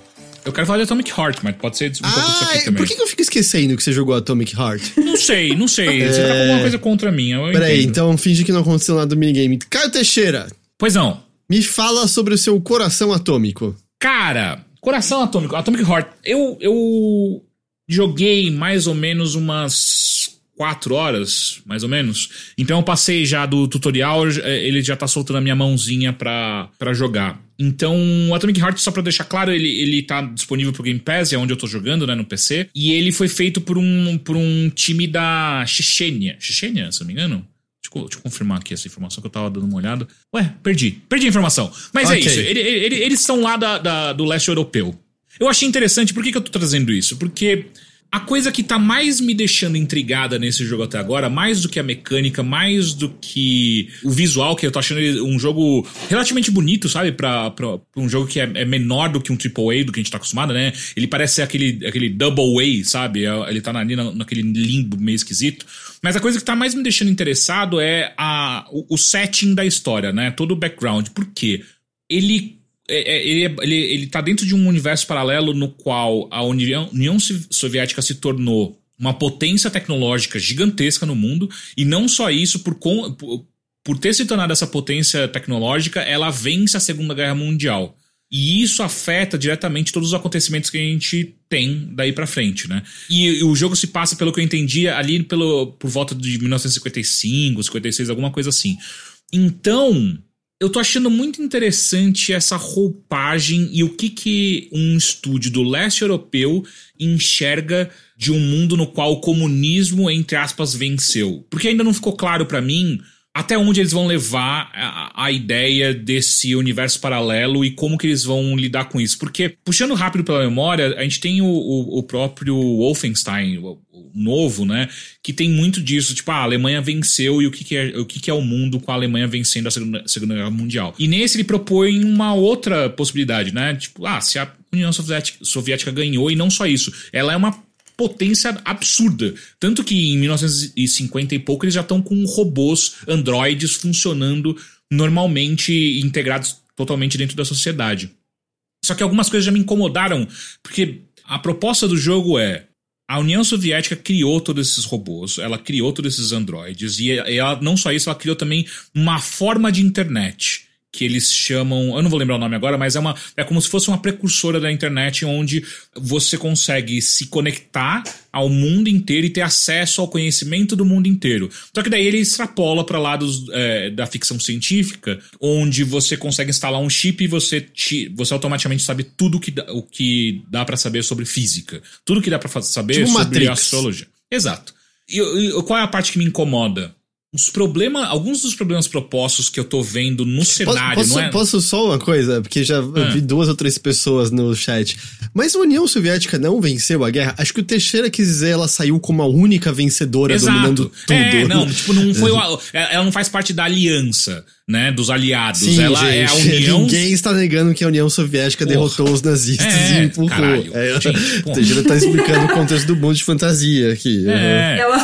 Eu quero falar de Atomic Heart, mas pode ser um ah, pouco disso aqui também. Por que, eu fico esquecendo que você jogou Atomic Heart? Não sei, não sei. Você tá com alguma coisa contra mim. Eu Peraí, então finge que não aconteceu nada do minigame. Caio Teixeira. Pois não. Me fala sobre o seu coração atômico. Cara, coração atômico, Atomic Heart. Eu, eu joguei mais ou menos umas quatro horas, mais ou menos. Então eu passei já do tutorial, é, ele já tá soltando a minha mãozinha pra, pra jogar. Então, o Atomic Heart, só pra deixar claro, ele, ele tá disponível pro Game Pass, é onde eu tô jogando, né, no PC. E ele foi feito por um, por um time da Chechênia. Chechênia, se eu não me engano? deixa eu confirmar aqui essa informação que eu tava dando uma olhada. Ué, perdi. Perdi a informação. Mas é Ok. isso. ele- ele- eles estão lá da- da- do leste europeu. Eu achei interessante. Por que, que eu tô trazendo isso? Porque a coisa que tá mais me deixando intrigada nesse jogo até agora, mais do que a mecânica, mais do que o visual, que eu tô achando um jogo relativamente bonito, sabe? Pra, pra, pra um jogo que é, é menor do que um AAA, do que a gente tá acostumado, né? Ele parece ser aquele, aquele double A, sabe? É- Ele tá ali na- naquele limbo meio esquisito. Mas a coisa que tá mais me deixando interessado é a, o, o setting da história, né? Todo o background. Por quê? Ele ele, é- ele, ele tá dentro de um universo paralelo no qual a União, União Sovi- Soviética se tornou uma potência tecnológica gigantesca no mundo, e não só isso, por, por, por ter se tornado essa potência tecnológica, ela vence a Segunda Guerra Mundial. E isso afeta diretamente todos os acontecimentos que a gente tem daí pra frente, né? E, e o jogo se passa, pelo que eu entendi, ali pelo, por volta de 1955, 56, alguma coisa assim. Então, eu tô achando muito interessante essa roupagem e o que que um estúdio do leste europeu enxerga de um mundo no qual o comunismo, entre aspas, venceu. Porque ainda não ficou claro pra mim até onde eles vão levar a, a ideia desse universo paralelo e como que eles vão lidar com isso. Porque, puxando rápido pela memória, a gente tem o, o, o próprio Wolfenstein, o, o novo, né? Que tem muito disso, tipo, ah, a Alemanha venceu e o que, que é o que, que é o mundo com a Alemanha vencendo a Segunda, Segunda Guerra Mundial. E nesse ele propõe uma outra possibilidade, né? Tipo, ah, se a União Soviética, Soviética ganhou, e não só isso, ela é uma potência absurda. Tanto que em 1950 e pouco eles já estão com robôs, androides funcionando normalmente, integrados totalmente dentro da sociedade. Só que algumas coisas já me incomodaram, porque a proposta do jogo é. A União Soviética criou todos esses robôs, ela criou todos esses androides, e ela, não só isso, ela criou também uma forma de internet que eles chamam, eu não vou lembrar o nome agora, mas é uma é como se fosse uma precursora da internet onde você consegue se conectar ao mundo inteiro e ter acesso ao conhecimento do mundo inteiro. Só que daí ele extrapola para lados é, da ficção científica, onde você consegue instalar um chip e você te, você automaticamente sabe tudo que dá, o que dá para saber sobre física, tudo que dá para saber Tipo sobre Matrix. astrologia. Exato. E, e qual é a parte que me incomoda? Os problemas, alguns dos problemas propostos que eu tô vendo no cenário, posso, não é? posso só uma coisa? Porque já Ah. vi duas ou três pessoas no chat. Mas a União Soviética não venceu a guerra? Acho que o Teixeira quis dizer ela saiu como a única vencedora dominando tudo. É, não, tipo, não foi. o- ela não faz parte da aliança, né? Dos aliados. Sim, ela gente, é a união. ninguém está negando que a União Soviética Porra. derrotou os nazistas É, e empurrou. caralho, É, gente. Teixeira tá explicando o contexto do mundo de fantasia aqui. É, Ela,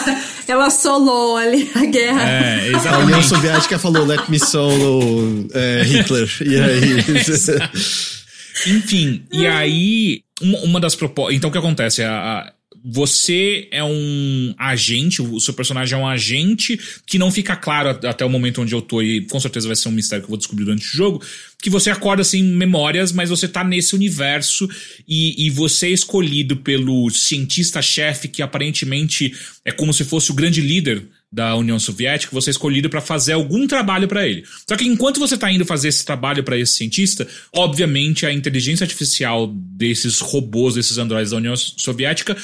ela solou ali a guerra. é, A União. Soviética falou, let me solo é, Hitler. E aí... Enfim, e aí, uma, uma das propostas. Então, o que acontece? A, a- você é um agente, o seu personagem é um agente que não fica claro até o momento onde eu tô, e com certeza vai ser um mistério que eu vou descobrir durante o jogo. Que você acorda assim, memórias, mas você tá nesse universo e, e você é escolhido pelo cientista-chefe, que aparentemente é como se fosse o grande líder da União Soviética, você é escolhido para fazer algum trabalho para ele. Só que enquanto você tá indo fazer esse trabalho para esse cientista, obviamente a inteligência artificial desses robôs, desses androides da União Soviética,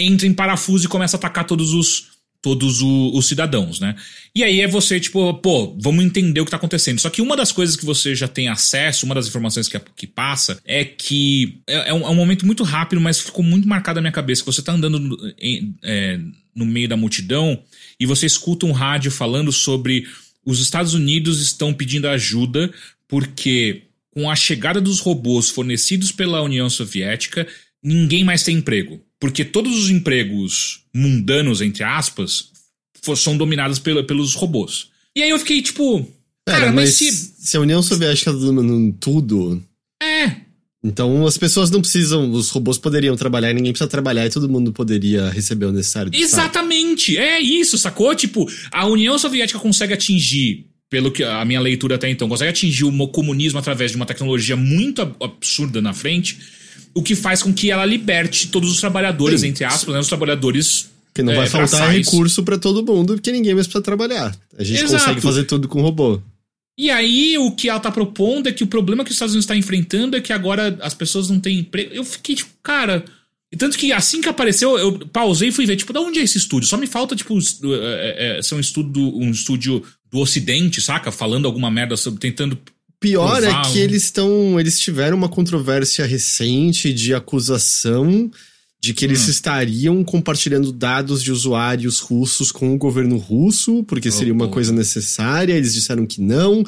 entra em parafuso e começa a atacar todos os todos o- os cidadãos, né? E aí é você, tipo, pô, vamos entender o que tá acontecendo. Só que uma das coisas que você já tem acesso, uma das informações que, que passa, é que é, é um, é um momento muito rápido, mas ficou muito marcado na minha cabeça. que Você tá andando em- é, no meio da multidão e você escuta um rádio falando sobre os Estados Unidos estão pedindo ajuda porque com a chegada dos robôs fornecidos pela União Soviética, ninguém mais tem emprego. Porque todos os empregos mundanos, entre aspas, são dominados pela- pelos robôs. E aí eu fiquei tipo. Pera, Cara, mas mas se. se a União Soviética tá dominando tudo, É, então as pessoas não precisam, os robôs poderiam trabalhar, ninguém precisa trabalhar e todo mundo poderia receber o necessário. Estado. Exatamente, é isso, sacou? Tipo, a União Soviética consegue atingir, pelo que a minha leitura até então, consegue atingir o mo- comunismo através de uma tecnologia muito ab- absurda na frente, o que faz com que ela liberte todos os trabalhadores, Sim. entre aspas, né, os trabalhadores. Porque não é, vai faltar braçais. recurso pra todo mundo, porque ninguém mais precisa trabalhar. A gente Exato. consegue fazer tudo com robô. E aí, o que ela tá propondo é que o problema que os Estados Unidos está enfrentando é que agora as pessoas não têm emprego. Eu fiquei tipo, cara, tanto que assim que apareceu, eu pausei e fui ver, tipo, de onde é esse estúdio? Só me falta, tipo, é, é, ser um estúdio, um estúdio do Ocidente, saca? Falando alguma merda sobre. tentando. Pior é que eles estão. Eles tiveram uma controvérsia recente de acusação de que eles hum. estariam compartilhando dados de usuários russos com o governo russo, porque seria uma coisa necessária. Eles disseram que não.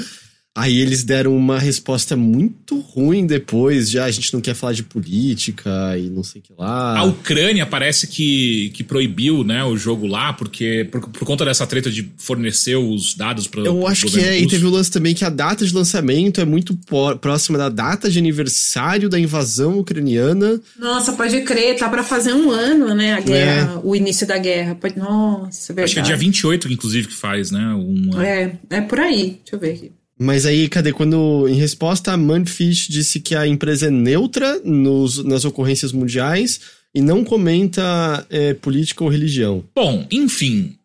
Aí eles deram uma resposta muito ruim depois, já a gente não quer falar de política e não sei o que lá. A Ucrânia parece que, que proibiu né, o jogo lá, porque por, por conta dessa treta de fornecer os dados para Eu acho que é, russo. e teve o lance também que a data de lançamento é muito próxima da data de aniversário da invasão ucraniana. Nossa, pode crer, tá para fazer um ano, né, a guerra, é. o início da guerra. Pode, nossa, é verdade. Acho que é dia 28, inclusive, que faz, né? Uma... É, é por aí, deixa eu ver aqui. Mas aí, cadê? Quando, em resposta, a Mudfish disse que a empresa é neutra nos, nas ocorrências mundiais e não comenta é, política ou religião. Bom, enfim.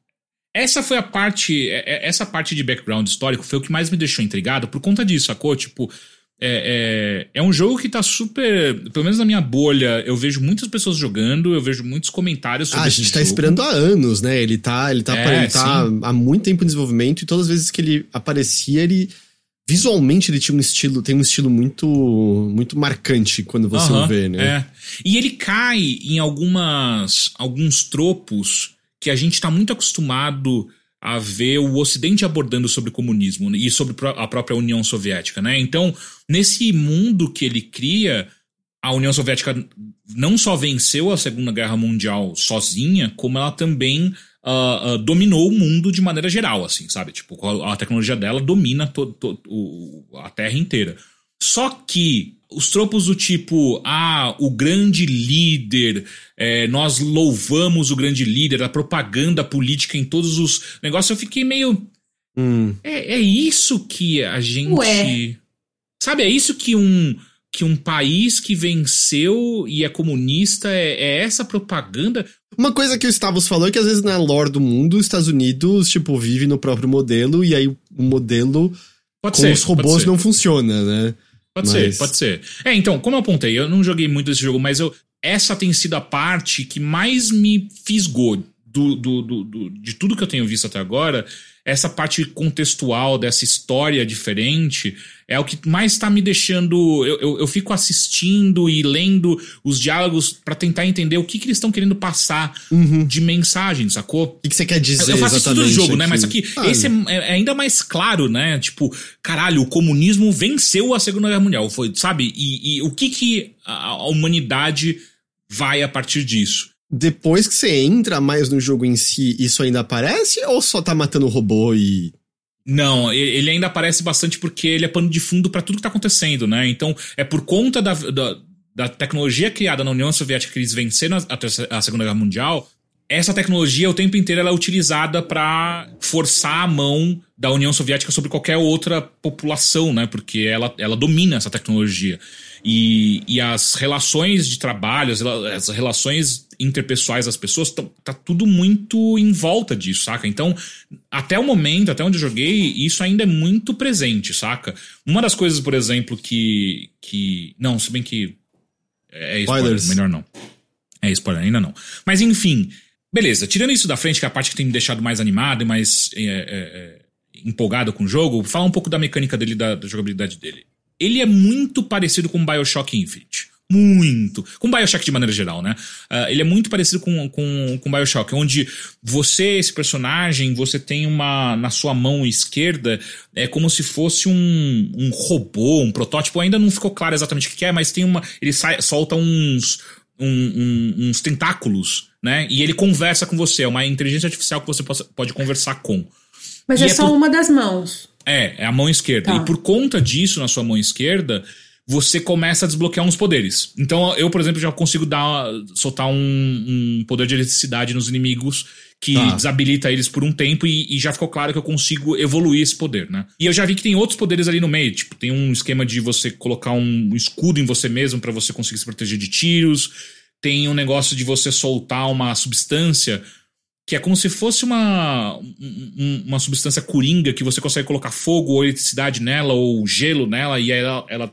Essa foi a parte. É, é, essa parte de background histórico foi o que mais me deixou intrigado por conta disso, sacou? Tipo. É, é, é, um jogo que tá super. Pelo menos na minha bolha, eu vejo muitas pessoas jogando, eu vejo muitos comentários sobre ah, A gente tá jogo. esperando há anos, né? Ele tá, ele tá, é, ele tá há muito tempo em desenvolvimento e todas as vezes que ele aparecia, ele visualmente ele tinha um estilo, tem um estilo muito muito marcante quando você o vê, né? É. E ele cai em algumas alguns tropos que a gente está muito acostumado a ver o Ocidente abordando sobre o comunismo e sobre a própria União Soviética, né? Então, nesse mundo que ele cria, a União Soviética não só venceu a Segunda Guerra Mundial sozinha, como ela também uh, uh, dominou o mundo de maneira geral, assim, sabe? Tipo, a tecnologia dela domina to, to, o, a Terra inteira. Só que os tropos do tipo, ah, o grande líder, é, nós louvamos o grande líder, a propaganda política em todos os negócios, eu fiquei meio. Hum. É, é isso que a gente. Ué. Sabe, é isso que um que um país que venceu e é comunista é, é, essa propaganda. Uma coisa que o Stavros falou é que às vezes na lore do mundo, os Estados Unidos, tipo, vive no próprio modelo e aí o modelo pode com ser, os robôs não funciona, né? Pode mas... ser, pode ser. É, então, como eu apontei, eu não joguei muito esse jogo, mas eu essa tem sido a parte que mais me fisgou do, do, do, do de tudo que eu tenho visto até agora essa parte contextual dessa história diferente é o que mais está me deixando. Eu, eu, eu, fico assistindo e lendo os diálogos para tentar entender o que, que eles estão querendo passar uhum. de mensagem, sacou? O que, que você quer dizer? Eu, eu faço isso do jogo, né? Mas aqui, ah, esse é, é, ainda mais claro, né? Tipo, caralho, o comunismo venceu a Segunda Guerra Mundial, foi, sabe? E, e o que, que a, a humanidade vai a partir disso? Depois que você entra mais no jogo em si, isso ainda aparece? Ou só tá matando o robô e. Não, ele ainda aparece bastante porque ele é pano de fundo para tudo que tá acontecendo, né? Então, é por conta da, da, da tecnologia criada na União Soviética que eles venceram a, a Segunda Guerra Mundial, essa tecnologia o tempo inteiro ela é utilizada para forçar a mão da União Soviética sobre qualquer outra população, né? Porque ela, ela domina essa tecnologia. E, e as relações de trabalho, as, as relações interpessoais das pessoas, tá, tá, tudo muito em volta disso, saca? Então, até o momento, até onde eu joguei, isso ainda é muito presente, saca? Uma das coisas, por exemplo, que. que não, se bem que. É spoiler, Spoilers. melhor não. É spoiler, ainda não. Mas enfim, beleza. Tirando isso da frente, que é a parte que tem me deixado mais animado e mais é, é, é, empolgado com o jogo, falar um pouco da mecânica dele, da, da jogabilidade dele. Ele é muito parecido com Bioshock Infinite muito. Com Bioshock de maneira geral, né? Uh, ele é muito parecido com, com, com Bioshock, onde você, esse personagem, você tem uma. Na sua mão esquerda, é como se fosse um, um robô, um protótipo. Ainda não ficou claro exatamente o que é, mas tem uma. Ele sai, solta uns. Um, um, uns tentáculos, né? E ele conversa com você. É uma inteligência artificial que você pode conversar com. Mas é, é, só por... uma das mãos. É, é a mão esquerda. Tá. E por conta disso, na sua mão esquerda, você começa a desbloquear uns poderes. Então, eu, por exemplo, já consigo dar, soltar um, um poder de eletricidade nos inimigos que ah. desabilita eles por um tempo e, e, já ficou claro que eu consigo evoluir esse poder, né? E eu já vi que tem outros poderes ali no meio, tipo, tem um esquema de você colocar um escudo em você mesmo para você conseguir se proteger de tiros, tem um negócio de você soltar uma substância que é como se fosse uma, uma substância coringa que você consegue colocar fogo ou eletricidade nela ou gelo nela e ela, ela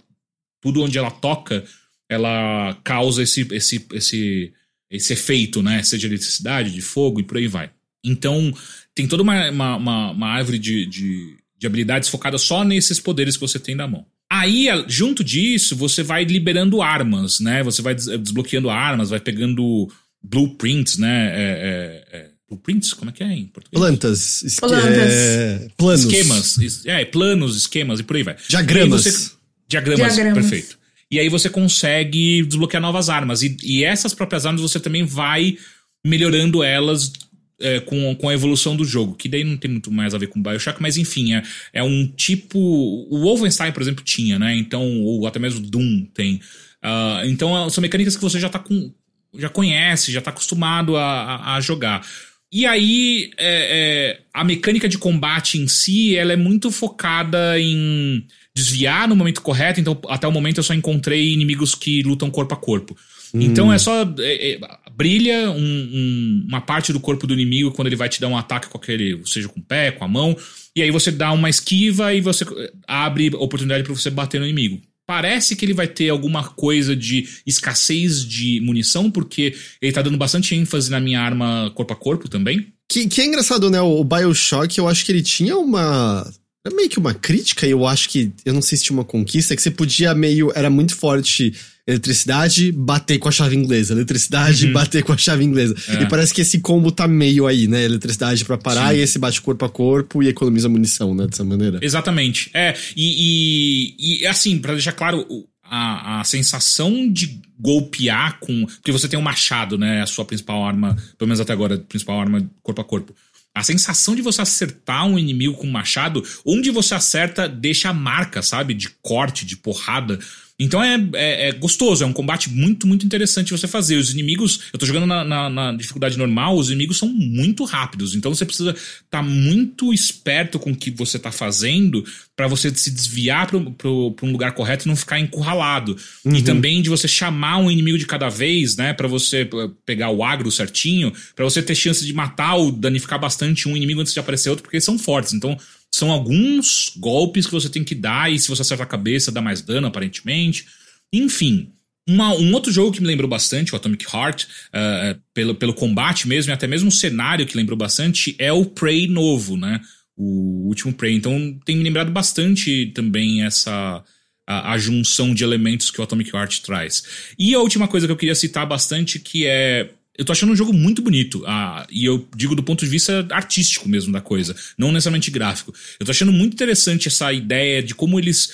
tudo onde ela toca, ela causa esse, esse, esse, esse efeito, né? Seja de eletricidade, de fogo e por aí vai. Então, tem toda uma, uma, uma, uma árvore de, de, de habilidades focada só nesses poderes que você tem na mão. Aí, junto disso, você vai liberando armas, né? Você vai desbloqueando armas, vai pegando blueprints, né? É, é, é, blueprints? Como é que é em português? Plantas. Esque Plantas. É, planos. Esquemas. É, planos, esquemas e por aí vai. Diagramas. Aí você- diagramas, Diagramas. perfeito. E aí você consegue desbloquear novas armas. E, e essas próprias armas você também vai melhorando elas é, com, com a evolução do jogo. Que daí não tem muito mais a ver com Bioshock, mas enfim, é, é um tipo. O Wolfenstein, por exemplo, tinha, né? Então, ou até mesmo Doom tem. Ah, então são mecânicas que você já tá com. Já conhece, já tá acostumado a, a, a jogar. E aí, é, é, a mecânica de combate em si, ela é muito focada em desviar no momento correto. Então, até o momento eu só encontrei inimigos que lutam corpo a corpo. Então é só. é, é, brilha um- um- uma parte do corpo do inimigo quando ele vai te dar um ataque com aquele, seja com o pé, com a mão. E aí você dá uma esquiva e você eh, abre oportunidade para você bater no inimigo. Parece que ele vai ter alguma coisa de escassez de munição, porque ele tá dando bastante ênfase na minha arma corpo a corpo também. Que, que é engraçado, né? O Bioshock, eu acho que ele tinha uma. Era meio que uma crítica, eu acho que. Eu não sei se tinha uma conquista, que você podia meio. Era muito forte eletricidade, bater com a chave inglesa. Eletricidade, bater com a chave inglesa. É. E parece que esse combo tá meio aí, né? Eletricidade pra parar Sim. e esse bate corpo a corpo e economiza munição, né? Dessa maneira. Exatamente. É, e, e, e, assim, pra deixar claro, a, a sensação de golpear com. Porque você tem um machado, né? A sua principal arma, pelo menos até agora, principal arma corpo a corpo. A sensação de você acertar um inimigo com um machado, onde você acerta, deixa a marca, sabe? De corte, de porrada. Então é, é, é gostoso, é um combate muito, muito interessante você fazer. Os inimigos, eu tô jogando na, na- na dificuldade normal, os inimigos são muito rápidos, então você precisa estar muito esperto com o que você tá fazendo pra você se desviar pra um lugar correto e não ficar encurralado. E também de você chamar um inimigo de cada vez, né, Pra você eh, pegar o agro certinho, pra você ter chance de matar ou danificar bastante um inimigo antes de aparecer outro, porque eles são fortes. Então são alguns golpes que você tem que dar, e se você acerta a cabeça, dá mais dano, aparentemente. Enfim. uma- um outro jogo que me lembrou bastante, o Atomic Heart, eh, pelo, pelo combate mesmo, e até mesmo um cenário que lembrou bastante, é o Prey novo, né? O último Prey. Então tem me lembrado bastante também essa. A, a junção de elementos que o Atomic Heart traz. E a última coisa que eu queria citar bastante, que é eu tô achando um jogo muito bonito. Ah, e eu digo do ponto de vista artístico mesmo da coisa, não necessariamente gráfico. Eu tô achando muito interessante essa ideia de como eles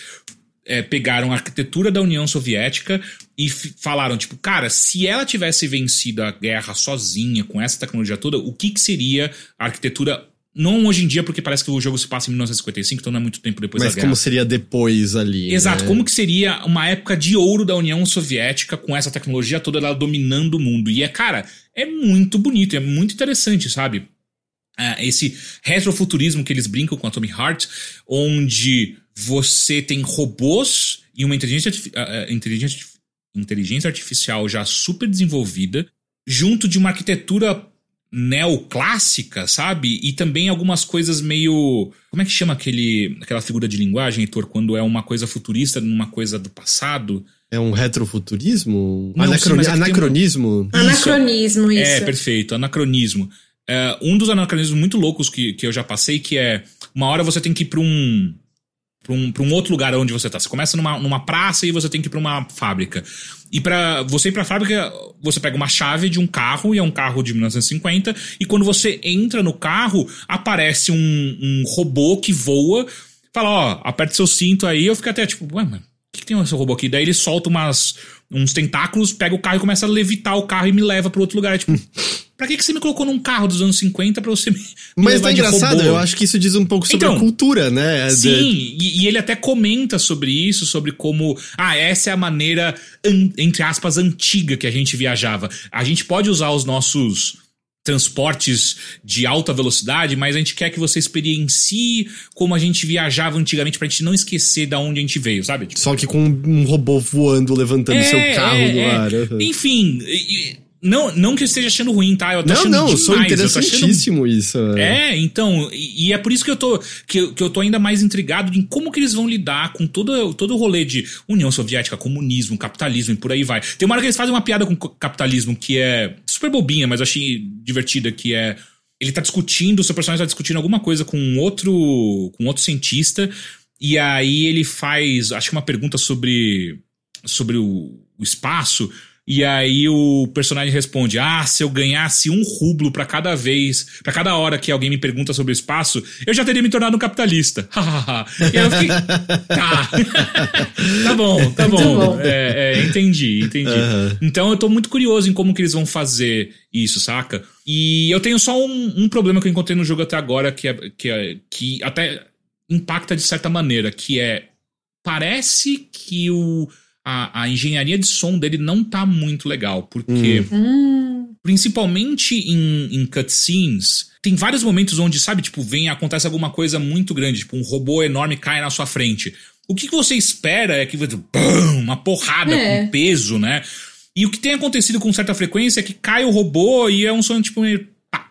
é, pegaram a arquitetura da União Soviética e falaram, tipo, cara, se ela tivesse vencido a guerra sozinha, com essa tecnologia toda, o que, que seria a arquitetura. Não hoje em dia, porque parece que o jogo se passa em 1955, então não é muito tempo depois Mas da guerra. como seria depois ali? Exato, né? como que seria uma época de ouro da União Soviética com essa tecnologia toda ela dominando o mundo? E é, cara, é muito bonito, é muito interessante, sabe? Ah, esse retrofuturismo que eles brincam com Atomic Heart, onde você tem robôs e uma inteligência, ah, inteligência, inteligência artificial já super desenvolvida, junto de uma arquitetura neoclássica, sabe? E também algumas coisas meio. Como é que chama aquele, aquela figura de linguagem, Heitor, quando é uma coisa futurista numa coisa do passado? É um retrofuturismo? Não, sim, Anacroni- mas é que tem anacronismo? Anacronismo, isso. É, perfeito, anacronismo. É, um dos anacronismos muito loucos que, que eu já passei, que é uma hora você tem que ir pra um. Pra um, pra um outro lugar onde você tá. Você começa numa, numa praça e você tem que ir pra uma fábrica. E para você ir pra fábrica, você pega uma chave de um carro, e é um carro de 1950, e quando você entra no carro, aparece um, um robô que voa, fala, ó, aperte seu cinto aí, eu fico até tipo, ué, mano, o que, que tem esse robô aqui? Daí ele solta umas, uns tentáculos, pega o carro e começa a levitar o carro e me leva pro outro lugar. Tipo, pra que, que você me colocou num carro dos anos 50 pra você me, me Mas de engraçado, robô? eu acho que isso diz um pouco sobre Então, a cultura, né? De- Sim, e, e ele até comenta sobre isso, sobre como, ah, essa é a maneira, an- entre aspas, antiga que a gente viajava. A gente pode usar os nossos transportes de alta velocidade, mas a gente quer que você experiencie como a gente viajava antigamente pra gente não esquecer da onde a gente veio, sabe? Tipo, Só que com um robô voando, levantando É, seu carro é, no é. ar. aham. Enfim, Não, não que eu esteja achando ruim, tá? Eu tô não, achando não, demais. sou interessantíssimo achando... isso. É, então, e, e, é por isso que eu tô que, eu, que eu tô ainda mais intrigado em como que eles vão lidar com todo, todo o rolê de União Soviética, comunismo, capitalismo e por aí vai. Tem uma hora que eles fazem uma piada com capitalismo que é super bobinha, mas eu achei divertida, que é ele tá discutindo, o seu personagem tá discutindo alguma coisa com outro com outro cientista e aí ele faz, acho que uma pergunta sobre sobre o, o espaço e aí o personagem responde: Ah, se eu ganhasse um rublo para cada vez, para cada hora que alguém me pergunta sobre o espaço, eu já teria me tornado um capitalista. e aí eu fiquei. Tá. tá bom, tá bom. bom. É, é, entendi, entendi. Uhum. Então eu tô muito curioso em como que eles vão fazer isso, saca? E eu tenho só um, um problema que eu encontrei no jogo até agora, que é, que, é, que até impacta de certa maneira, que é. Parece que o a, a engenharia de som dele não tá muito legal, porque. Hum. Principalmente em, em cutscenes, tem vários momentos onde, sabe, tipo, vem, acontece alguma coisa muito grande, tipo, um robô enorme cai na sua frente. O que, que você espera é que bum, uma porrada é. com peso, né? E o que tem acontecido com certa frequência é que cai o robô e é um som tipo. Pá.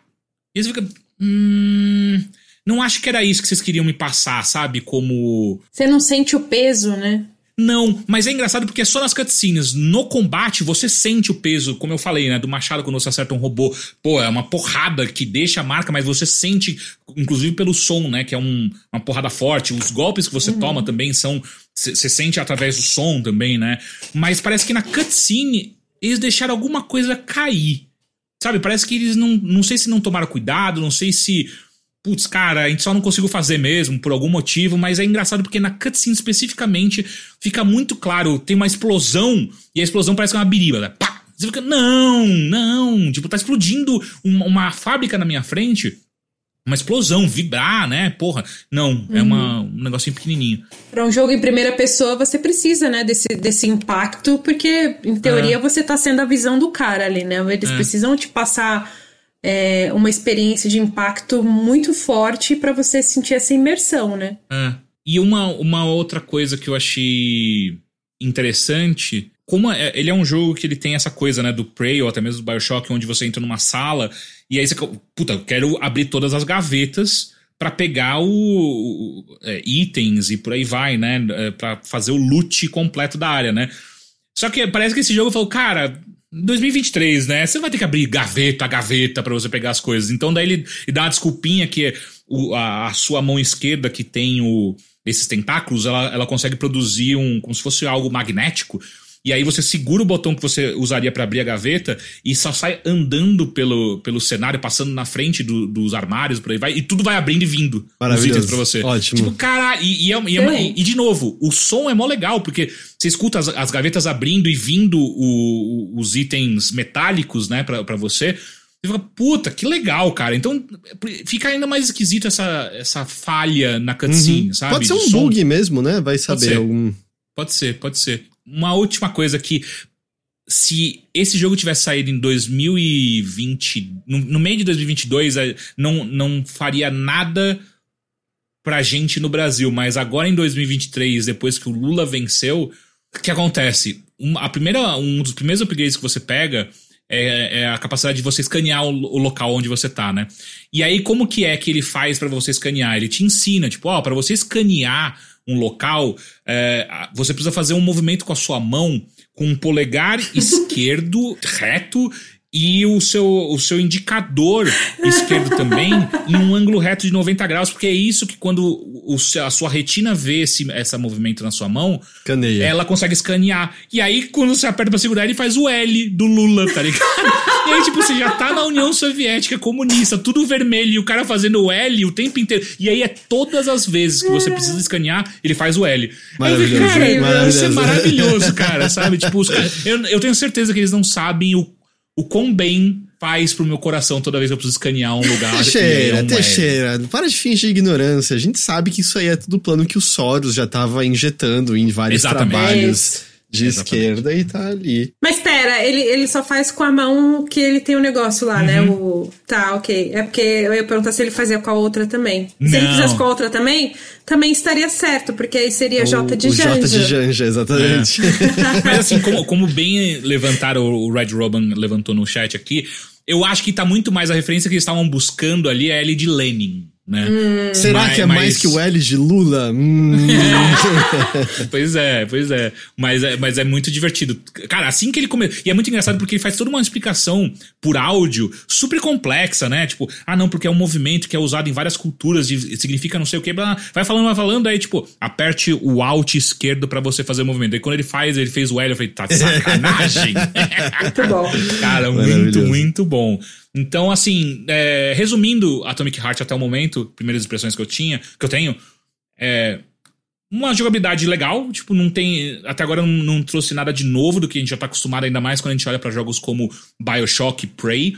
E você fica. Hum, não acho que era isso que vocês queriam me passar, sabe? Como. Você não sente o peso, né? Não, mas é engraçado porque é só nas cutscenes. No combate, você sente o peso, como eu falei, né? Do machado quando você acerta um robô. Pô, é uma porrada que deixa a marca, mas você sente, inclusive pelo som, né? Que é um, uma porrada forte. Os golpes que você uhum. toma também são. Você sente através do som também, né? Mas parece que na cutscene eles deixaram alguma coisa cair. Sabe? Parece que eles não. Não sei se não tomaram cuidado, não sei se putz, cara, a gente só não conseguiu fazer mesmo por algum motivo, mas é engraçado porque na cutscene especificamente fica muito claro, tem uma explosão e a explosão parece que é uma biriba, né? Pá! Você fica, não, não, tipo, tá explodindo uma, uma fábrica na minha frente, uma explosão, vibrar, né? Porra, não, uhum. é uma, um negocinho pequenininho. Para um jogo em primeira pessoa, você precisa, né, desse, desse impacto, porque, em teoria, é. você tá sendo a visão do cara ali, né? Eles é. precisam te passar é, uma experiência de impacto muito forte para você sentir essa imersão, né? É. E uma, uma outra coisa que eu achei interessante, como é, ele é um jogo que ele tem essa coisa, né, do Prey ou até mesmo do BioShock, onde você entra numa sala e aí você, puta, eu quero abrir todas as gavetas para pegar o, o é, itens e por aí vai, né, é, para fazer o loot completo da área, né? Só que parece que esse jogo falou, cara, 2023, né? Você vai ter que abrir gaveta gaveta para você pegar as coisas. Então daí ele, dá uma desculpinha que o, a, a, sua mão esquerda que tem o, esses tentáculos, ela, ela consegue produzir um como se fosse algo magnético e aí você segura o botão que você usaria para abrir a gaveta e só sai andando pelo, pelo cenário, passando na frente do, dos armários, por aí vai, e tudo vai abrindo e vindo os itens pra você. Ótimo. Tipo, cara, e, e, é, e, é, e, de novo, o som é mó legal, porque você escuta as, as gavetas abrindo e vindo o, o, os itens metálicos, né, pra, pra você. E fica, puta, que legal, cara. Então fica ainda mais esquisito essa, essa falha na cutscene, uhum. sabe? Pode ser um bug mesmo, né? Vai saber pode algum. Pode ser, pode ser uma última coisa que se esse jogo tivesse saído em 2020, no, no meio de 2022, é, não, não faria nada pra gente no Brasil, mas agora em 2023, depois que o Lula venceu, o que acontece? Um, a primeira, um dos primeiros upgrades que você pega é, é a capacidade de você escanear o, o, local onde você tá, né? E aí, como que é que ele faz para você escanear? Ele te ensina, tipo, ó, para você escanear um local, é, você precisa fazer um movimento com a sua mão com um polegar esquerdo reto e o seu, o seu indicador esquerdo também em um ângulo reto de 90 graus, porque é isso que quando o, a sua retina vê esse essa movimento na sua mão, Caneia. ela consegue escanear. E aí, quando você aperta pra segurar, ele faz o L do Lula, tá ligado? e aí, tipo, você já tá na União Soviética comunista, tudo vermelho, e o cara fazendo o L o tempo inteiro. E aí é todas as vezes que você precisa escanear, ele faz o L. Maravilhoso. Aí, cara, maravilhoso. isso é maravilhoso, cara, sabe? Tipo, os caras, eu, eu tenho certeza que eles não sabem o o quão bem faz pro meu coração toda vez que eu preciso escanear um lugar. Teixeira, é Teixeira, é. para de fingir ignorância. A gente sabe que isso aí é tudo plano que o Soros já tava injetando em vários Exatamente. trabalhos de Exatamente. esquerda e tá ali. Mas pera, ele, ele só faz com a mão que ele tem o um negócio lá, né? uhum. né? O, tá, ok. É porque eu ia perguntar se ele fazia com a outra também. Não. Se ele fizesse com a outra também, também estaria certo, porque aí seria o, J de o Janja. J de Janja, exatamente. É. Mas assim, como, como bem levantaram, o Red Robin levantou no chat aqui, eu acho que tá muito mais a referência que eles estavam buscando ali é L de Lenin né? Hum. Será mas, que é mas... mais que o L de Lula? Hum. pois é, pois é. Mas, é. mas é muito divertido. Cara, assim que ele começa. E é muito engraçado porque ele faz toda uma explicação por áudio super complexa, né? Tipo, ah, não, porque é um movimento que é usado em várias culturas, de, significa não sei o que. Vai falando, vai falando, aí, tipo, aperte o Alt esquerdo para você fazer o movimento. Aí quando ele faz, ele fez o L, eu falei, tá de sacanagem. muito bom. Cara, muito, muito bom. Então, assim, é, resumindo Atomic Heart até o momento, primeiras impressões que eu tinha, que eu tenho, é uma jogabilidade legal, tipo, não tem. Até agora não, não trouxe nada de novo do que a gente já tá acostumado, ainda mais quando a gente olha para jogos como Bioshock e Prey.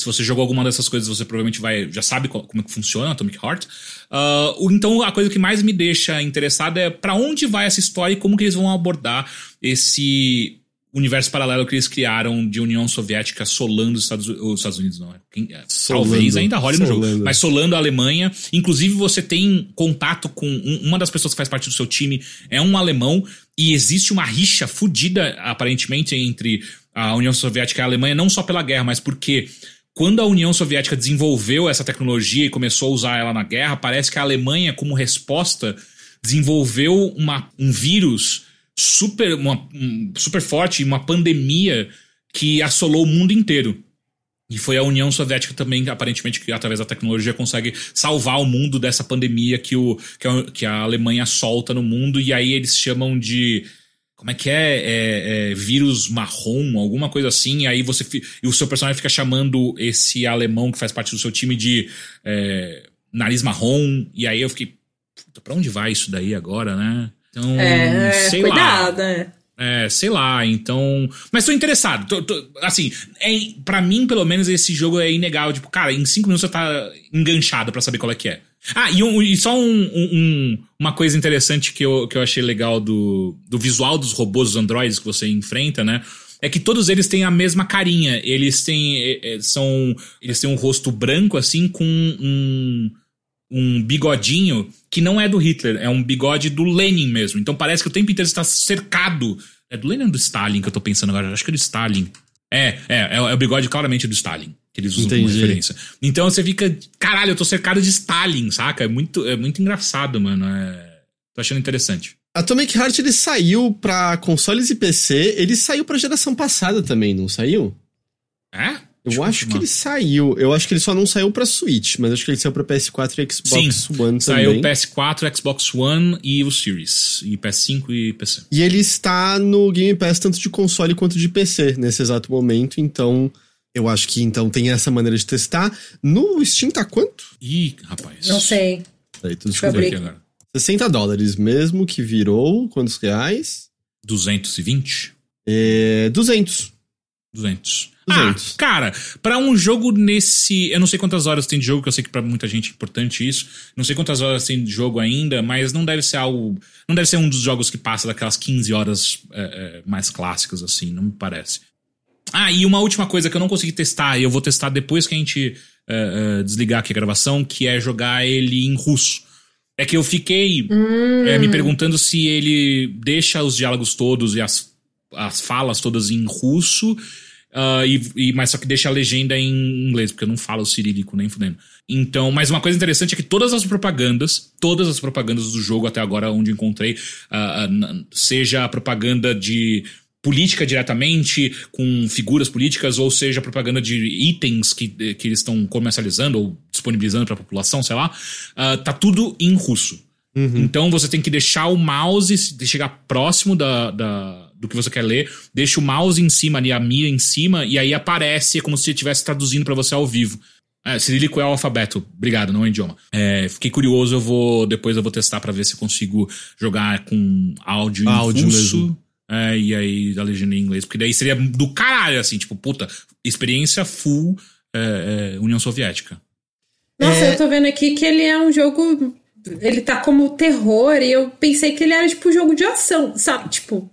Se você jogou alguma dessas coisas, você provavelmente vai já sabe qual, como é que funciona Atomic Heart. Uh, então, a coisa que mais me deixa interessado é para onde vai essa história e como que eles vão abordar esse universo paralelo que eles criaram de União Soviética solando os Estados, os Estados Unidos, não é? é solando, Talvez ainda role no jogo, mas solando a Alemanha. Inclusive, você tem contato com um, uma das pessoas que faz parte do seu time, é um alemão, e existe uma rixa fodida, aparentemente, entre a União Soviética e a Alemanha, não só pela guerra, mas porque quando a União Soviética desenvolveu essa tecnologia e começou a usar ela na guerra, parece que a Alemanha, como resposta, desenvolveu uma, um vírus super, uma, um, super forte, uma pandemia que assolou o mundo inteiro. E foi a União Soviética também, aparentemente, que através da tecnologia consegue salvar o mundo dessa pandemia que, o, que, a, que a Alemanha solta no mundo. E aí eles chamam de. Como é que é? é, é vírus marrom, alguma coisa assim. E aí você. E o seu personagem fica chamando esse alemão que faz parte do seu time de é, nariz marrom. E aí eu fiquei. Puta, pra onde vai isso daí agora, né? Então, é, sei cuidado, lá. É. É, sei lá, então. Mas tô interessado. Tô, tô, assim, é, para mim, pelo menos, esse jogo é inegável. Tipo, cara, em cinco minutos você tá enganchado para saber qual é que é. Ah, e, um, e só um, um, uma coisa interessante que eu, que eu achei legal do, do visual dos robôs, dos androides que você enfrenta, né? É que todos eles têm a mesma carinha. Eles têm. É, é são. Eles têm um rosto branco, assim, com um um bigodinho que não é do Hitler, é um bigode do Lenin mesmo. Então parece que o tempo inteiro está cercado. É do Lenin ou do Stalin que eu tô pensando agora? Acho que é do Stalin. É, é, é, é o bigode claramente do Stalin. Que eles usam Entendi. como referência. Então você fica. Caralho, eu tô cercado de Stalin, saca? É muito, é muito engraçado, mano. É, tô achando interessante. Atomic Heart ele saiu pra consoles e PC, ele saiu pra geração passada também, não saiu? É? Eu acho que ele saiu. Eu acho que ele só não saiu pra Switch, mas acho que ele saiu pra PS4 e Xbox Sim, One saiu também. Saiu PS4, Xbox One e o Series. E PS5 e PC. E ele está no Game Pass tanto de console quanto de PC nesse exato momento, então. Eu acho que então tem essa maneira de testar. No Steam tá quanto? Ih, rapaz. Não sei. Aí, tudo aqui agora. 60 dólares mesmo, que virou quantos reais? 220? É, 200. 200. Ah, cara, para um jogo nesse. Eu não sei quantas horas tem de jogo, que eu sei que pra muita gente é importante isso. Não sei quantas horas tem de jogo ainda, mas não deve ser algo. Não deve ser um dos jogos que passa daquelas 15 horas é, é, mais clássicas, assim, não me parece. Ah, e uma última coisa que eu não consegui testar, e eu vou testar depois que a gente é, é desligar aqui a gravação, que é jogar ele em russo. É que eu fiquei hum. me perguntando se ele deixa os diálogos todos e as, as falas todas em russo Uh, e, e, mas só que deixa a legenda em inglês, porque eu não falo cirílico nem fudendo. Então, mas uma coisa interessante é que todas as propagandas, todas as propagandas do jogo até agora, onde encontrei, uh, seja a propaganda de política diretamente, com figuras políticas, ou seja, propaganda de itens que, que eles estão comercializando ou disponibilizando para a população, sei lá, tá tudo em russo. Uhum. Então você tem que deixar o mouse chegar próximo da, da do que você quer ler, deixa o mouse em cima ali, a mira em cima, e aí aparece, é como se estivesse traduzindo para você ao vivo. É, cirílico é o alfabeto, obrigado, não é idioma. É, fiquei curioso, eu vou depois eu vou testar para ver se eu consigo jogar com áudio, áudio em russo. É, e aí a legenda em inglês, porque daí seria do caralho, assim, tipo, puta, experiência full é, é União Soviética. Nossa, é. eu tô vendo aqui que ele é um jogo. Ele tá como terror, e eu pensei que ele era tipo um jogo de ação, sabe? Tipo,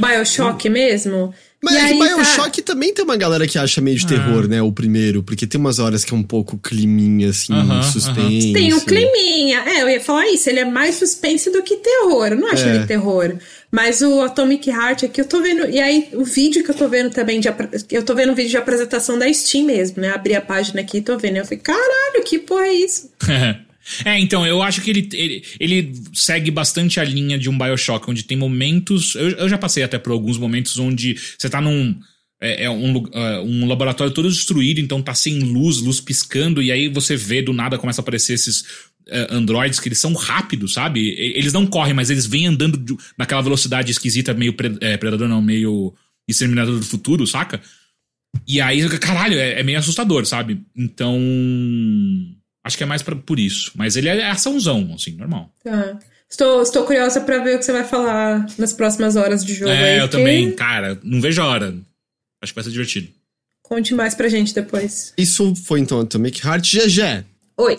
Bioshock mesmo. Mas E é que tá- Bioshock também tem uma galera que acha meio de Ah. terror, né? O primeiro, porque tem umas horas que é um pouco climinha, assim, Aham, suspense. Tem um climinha. É, eu ia falar isso. Ele é mais suspense do que terror. Eu não acho É. ele terror. Mas o Atomic Heart aqui eu tô vendo. E aí, o vídeo que eu tô vendo também. De, eu tô vendo o vídeo de apresentação da Steam mesmo, né? Abri a página aqui e tô vendo. Eu falei, caralho, que porra é isso? É, então, eu acho que ele, ele, ele segue bastante a linha de um Bioshock, onde tem momentos. Eu, eu já passei até por alguns momentos onde você tá num. É, é um, é, um laboratório todo destruído, então tá sem luz, luz piscando, e aí você vê do nada começa a aparecer esses é, androides que eles são rápidos, sabe? Eles não correm, mas eles vêm andando naquela velocidade esquisita, meio é, predador, não, meio exterminador do futuro, saca? E aí, caralho, é meio assustador, sabe? Então. Acho que é mais pra, por isso. Mas ele é açãozão, assim, normal. Tá. Estou, estou curiosa pra ver o que você vai falar nas próximas horas de jogo. aí, é, eu porque também, cara, não vejo a hora. Acho que vai ser divertido. Conte mais pra gente depois. Isso foi então Atomic Heart. GG. Oi.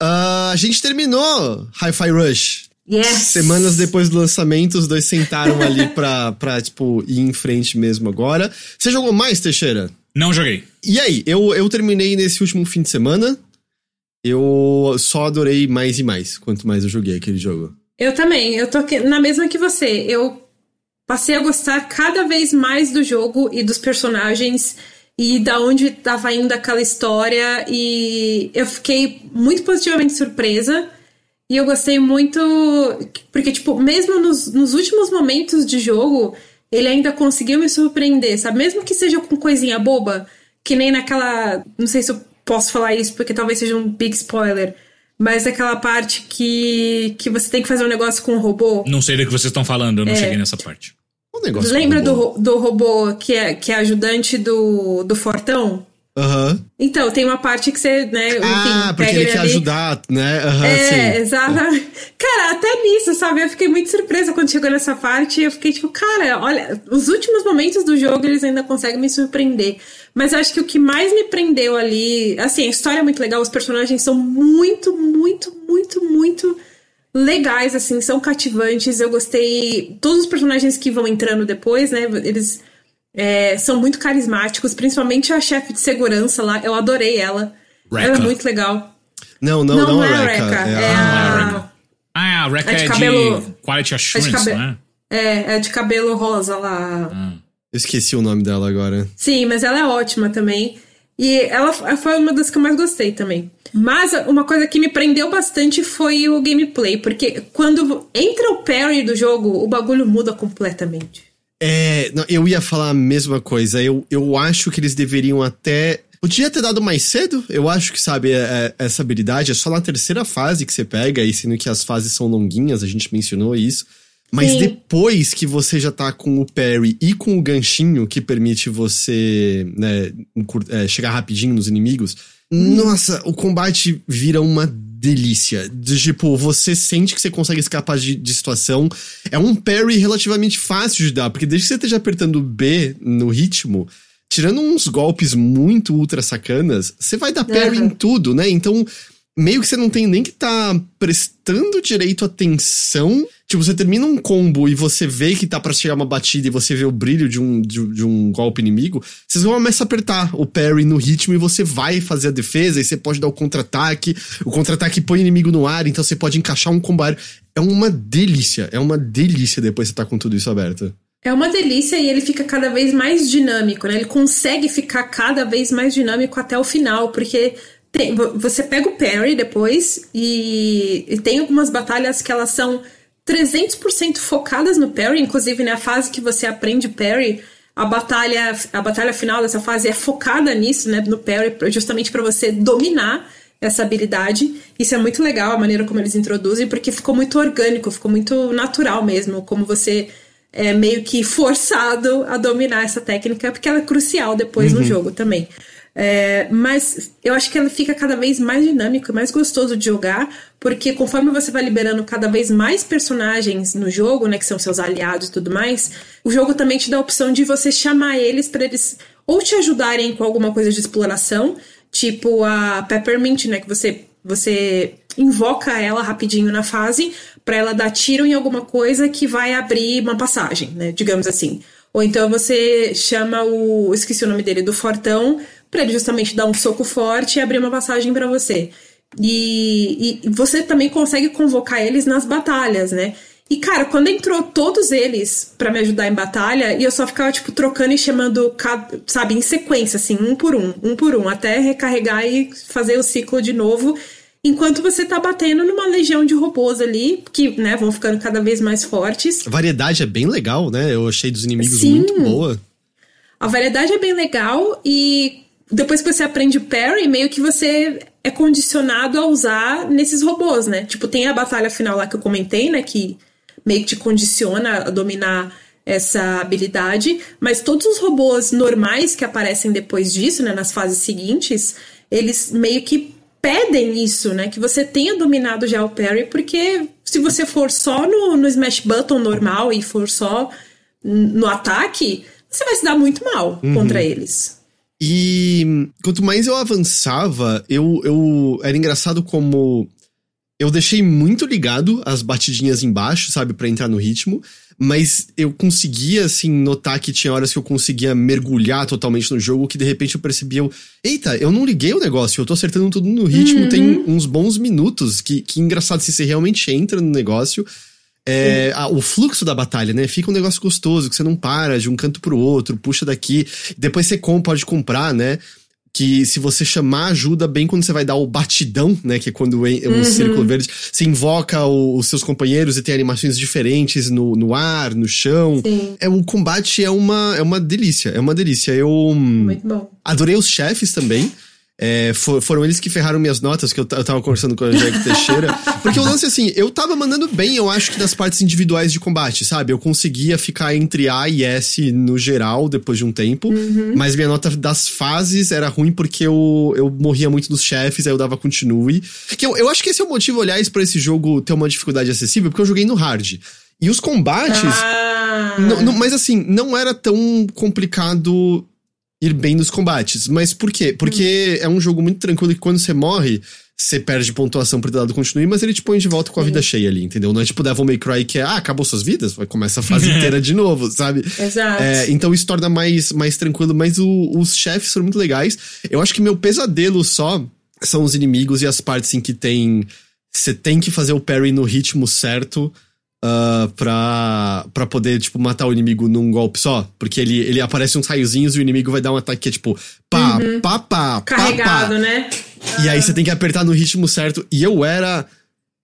Ah, a gente terminou Hi-Fi Rush. Yes! Semanas depois do lançamento, os dois sentaram ali pra, pra, tipo, ir em frente mesmo agora. Você jogou mais, Teixeira? Não joguei. E aí, eu, eu terminei nesse último fim de semana. Eu só adorei mais e mais, quanto mais eu joguei aquele jogo. Eu também, eu tô na mesma que você. Eu passei a gostar cada vez mais do jogo e dos personagens e da onde tava indo aquela história e eu fiquei muito positivamente surpresa e eu gostei muito porque tipo, mesmo nos, nos últimos momentos de jogo, ele ainda conseguiu me surpreender, sabe? Mesmo que seja com coisinha boba, que nem naquela, não sei se eu posso falar isso porque talvez seja um big spoiler, mas aquela parte que, que você tem que fazer um negócio com um robô. Não sei do que vocês estão falando, eu não É. cheguei nessa parte. Um negócio Lembra do, bom. ro- do robô que é, que é ajudante do, do Fortão? Aham. Então, tem uma parte que você, né, enfim, Ah, porque ele quer ali. ajudar, né? Aham, É, sim. exatamente. Cara, até nisso, sabe? Eu fiquei muito surpresa quando chegou nessa parte. Eu fiquei tipo, cara, olha, os últimos momentos do jogo eles ainda conseguem me surpreender. Mas eu acho que o que mais me prendeu ali. Assim, a história é muito legal, os personagens são muito, muito, muito, muito legais, assim, são cativantes. Eu gostei. Todos os personagens que vão entrando depois, né? Eles é, são muito carismáticos, principalmente a chefe de segurança lá. Eu adorei ela. Ela é Reca. muito legal. Não, não, não, Não, é é a Reca. Reca, É é a- Ah, a Reca É é de de, cabelo- Quality Assurance, cabe- não é? É, é de cabelo rosa lá. Ah. Eu esqueci o nome dela agora. Sim, mas ela é ótima também. E ela foi uma das que eu mais gostei também. Mas uma coisa que me prendeu bastante foi o gameplay, porque quando entra o parry do jogo, o bagulho muda completamente. É, não, eu ia falar a mesma coisa. Eu, eu acho que eles deveriam até. Podia ter dado mais cedo. Eu acho que, sabe, é- é- essa habilidade é só na terceira fase que você pega, e sendo que as fases são longuinhas, a gente mencionou isso. Mas Sim. depois que você já tá com o parry e com o ganchinho que permite você né, é, chegar rapidinho nos inimigos, nossa, o combate vira uma delícia. De, tipo, você sente que você consegue escapar de, de situação. É um parry relativamente fácil de dar, porque desde que você esteja apertando B no ritmo, tirando uns golpes muito ultra sacanas, você vai dar parry Aham. em tudo, né? Então, meio que você não tem nem que tá prestando direito atenção. Tipo, você termina um combo e você vê que tá pra chegar uma batida e você vê o brilho de um, de, de um golpe inimigo, vocês vão começar a apertar o parry no ritmo e você vai fazer a defesa e você pode dar o contra-ataque. O contra-ataque põe o inimigo no ar, então você pode encaixar um combo aéreo. É uma delícia, é uma delícia depois você tá com tudo isso aberto. É uma delícia e ele fica cada vez mais dinâmico, né? Ele consegue ficar cada vez mais dinâmico até o final, porque tem- vo- você pega o parry depois e, e tem algumas batalhas que elas são 300% focadas no parry, inclusive na fase que você aprende parry, a batalha, a batalha final dessa fase é focada nisso, né, no parry, justamente para você dominar essa habilidade. Isso é muito legal, a maneira como eles introduzem, porque ficou muito orgânico, ficou muito natural mesmo, como você é meio que forçado a dominar essa técnica, porque ela é crucial depois no jogo também. É, mas eu acho que ela fica cada vez mais dinâmica, mais gostoso de jogar, porque conforme você vai liberando cada vez mais personagens no jogo, né, que são seus aliados e tudo mais, o jogo também te dá a opção de você chamar eles para eles ou te ajudarem com alguma coisa de exploração, tipo a Peppermint, né, que você você invoca ela rapidinho na fase para ela dar tiro em alguma coisa que vai abrir uma passagem, né? Digamos assim. Ou então você chama o. Esqueci o nome dele, do Fortão, para ele justamente dar um soco forte e abrir uma passagem para você. E, e, você também consegue convocar eles nas batalhas, né? E, cara, quando entrou todos eles para me ajudar em batalha, e eu só ficava, tipo, trocando e chamando, sabe, em sequência, assim, um por um, um por um, até recarregar e fazer o ciclo de novo enquanto você tá batendo numa legião de robôs ali, que, né, vão ficando cada vez mais fortes. A variedade é bem legal, né? Eu achei dos inimigos Sim. muito boa. A variedade é bem legal e depois que você aprende parry, meio que você é condicionado a usar nesses robôs, né? Tipo, tem a batalha final lá que eu comentei, né, que meio que te condiciona a dominar essa habilidade, mas todos os robôs normais que aparecem depois disso, né, nas fases seguintes, eles meio que pedem isso, né? Que você tenha dominado já o parry, porque se você for só no, no smash button normal e for só no ataque, você vai se dar muito mal uhum. contra eles. E quanto mais eu avançava, eu, eu era engraçado como eu deixei muito ligado as batidinhas embaixo, sabe, para entrar no ritmo, mas eu conseguia, assim, notar que tinha horas que eu conseguia mergulhar totalmente no jogo, que de repente eu percebia, eu, eita, eu não liguei o negócio, eu tô acertando tudo no ritmo, uhum. tem uns bons minutos, que, que engraçado, se você realmente entra no negócio, é, a, o fluxo da batalha, né? Fica um negócio gostoso, que você não para de um canto pro outro, puxa daqui, depois você com, pode comprar, né? que se você chamar ajuda bem quando você vai dar o batidão, né? Que é quando o uhum. círculo verde, você invoca o, os seus companheiros e tem animações diferentes no, no ar, no chão. Sim. É, o combate é uma, é uma delícia, é uma delícia. Eu Muito bom. adorei os chefes também. É, for, foram eles que ferraram minhas notas, que eu, eu tava conversando com a Angélica Teixeira. Porque o lance, assim, eu tava mandando bem, eu acho que das partes individuais de combate, sabe? Eu conseguia ficar entre A e S no geral, depois de um tempo. Uhum. Mas minha nota das fases era ruim porque eu, eu morria muito dos chefes, aí eu dava continue. Que eu, eu acho que esse é o motivo, aliás, para esse jogo ter uma dificuldade acessível, porque eu joguei no hard. E os combates. Ah. mas assim, não era tão complicado ir bem nos combates. Mas por quê? Porque hum. é um jogo muito tranquilo que quando você morre, você perde pontuação pro dado continue, mas ele te põe de volta com a Sim. vida cheia ali, entendeu? Não é tipo Devil May Cry que é, ah, acabou suas vidas, vai começar a fase inteira de novo, sabe? Exato. É, então isso torna mais, mais tranquilo, mas o, os chefes são muito legais. Eu acho que meu pesadelo só são os inimigos e as partes em que tem. Você tem que fazer o parry no ritmo certo uh, pra, pra poder, tipo, matar o inimigo num golpe só. Porque ele, ele aparece uns raiozinhos e o inimigo vai dar um ataque que é tipo pá, uhum. pá, pá, Carregado, pá, pá. né? E aí você tem que apertar no ritmo certo. E eu era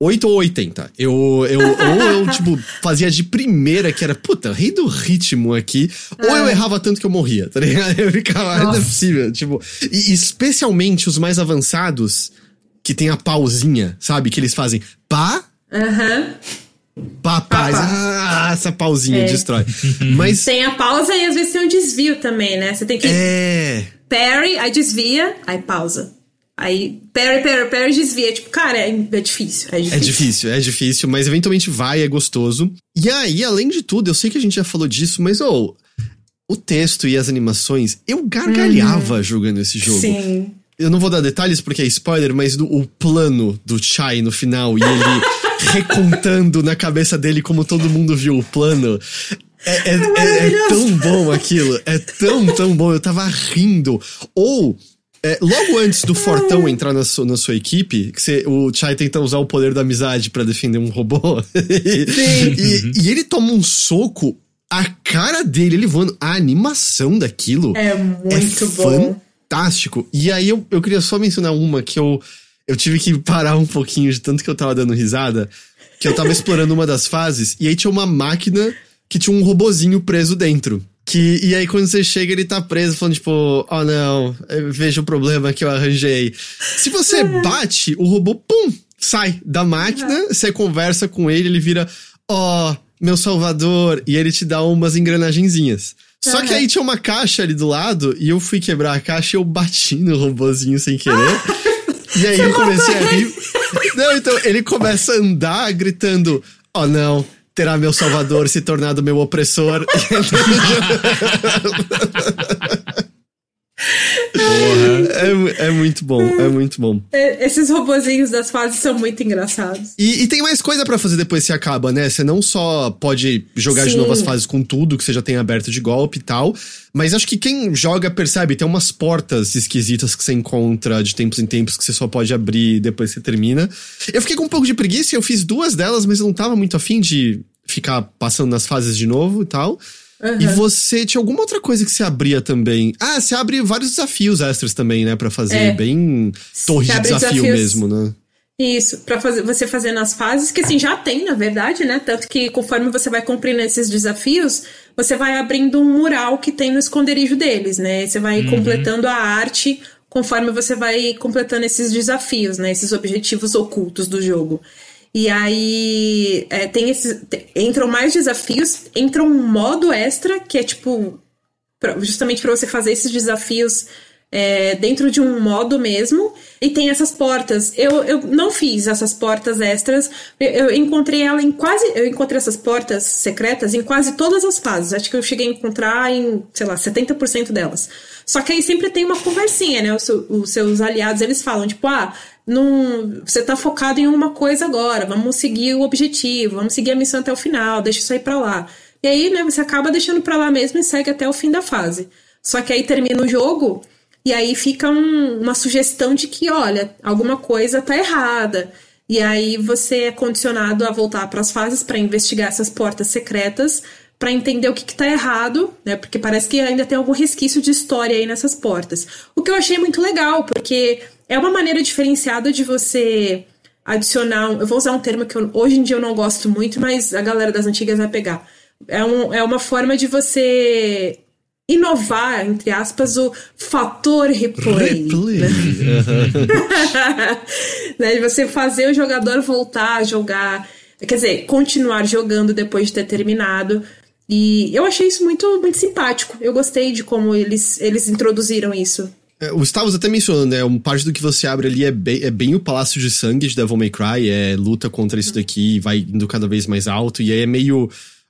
8 ou 80. Eu, eu, ou eu, tipo, fazia de primeira, que era, puta, rei do ritmo aqui. Ou eu ah. errava tanto que eu morria, tá ligado? Eu ficava, não é possível. Tipo, e especialmente os mais avançados, que tem a pausinha, sabe? Que eles fazem pá. Aham. Uhum. Papaz, ah, essa pausinha é. destrói. Mas. Tem a pausa e às vezes tem um desvio também, né? Você tem que. É. Parry, aí desvia, aí pausa. Aí, parry, parry, parry, desvia. Tipo, cara, é, é, difícil, é difícil. É difícil, é difícil, mas eventualmente vai, é gostoso. E aí, além de tudo, eu sei que a gente já falou disso, mas, oh, o texto e as animações, eu gargalhava uhum. jogando esse jogo. Sim. Eu não vou dar detalhes porque é spoiler, mas do, o plano do Chai no final e ele recontando na cabeça dele como todo mundo viu o plano. É, é, é, é, tão bom aquilo. É tão, tão bom. Eu tava rindo. Ou, é, logo antes do Fortão entrar na, sua, na sua equipe, que você, o Chai tenta usar o poder da amizade para defender um robô. e, e, ele toma um soco, a cara dele, ele voando. A animação daquilo é muito bom fantástico. E aí eu, eu queria só mencionar uma que eu, eu tive que parar um pouquinho de tanto que eu tava dando risada. Que eu tava explorando uma das fases e aí tinha uma máquina que tinha um robozinho preso dentro. Que, e aí quando você chega, ele tá preso, falando tipo, oh não, veja o problema que eu arranjei. Se você bate, o robô, pum, sai da máquina, você conversa com ele, ele vira, ó, oh, meu salvador, e ele te dá umas engrenagenzinhas. Só que aí tinha uma caixa ali do lado e eu fui quebrar a caixa e eu bati no robozinho sem querer. e aí eu comecei a rir. Não, então ele começa a andar gritando: Oh não, terá meu salvador se tornado meu opressor. É, é, muito bom, é muito bom. É, esses robozinhos das fases são muito engraçados. E, e tem mais coisa para fazer depois que acaba, né? Você não só pode jogar Sim. de novo as fases com tudo que você já tem aberto de golpe e tal, mas acho que quem joga percebe, tem umas portas esquisitas que você encontra de tempos em tempos que você só pode abrir depois que você termina. Eu fiquei com um pouco de preguiça, eu fiz duas delas, mas eu não tava muito afim de ficar passando nas fases de novo e tal. Uhum. E você tinha alguma outra coisa que você abria também? Ah, você abre vários desafios extras também, né? para fazer é. bem torre de desafio desafios... mesmo, né? Isso, para fazer, você fazer nas fases, que assim, já tem, na verdade, né? Tanto que conforme você vai cumprindo esses desafios, você vai abrindo um mural que tem no esconderijo deles, né? Você vai uhum. completando a arte conforme você vai completando esses desafios, né? Esses objetivos ocultos do jogo. E aí é, tem esses. Entram mais desafios, entra um modo extra, que é tipo. Justamente para você fazer esses desafios é, dentro de um modo mesmo. E tem essas portas. Eu, eu não fiz essas portas extras. Eu, eu, encontrei ela em quase. Eu encontrei essas portas secretas em quase todas as fases. Acho que eu cheguei a encontrar em, sei lá, 70% delas. Só que aí sempre tem uma conversinha, né? Os, os seus aliados eles falam, tipo, ah não, você está focado em uma coisa agora, vamos seguir o objetivo, vamos seguir a missão até o final, deixa isso aí para lá. E aí, né, você acaba deixando para lá mesmo e segue até o fim da fase. Só que aí termina o jogo e aí fica um, uma sugestão de que, olha, alguma coisa tá errada. E aí você é condicionado a voltar para as fases para investigar essas portas secretas, para entender o que, está errado, né? Porque parece que ainda tem algum resquício de história aí nessas portas. O que eu achei muito legal, porque é uma maneira diferenciada de você adicionar. Eu vou usar um termo que eu, hoje em dia eu não gosto muito, mas a galera das antigas vai pegar. É, um, é uma forma de você inovar, entre aspas, o fator replay. replay. Né? De você fazer o jogador voltar a jogar. Quer dizer, continuar jogando depois de ter terminado. E eu achei isso muito, muito simpático. Eu gostei de como eles, eles introduziram isso. É, o Stavros até mencionou, né? Uma parte do que você abre ali é bem, é bem o Palácio de Sangue de Devil May Cry, é luta contra isso daqui, vai indo cada vez mais alto, e aí é meio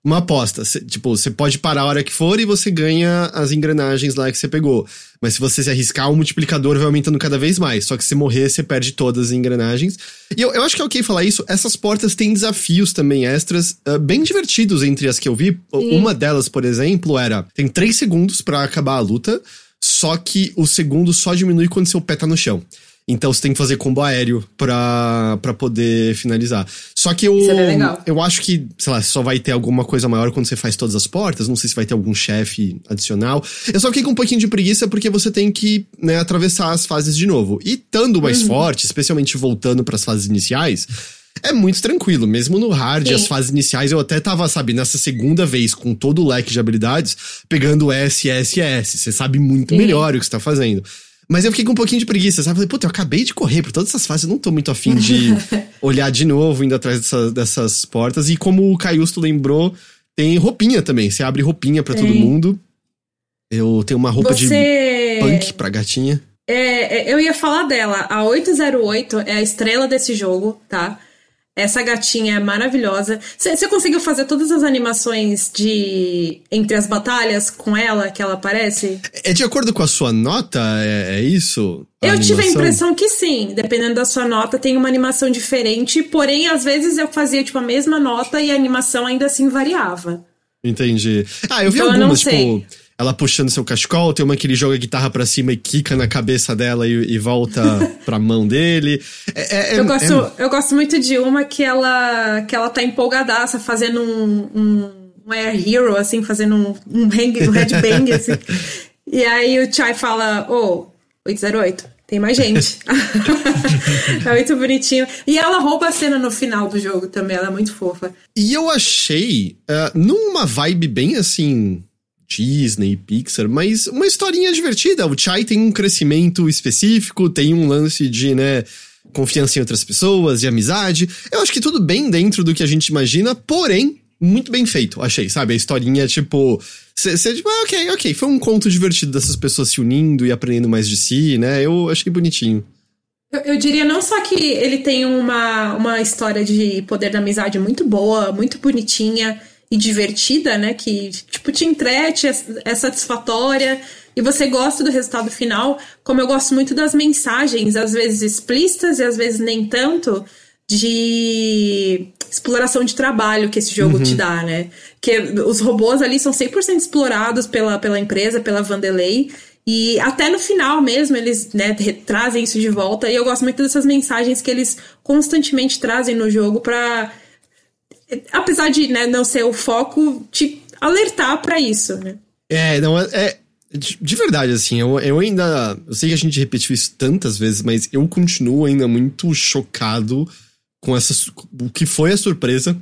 uma aposta. Cê, tipo, você pode parar a hora que for e você ganha as engrenagens lá que você pegou. Mas se você se arriscar, o multiplicador vai aumentando cada vez mais. Só que se morrer, você perde todas as engrenagens. E eu, eu acho que é ok falar isso. Essas portas têm desafios também extras, uh, bem divertidos entre as que eu vi. Sim. Uma delas, por exemplo, era: tem três segundos para acabar a luta. Só que o segundo só diminui quando seu pé tá no chão. Então você tem que fazer combo aéreo pra, pra poder finalizar. Só que eu, é eu acho que, sei lá, só vai ter alguma coisa maior quando você faz todas as portas. Não sei se vai ter algum chefe adicional. Eu só fiquei com um pouquinho de preguiça porque você tem que né, atravessar as fases de novo. E estando mais uhum. forte, especialmente voltando para as fases iniciais, é muito tranquilo. Mesmo no hard, Sim. as fases iniciais, eu até tava, sabe, nessa segunda vez, com todo o leque de habilidades, pegando S, S, S. Você sabe muito Sim. melhor o que você tá fazendo. Mas eu fiquei com um pouquinho de preguiça, sabe? Falei, puta, eu acabei de correr por todas essas fases, eu não tô muito afim de olhar de novo, indo atrás dessa, dessas portas. E como o Caiusto lembrou, tem roupinha também. Você abre roupinha para todo mundo. Eu tenho uma roupa Você... de punk pra gatinha. É, é, eu ia falar dela. A 808 é a estrela desse jogo, tá? Essa gatinha é maravilhosa. Você conseguiu fazer todas as animações de entre as batalhas com ela que ela aparece? É de acordo com a sua nota? É, é isso? eu animação? tive a impressão que sim. Dependendo da sua nota, tem uma animação diferente. Porém, às vezes eu fazia tipo a mesma nota e a animação ainda assim variava. Entendi. Ah, eu vi então, algumas, eu tipo ela puxando seu cachecol, tem uma que ele joga a guitarra pra cima e quica na cabeça dela e, e volta pra mão dele. É, é, é, eu, gosto, é eu gosto muito de uma que ela, que ela tá empolgadaça fazendo um, um, um Air Hero, assim, fazendo um, um, hang, um headbang, assim. E aí o Chai fala, ô, oh, 808, tem mais gente. é muito bonitinho. E ela rouba a cena no final do jogo também, ela é muito fofa. E eu achei, uh, numa vibe bem assim Disney, Pixar, mas uma historinha divertida. O Chai tem um crescimento específico, tem um lance de, né, confiança em outras pessoas, de amizade. Eu acho que tudo bem dentro do que a gente imagina, porém, muito bem feito, achei, sabe? A historinha, tipo. Você, tipo, ah, ok, ok. Foi um conto divertido dessas pessoas se unindo e aprendendo mais de si, né? Eu achei bonitinho. Eu, eu, diria não só que ele tem uma, uma história de poder da amizade muito boa, muito bonitinha, e divertida, né? Que, tipo, te entrete, é, é satisfatória. e você gosta do resultado final, como eu gosto muito das mensagens, às vezes explícitas e às vezes nem tanto, de exploração de trabalho que esse jogo uhum. te dá, né? Que os robôs ali são 100% explorados pela, pela empresa, pela Vandelay, e até no final mesmo, eles né, trazem isso de volta. E eu gosto muito dessas mensagens que eles constantemente trazem no jogo para apesar de né, não ser o foco, te alertar para isso, né? É, não, é, é de verdade, assim, eu, eu ainda. Eu sei que a gente repetiu isso tantas vezes, mas eu continuo ainda muito chocado com essa. O que foi a surpresa,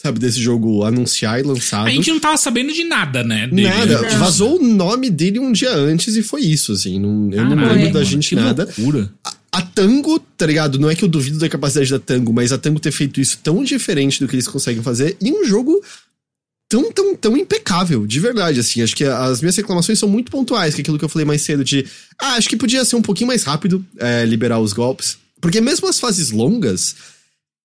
sabe, desse jogo anunciar e lançado. A gente não tava sabendo de nada, né? Dele. Nada. Não. Vazou o nome dele um dia antes e foi isso, assim. Não, eu não lembro da gente que nada. Loucura. A, a Tango, tá ligado? Não é que eu duvido da capacidade da Tango, mas a Tango ter feito isso tão diferente do que eles conseguem fazer em um jogo tão, tão, tão impecável, de verdade, assim. Acho que as minhas reclamações são muito pontuais, que é aquilo que eu falei mais cedo de. Ah, acho que podia ser um pouquinho mais rápido é, liberar os golpes. Porque mesmo as fases longas,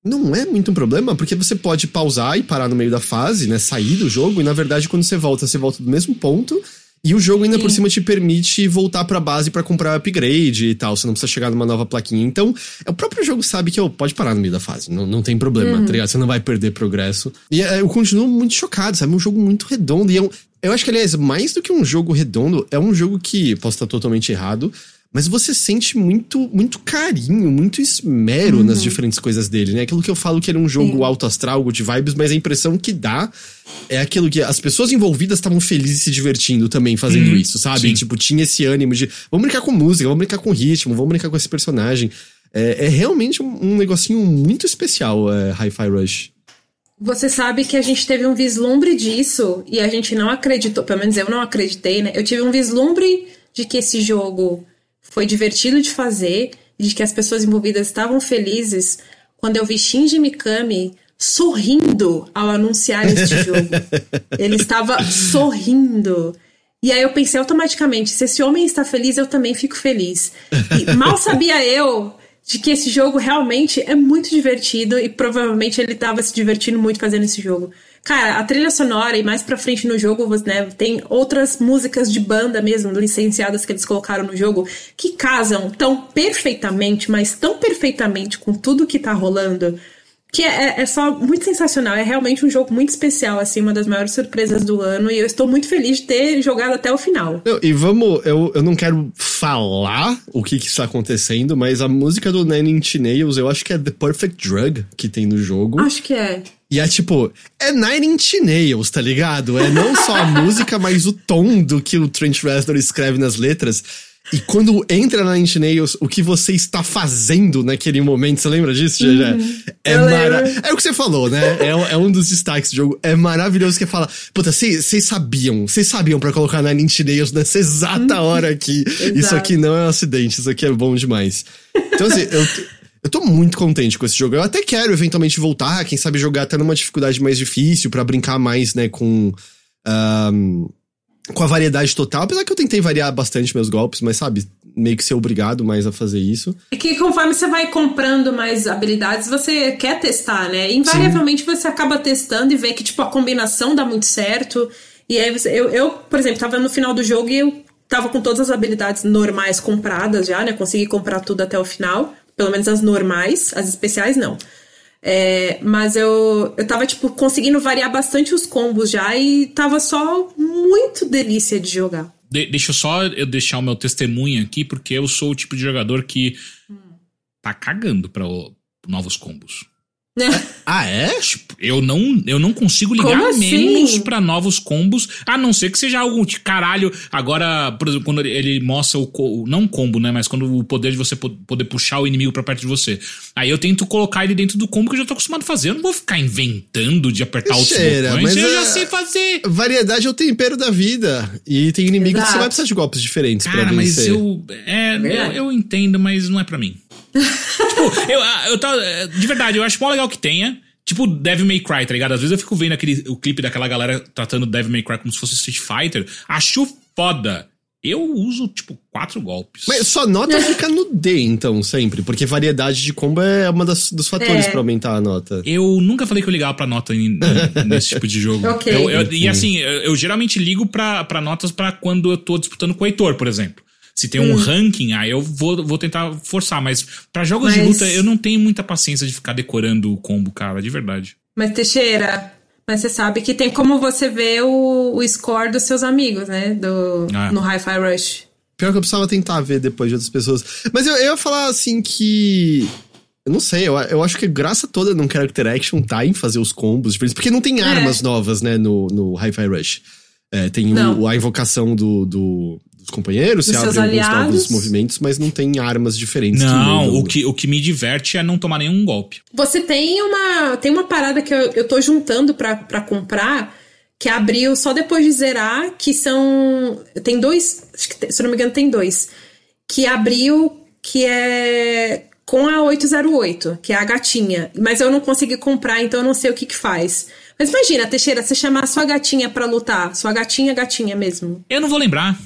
não é muito um problema, porque você pode pausar e parar no meio da fase, né? Sair do jogo, e na verdade, quando você volta, você volta do mesmo ponto. E o jogo ainda Sim. por cima te permite voltar pra base para comprar upgrade e tal. Você não precisa chegar numa nova plaquinha. Então, o próprio jogo sabe que oh, pode parar no meio da fase. Não, não tem problema, uhum. tá ligado? Você não vai perder progresso. E é, eu continuo muito chocado, sabe? É um jogo muito redondo. E é um, eu acho que, aliás, mais do que um jogo redondo, é um jogo que, posso estar totalmente errado, mas você sente muito muito carinho, muito esmero uhum. nas diferentes coisas dele, né? Aquilo que eu falo que era um jogo Sim. alto astral, de vibes, mas a impressão que dá é aquilo que as pessoas envolvidas estavam felizes e se divertindo também fazendo uhum. isso, sabe? Sim. Tipo, tinha esse ânimo de vamos brincar com música, vamos brincar com ritmo, vamos brincar com esse personagem. É, é realmente um, um, negocinho muito especial, é, Hi-Fi Rush. Você sabe que a gente teve um vislumbre disso e a gente não acreditou, pelo menos eu não acreditei, né? Eu tive um vislumbre de que esse jogo foi divertido de fazer e de que as pessoas envolvidas estavam felizes quando eu vi Shinji Mikami sorrindo ao anunciar este jogo. Ele estava sorrindo. E aí eu pensei automaticamente, se esse homem está feliz, eu também fico feliz. E mal sabia eu de que esse jogo realmente é muito divertido e provavelmente ele estava se divertindo muito fazendo esse jogo. Cara, a trilha sonora e mais pra frente no jogo, né, tem outras músicas de banda mesmo, licenciadas que eles colocaram no jogo, que casam tão perfeitamente, mas tão perfeitamente com tudo que tá rolando, que é, é, só muito sensacional. É realmente um jogo muito especial, assim, uma das maiores surpresas do ano. E eu estou muito feliz de ter jogado até o final. Não, e vamos, eu, eu não quero falar o que, que está acontecendo, mas a música do Nine Inch Nails, eu acho que é The Perfect Drug que tem no jogo. Acho que é. E é tipo, é Nine Inch Nails, tá ligado? É não só a música, mas o tom do que o Trent Reznor escreve nas letras. E quando entra na Inch Nails, o que você está fazendo naquele momento, você lembra disso, Gegé? Uhum, é, mara... é o que você falou, né? É, é, um dos destaques do jogo. É maravilhoso que fala, puta, vocês sabiam, vocês sabiam para colocar na Inch Nails nessa exata uhum. hora aqui. isso aqui não é um acidente, isso aqui é bom demais. Então, assim, eu, eu tô muito contente com esse jogo. Eu até quero eventualmente voltar, quem sabe jogar até numa dificuldade mais difícil para brincar mais, né, com. Um, com a variedade total, apesar que eu tentei variar bastante meus golpes, mas sabe, meio que ser obrigado mais a fazer isso. É que conforme você vai comprando mais habilidades, você quer testar, né? Invariavelmente Sim. você acaba testando e vê que, tipo, a combinação dá muito certo. E aí você, eu, eu, por exemplo, tava no final do jogo e eu tava com todas as habilidades normais compradas já, né? Consegui comprar tudo até o final. Pelo menos as normais, as especiais não. É, mas eu, eu tava, tipo, conseguindo variar bastante os combos já e tava só muito delícia de jogar. De, deixa eu só eu deixar o meu testemunho aqui, porque eu sou o tipo de jogador que hum. tá cagando para novos combos. Ah, é? Tipo, eu não, eu não consigo ligar assim? menos para novos combos, a não ser que seja algo de caralho. Agora, por exemplo, quando ele mostra o. Não combo, né? Mas quando o poder de você poder puxar o inimigo para perto de você. Aí eu tento colocar ele dentro do combo que eu já tô acostumado a fazer. Eu não vou ficar inventando de apertar outros botões. Mas eu já sei fazer. Variedade é o tempero da vida. E tem inimigos Exato. que você vai precisar de golpes diferentes Cara, pra vencer. mas eu, é, eu. Eu entendo, mas não é para mim tipo, eu, ah, eu tô. De verdade, eu acho mó legal que tenha. Tipo Devil May Cry, tá ligado? Às vezes eu fico vendo aquele, o clipe daquela galera tratando Devil May Cry como se fosse Street Fighter. Acho foda. Eu uso, tipo, quatro golpes. Mas sua nota fica no D, então, sempre. Porque variedade de combo é uma das, dos fatores É. pra aumentar a nota. Eu nunca falei que eu ligava pra nota em- nesse tipo de jogo. Ok. Eu- eu- e assim, eu, eu geralmente ligo pra, pra notas pra quando eu tô disputando com o Heitor, por exemplo. Se tem um ranking, aí eu vou, vou tentar forçar. Mas pra jogos de Mas- luta, eu não tenho muita paciência de ficar decorando o combo, cara, de verdade. Mas, Teixeira, mas você sabe que tem como você ver o, o score dos seus amigos, né? Do, Ah. No Hi-Fi Rush. Pior que eu precisava tentar ver depois de outras pessoas. Mas eu, eu ia falar assim que. Eu não sei, eu, eu acho que a graça toda num character action tá em fazer os combos diferentes. Porque não tem É. armas novas, né, no, no Hi-Fi Rush. É, tem o- a invocação do, do- dos companheiros, Dos você seus abre alguns novos movimentos, mas não tem armas diferentes. Não, mudam. o que, o que me diverte é não tomar nenhum golpe. Você tem uma, tem uma parada que eu, eu tô juntando pra, pra comprar, que abriu só depois de zerar, que são. Tem dois. Que, tem- se eu não me engano, tem dois. Que abriu, que é com a 808, que é a gatinha. Mas eu não consegui comprar, então eu não sei o que que faz. Mas imagina, Teixeira, você chamar a sua gatinha pra lutar. Sua gatinha, gatinha mesmo. Eu não vou lembrar.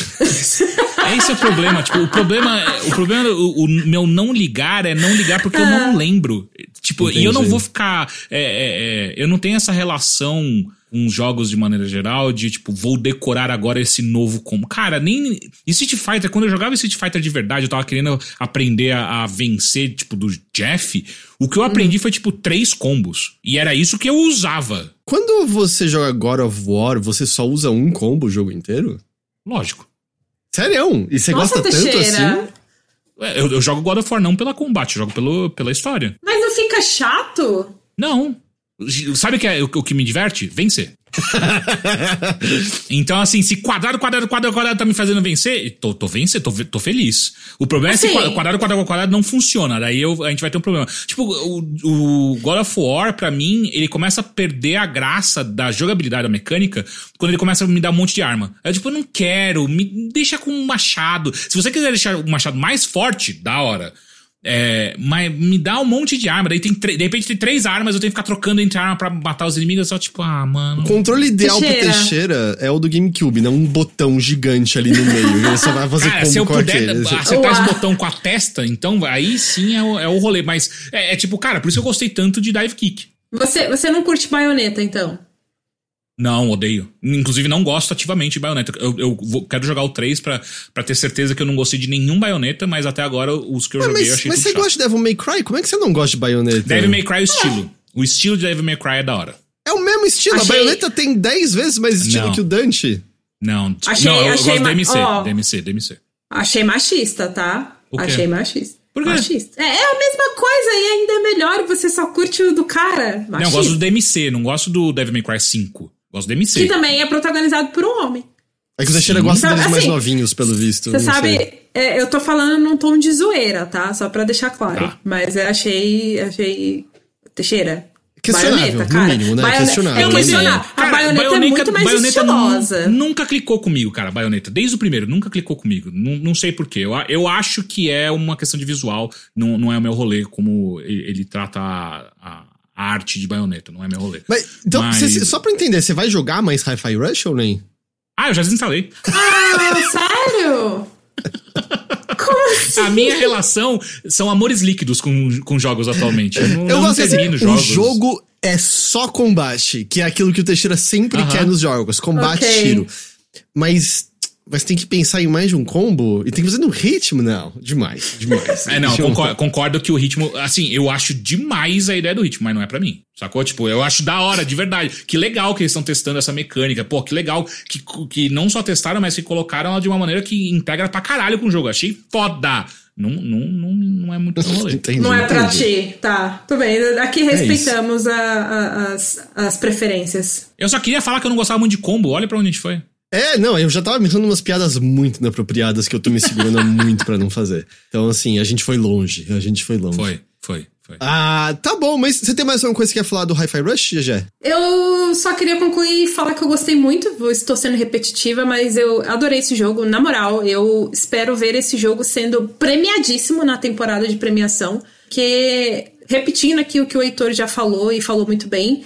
Esse é o problema. Tipo, o problema, é- o problema, o, o meu não ligar é não ligar porque eu não lembro. Tipo, e eu não Entendi. vou ficar. é, é, é, eu não tenho essa relação com os jogos de maneira geral de tipo, vou decorar agora esse novo como. Cara, nem. E Street Fighter, quando eu jogava Street Fighter de verdade, eu tava querendo aprender a, a vencer, tipo, do Jeff. O que eu aprendi foi, tipo, três combos. E era isso que eu usava. Quando você joga God of War, você só usa um combo o jogo inteiro? Lógico. Sério? E você Nossa, gosta tanto Teixeira. assim? É, Eu, eu jogo God of War não pela combate, eu jogo pelo, pela história. Mas não fica chato? Não. Sabe o que é o, o que me diverte? Vencer. então, assim, se quadrado, quadrado, quadrado, quadrado tá me fazendo vencer, tô, tô vencendo, tô, tô feliz. O problema é se Assim. qua- quadrado, quadrado, quadrado não funciona. Daí eu- a gente vai ter um problema. Tipo, o, o God of War, pra mim, ele começa a perder a graça da jogabilidade, da mecânica, quando ele começa a me dar um monte de arma. Eu, tipo, eu não quero, me deixa com um machado. Se você quiser deixar o machado mais forte, da hora. É, mas me dá um monte de arma. Daí tem de repente tem três armas, eu tenho que ficar trocando entre arma pra matar os inimigos. Só, tipo, ah, mano. O controle ideal pro Teixeira. Teixeira é o do GameCube, não um botão gigante ali no meio. Ele só vai fazer Cara, combo se eu com puder aquele. acertar esse Uau. botão com a testa, então aí sim é o, é o rolê. Mas é, é tipo, cara, por isso eu gostei tanto de Dive Kick. Você, você não curte baioneta, então? Não, odeio. Inclusive, não gosto ativamente de baioneta. Eu, eu vou- quero jogar o 3 pra, pra ter certeza que eu não gostei de nenhum baioneta, mas até agora os que eu Ué, joguei eu mas achei mas tudo você chato. gosta de Devil May Cry? Como é que você não gosta de Bayonetta? Devil May Cry é o estilo. O estilo de Devil May Cry é da hora. É o mesmo estilo. Achei- A Bayonetta tem 10 vezes mais estilo Não. que o Dante. Não, tipo, Achei- não eu, eu achei gosto do ma- DMC, ó. DMC, DMC. Achei machista, tá? Achei machista. Por quê? Machista. É, é a mesma coisa e ainda é melhor, você só curte o do cara. Machista. Não, eu gosto do DMC, não gosto do Devil May Cry 5. Gosto do DMC. Que também é protagonizado por um homem. É que o Teixeira gosta Então, deles mais assim, novinhos, pelo visto. Você sabe, é, eu tô falando num tom de zoeira, tá? Só pra deixar claro. Tá. Mas eu achei. achei. Teixeira. Questionável, baioneta, no cara. mínimo, né? Baioneta- Questionável. É questionável. A baioneta, é muito mais baioneta estilosa. nu- Nunca clicou comigo, cara, baioneta. Desde o primeiro, nunca clicou comigo. Não, não sei porquê. Eu, a- eu acho que é uma questão de visual, não, não é o meu rolê como ele, ele trata a, a- a arte de baioneta, não é meu rolê. Mas, então, Mas- você- só pra entender, você vai jogar mais Hi-Fi Rush ou nem? Ah, eu já desinstalei. Ah, sério? Como assim? A minha relação são amores líquidos com, com jogos atualmente. Eu não, Eu não gosto assim, termino o jogos. jogo é só combate, que é aquilo que o Teixeira sempre Aham. quer nos jogos, combate Ok. tiro. Mas, mas tem que pensar em mais de um combo e tem que fazer no ritmo, não. Demais, demais. É, não, concordo, concordo que o ritmo. Assim, eu acho demais a ideia do ritmo, mas não é pra mim. Sacou? Tipo, eu acho da hora, de verdade. Que legal que eles estão testando essa mecânica. Pô, que legal que, que não só testaram, mas que colocaram ela de uma maneira que integra pra caralho com o jogo. Achei foda. Não, não, não, não é muito rolê. Entendi, Não é pra entendi. ti, tá. Tudo bem. Aqui É respeitamos a- a- as, as preferências. Eu só queria falar que eu não gostava muito de combo. Olha pra onde a gente foi. É, não, eu já tava pensando em umas piadas muito inapropriadas que eu tô me segurando muito pra não fazer. Então, assim, a gente foi longe. A gente foi longe. Foi, foi, foi. Ah, tá bom, mas você tem mais alguma coisa que quer falar do Hi-Fi Rush, GG? Eu só queria concluir e falar que eu gostei muito. Estou sendo repetitiva, mas eu adorei esse jogo. Na moral, eu espero ver esse jogo sendo premiadíssimo na temporada de premiação. Que, repetindo aqui o que o Heitor já falou e falou muito bem,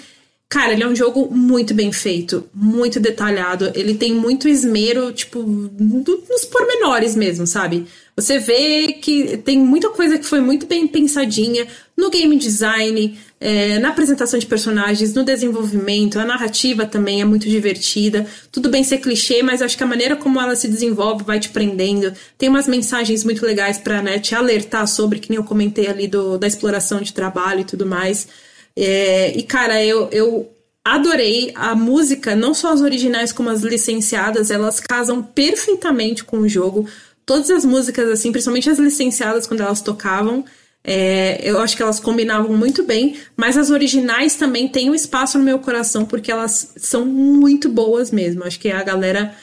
Cara, ele é um jogo muito bem feito, muito detalhado. Ele tem muito esmero, tipo, nos pormenores mesmo, sabe? Você vê que tem muita coisa que foi muito bem pensadinha no game design, é, na apresentação de personagens, no desenvolvimento, a narrativa também é muito divertida. Tudo bem ser clichê, mas acho que a maneira como ela se desenvolve vai te prendendo. Tem umas mensagens muito legais para né, te alertar sobre, que nem eu comentei ali do, da exploração de trabalho e tudo mais. É, e, cara, eu, eu adorei a música, não só as originais como as licenciadas, elas casam perfeitamente com o jogo. Todas as músicas, assim, principalmente as licenciadas, quando elas tocavam, é, eu acho que elas combinavam muito bem, mas as originais também têm um espaço no meu coração, porque elas são muito boas mesmo. Acho que a galera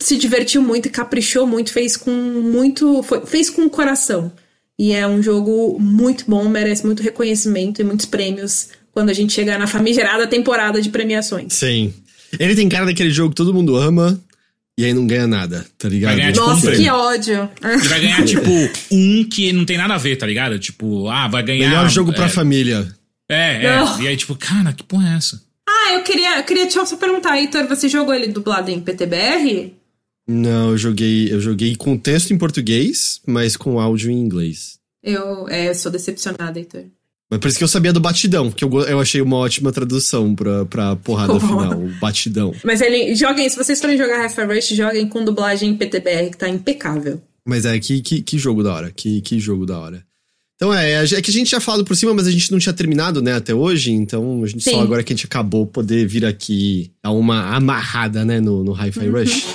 se divertiu muito caprichou muito, fez com muito. Foi, fez com o coração. E é um jogo muito bom, merece muito reconhecimento e muitos prêmios quando a gente chegar na famigerada temporada de premiações. Sim. Ele tem cara daquele jogo que todo mundo ama e aí não ganha nada, tá ligado? Ganhar, tipo, Nossa, um que ódio. Ele vai ganhar, tipo, um que não tem nada a ver, tá ligado? Tipo, ah, vai ganhar. Melhor jogo pra é, família. É, é. Não. E aí, tipo, cara, que porra é essa? Ah, eu queria, eu queria te só perguntar, Heitor, você jogou ele dublado em PTBR? Não, eu joguei, eu joguei com texto em português, mas com áudio em inglês. Eu, é, sou decepcionada, Heitor. Mas por isso que eu sabia do batidão, que eu, eu achei uma ótima tradução pra, pra porrada Porra. final, o batidão. Mas ele, joguem, se vocês forem jogar Hi-Fi Rush, joguem com dublagem em PTBR, que tá impecável. Mas é, que, que, que jogo da hora, que, que jogo da hora. Então é, é que a gente tinha falado por cima, mas a gente não tinha terminado, né, até hoje, então a gente Sim. só agora que a gente acabou poder vir aqui dar uma amarrada, né, no, no Hi-Fi Uhum. Rush.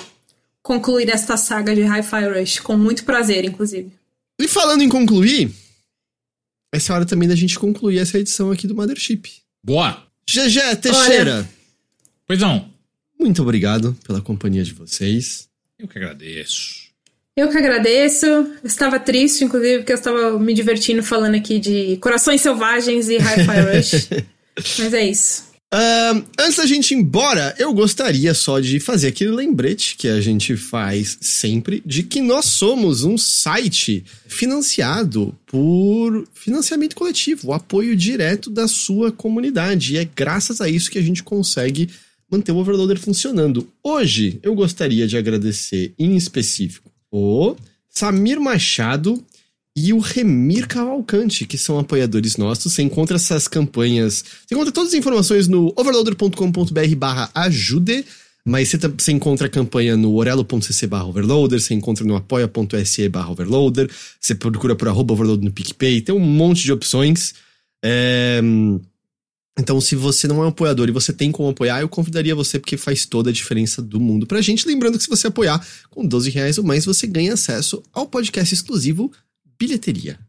Concluir esta saga de Hi-Fi Rush, com muito prazer, inclusive. E falando em concluir, essa é a hora também da gente concluir essa edição aqui do Mothership. Boa. GG Teixeira, Pois não. muito obrigado pela companhia de vocês. Eu que agradeço. Eu que agradeço. Eu estava triste, inclusive, porque eu estava me divertindo falando aqui de Corações Selvagens e Hi-Fi Rush. Mas é isso. Ahn, antes da gente ir embora, eu gostaria só de fazer aquele lembrete que a gente faz sempre de que nós somos um site financiado por financiamento coletivo, o apoio direto da sua comunidade. E é graças a isso que a gente consegue manter o Overloader funcionando. Hoje, eu gostaria de agradecer em específico o Samir Machado e o Remir Cavalcante, que são apoiadores nossos. Você encontra essas campanhas. Você encontra todas as informações no overloader.com.br barra ajude. Mas você, você encontra a campanha no orelo.cc barra overloader, você encontra no apoia.se barra overloader, você procura por arroba overloader no PicPay, tem um monte de opções. É, Então, se você não é um apoiador e você tem como apoiar, eu convidaria você porque faz toda a diferença do mundo pra gente. Lembrando que se você apoiar com 12 reais ou mais, você ganha acesso ao podcast exclusivo Bilheteria.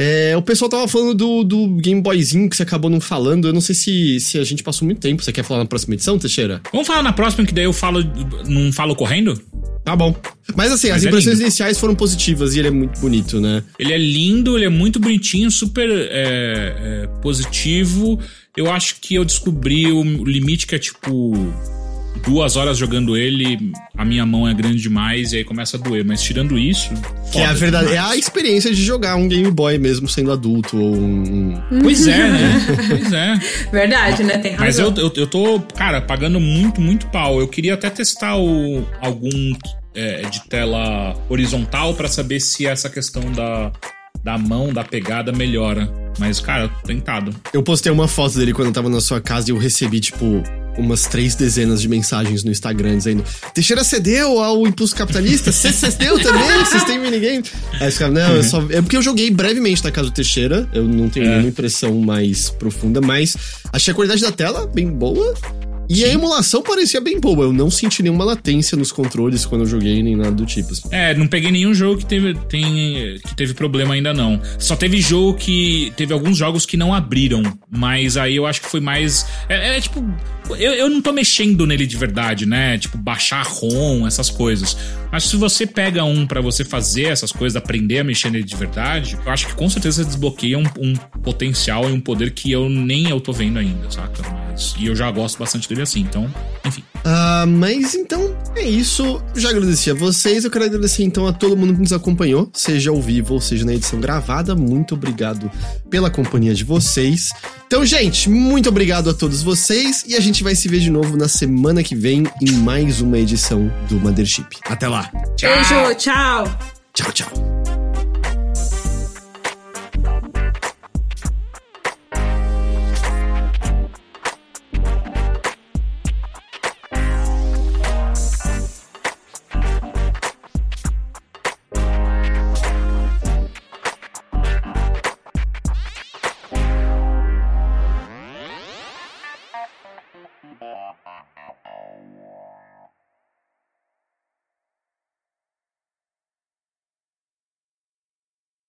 É, o pessoal tava falando do, do Game Boyzinho que você acabou não falando. Eu não sei se, se a gente passou muito tempo. Você quer falar na próxima edição, Teixeira? Vamos falar na próxima, que daí eu falo. Não falo correndo? Tá bom. Mas assim, Mas as é impressões lindo. iniciais foram positivas e ele é muito bonito, né? Ele é lindo, ele é muito bonitinho, super é, é, positivo. Eu acho que eu descobri o limite que é tipo. Duas horas jogando ele, a minha mão é grande demais e aí começa a doer. Mas tirando isso. Que é a verdade, é demais. a experiência de jogar um Game Boy mesmo sendo adulto ou um. Pois é, né? Pois é. Verdade, né? Tem razão. Mas eu, eu, eu tô, cara, pagando muito, muito pau. Eu queria até testar o, algum é, de tela horizontal pra saber se essa questão da, da mão, da pegada melhora. Mas, cara, tentado. Eu postei uma foto dele quando eu tava na sua casa e eu recebi, tipo, umas três dezenas de mensagens no Instagram dizendo: Teixeira cedeu ao impulso capitalista? Você cedeu também? Vocês têm minigame? Aí os caras, não, eu só. É porque eu joguei brevemente na casa do Teixeira, eu não tenho É. nenhuma impressão mais profunda, mas achei a qualidade da tela bem boa. E a emulação parecia bem boa. Eu não senti nenhuma latência nos controles quando eu joguei, nem nada do tipo. assim. É, não peguei nenhum jogo que teve, tem, que teve problema ainda não. Só teve jogo que. Teve alguns jogos que não abriram. Mas aí eu acho que foi mais. É, é tipo. Eu, eu não tô mexendo nele de verdade, né? Tipo, baixar ROM, essas coisas. Mas se você pega um pra você fazer essas coisas, aprender a mexer nele de verdade, eu acho que com certeza desbloqueia um, um potencial e um poder que eu nem eu tô vendo ainda, saca? Mas, e eu já gosto bastante dele assim, então, enfim. Ah, mas então É isso, já agradeci a vocês. Eu quero agradecer então a todo mundo que nos acompanhou, seja ao vivo ou seja na edição gravada. Muito obrigado pela companhia de vocês. Então, gente, muito obrigado a todos vocês e a gente vai se ver de novo na semana que vem em mais uma edição do Mothership. Até lá. Tchau. Beijo, tchau. Tchau, tchau.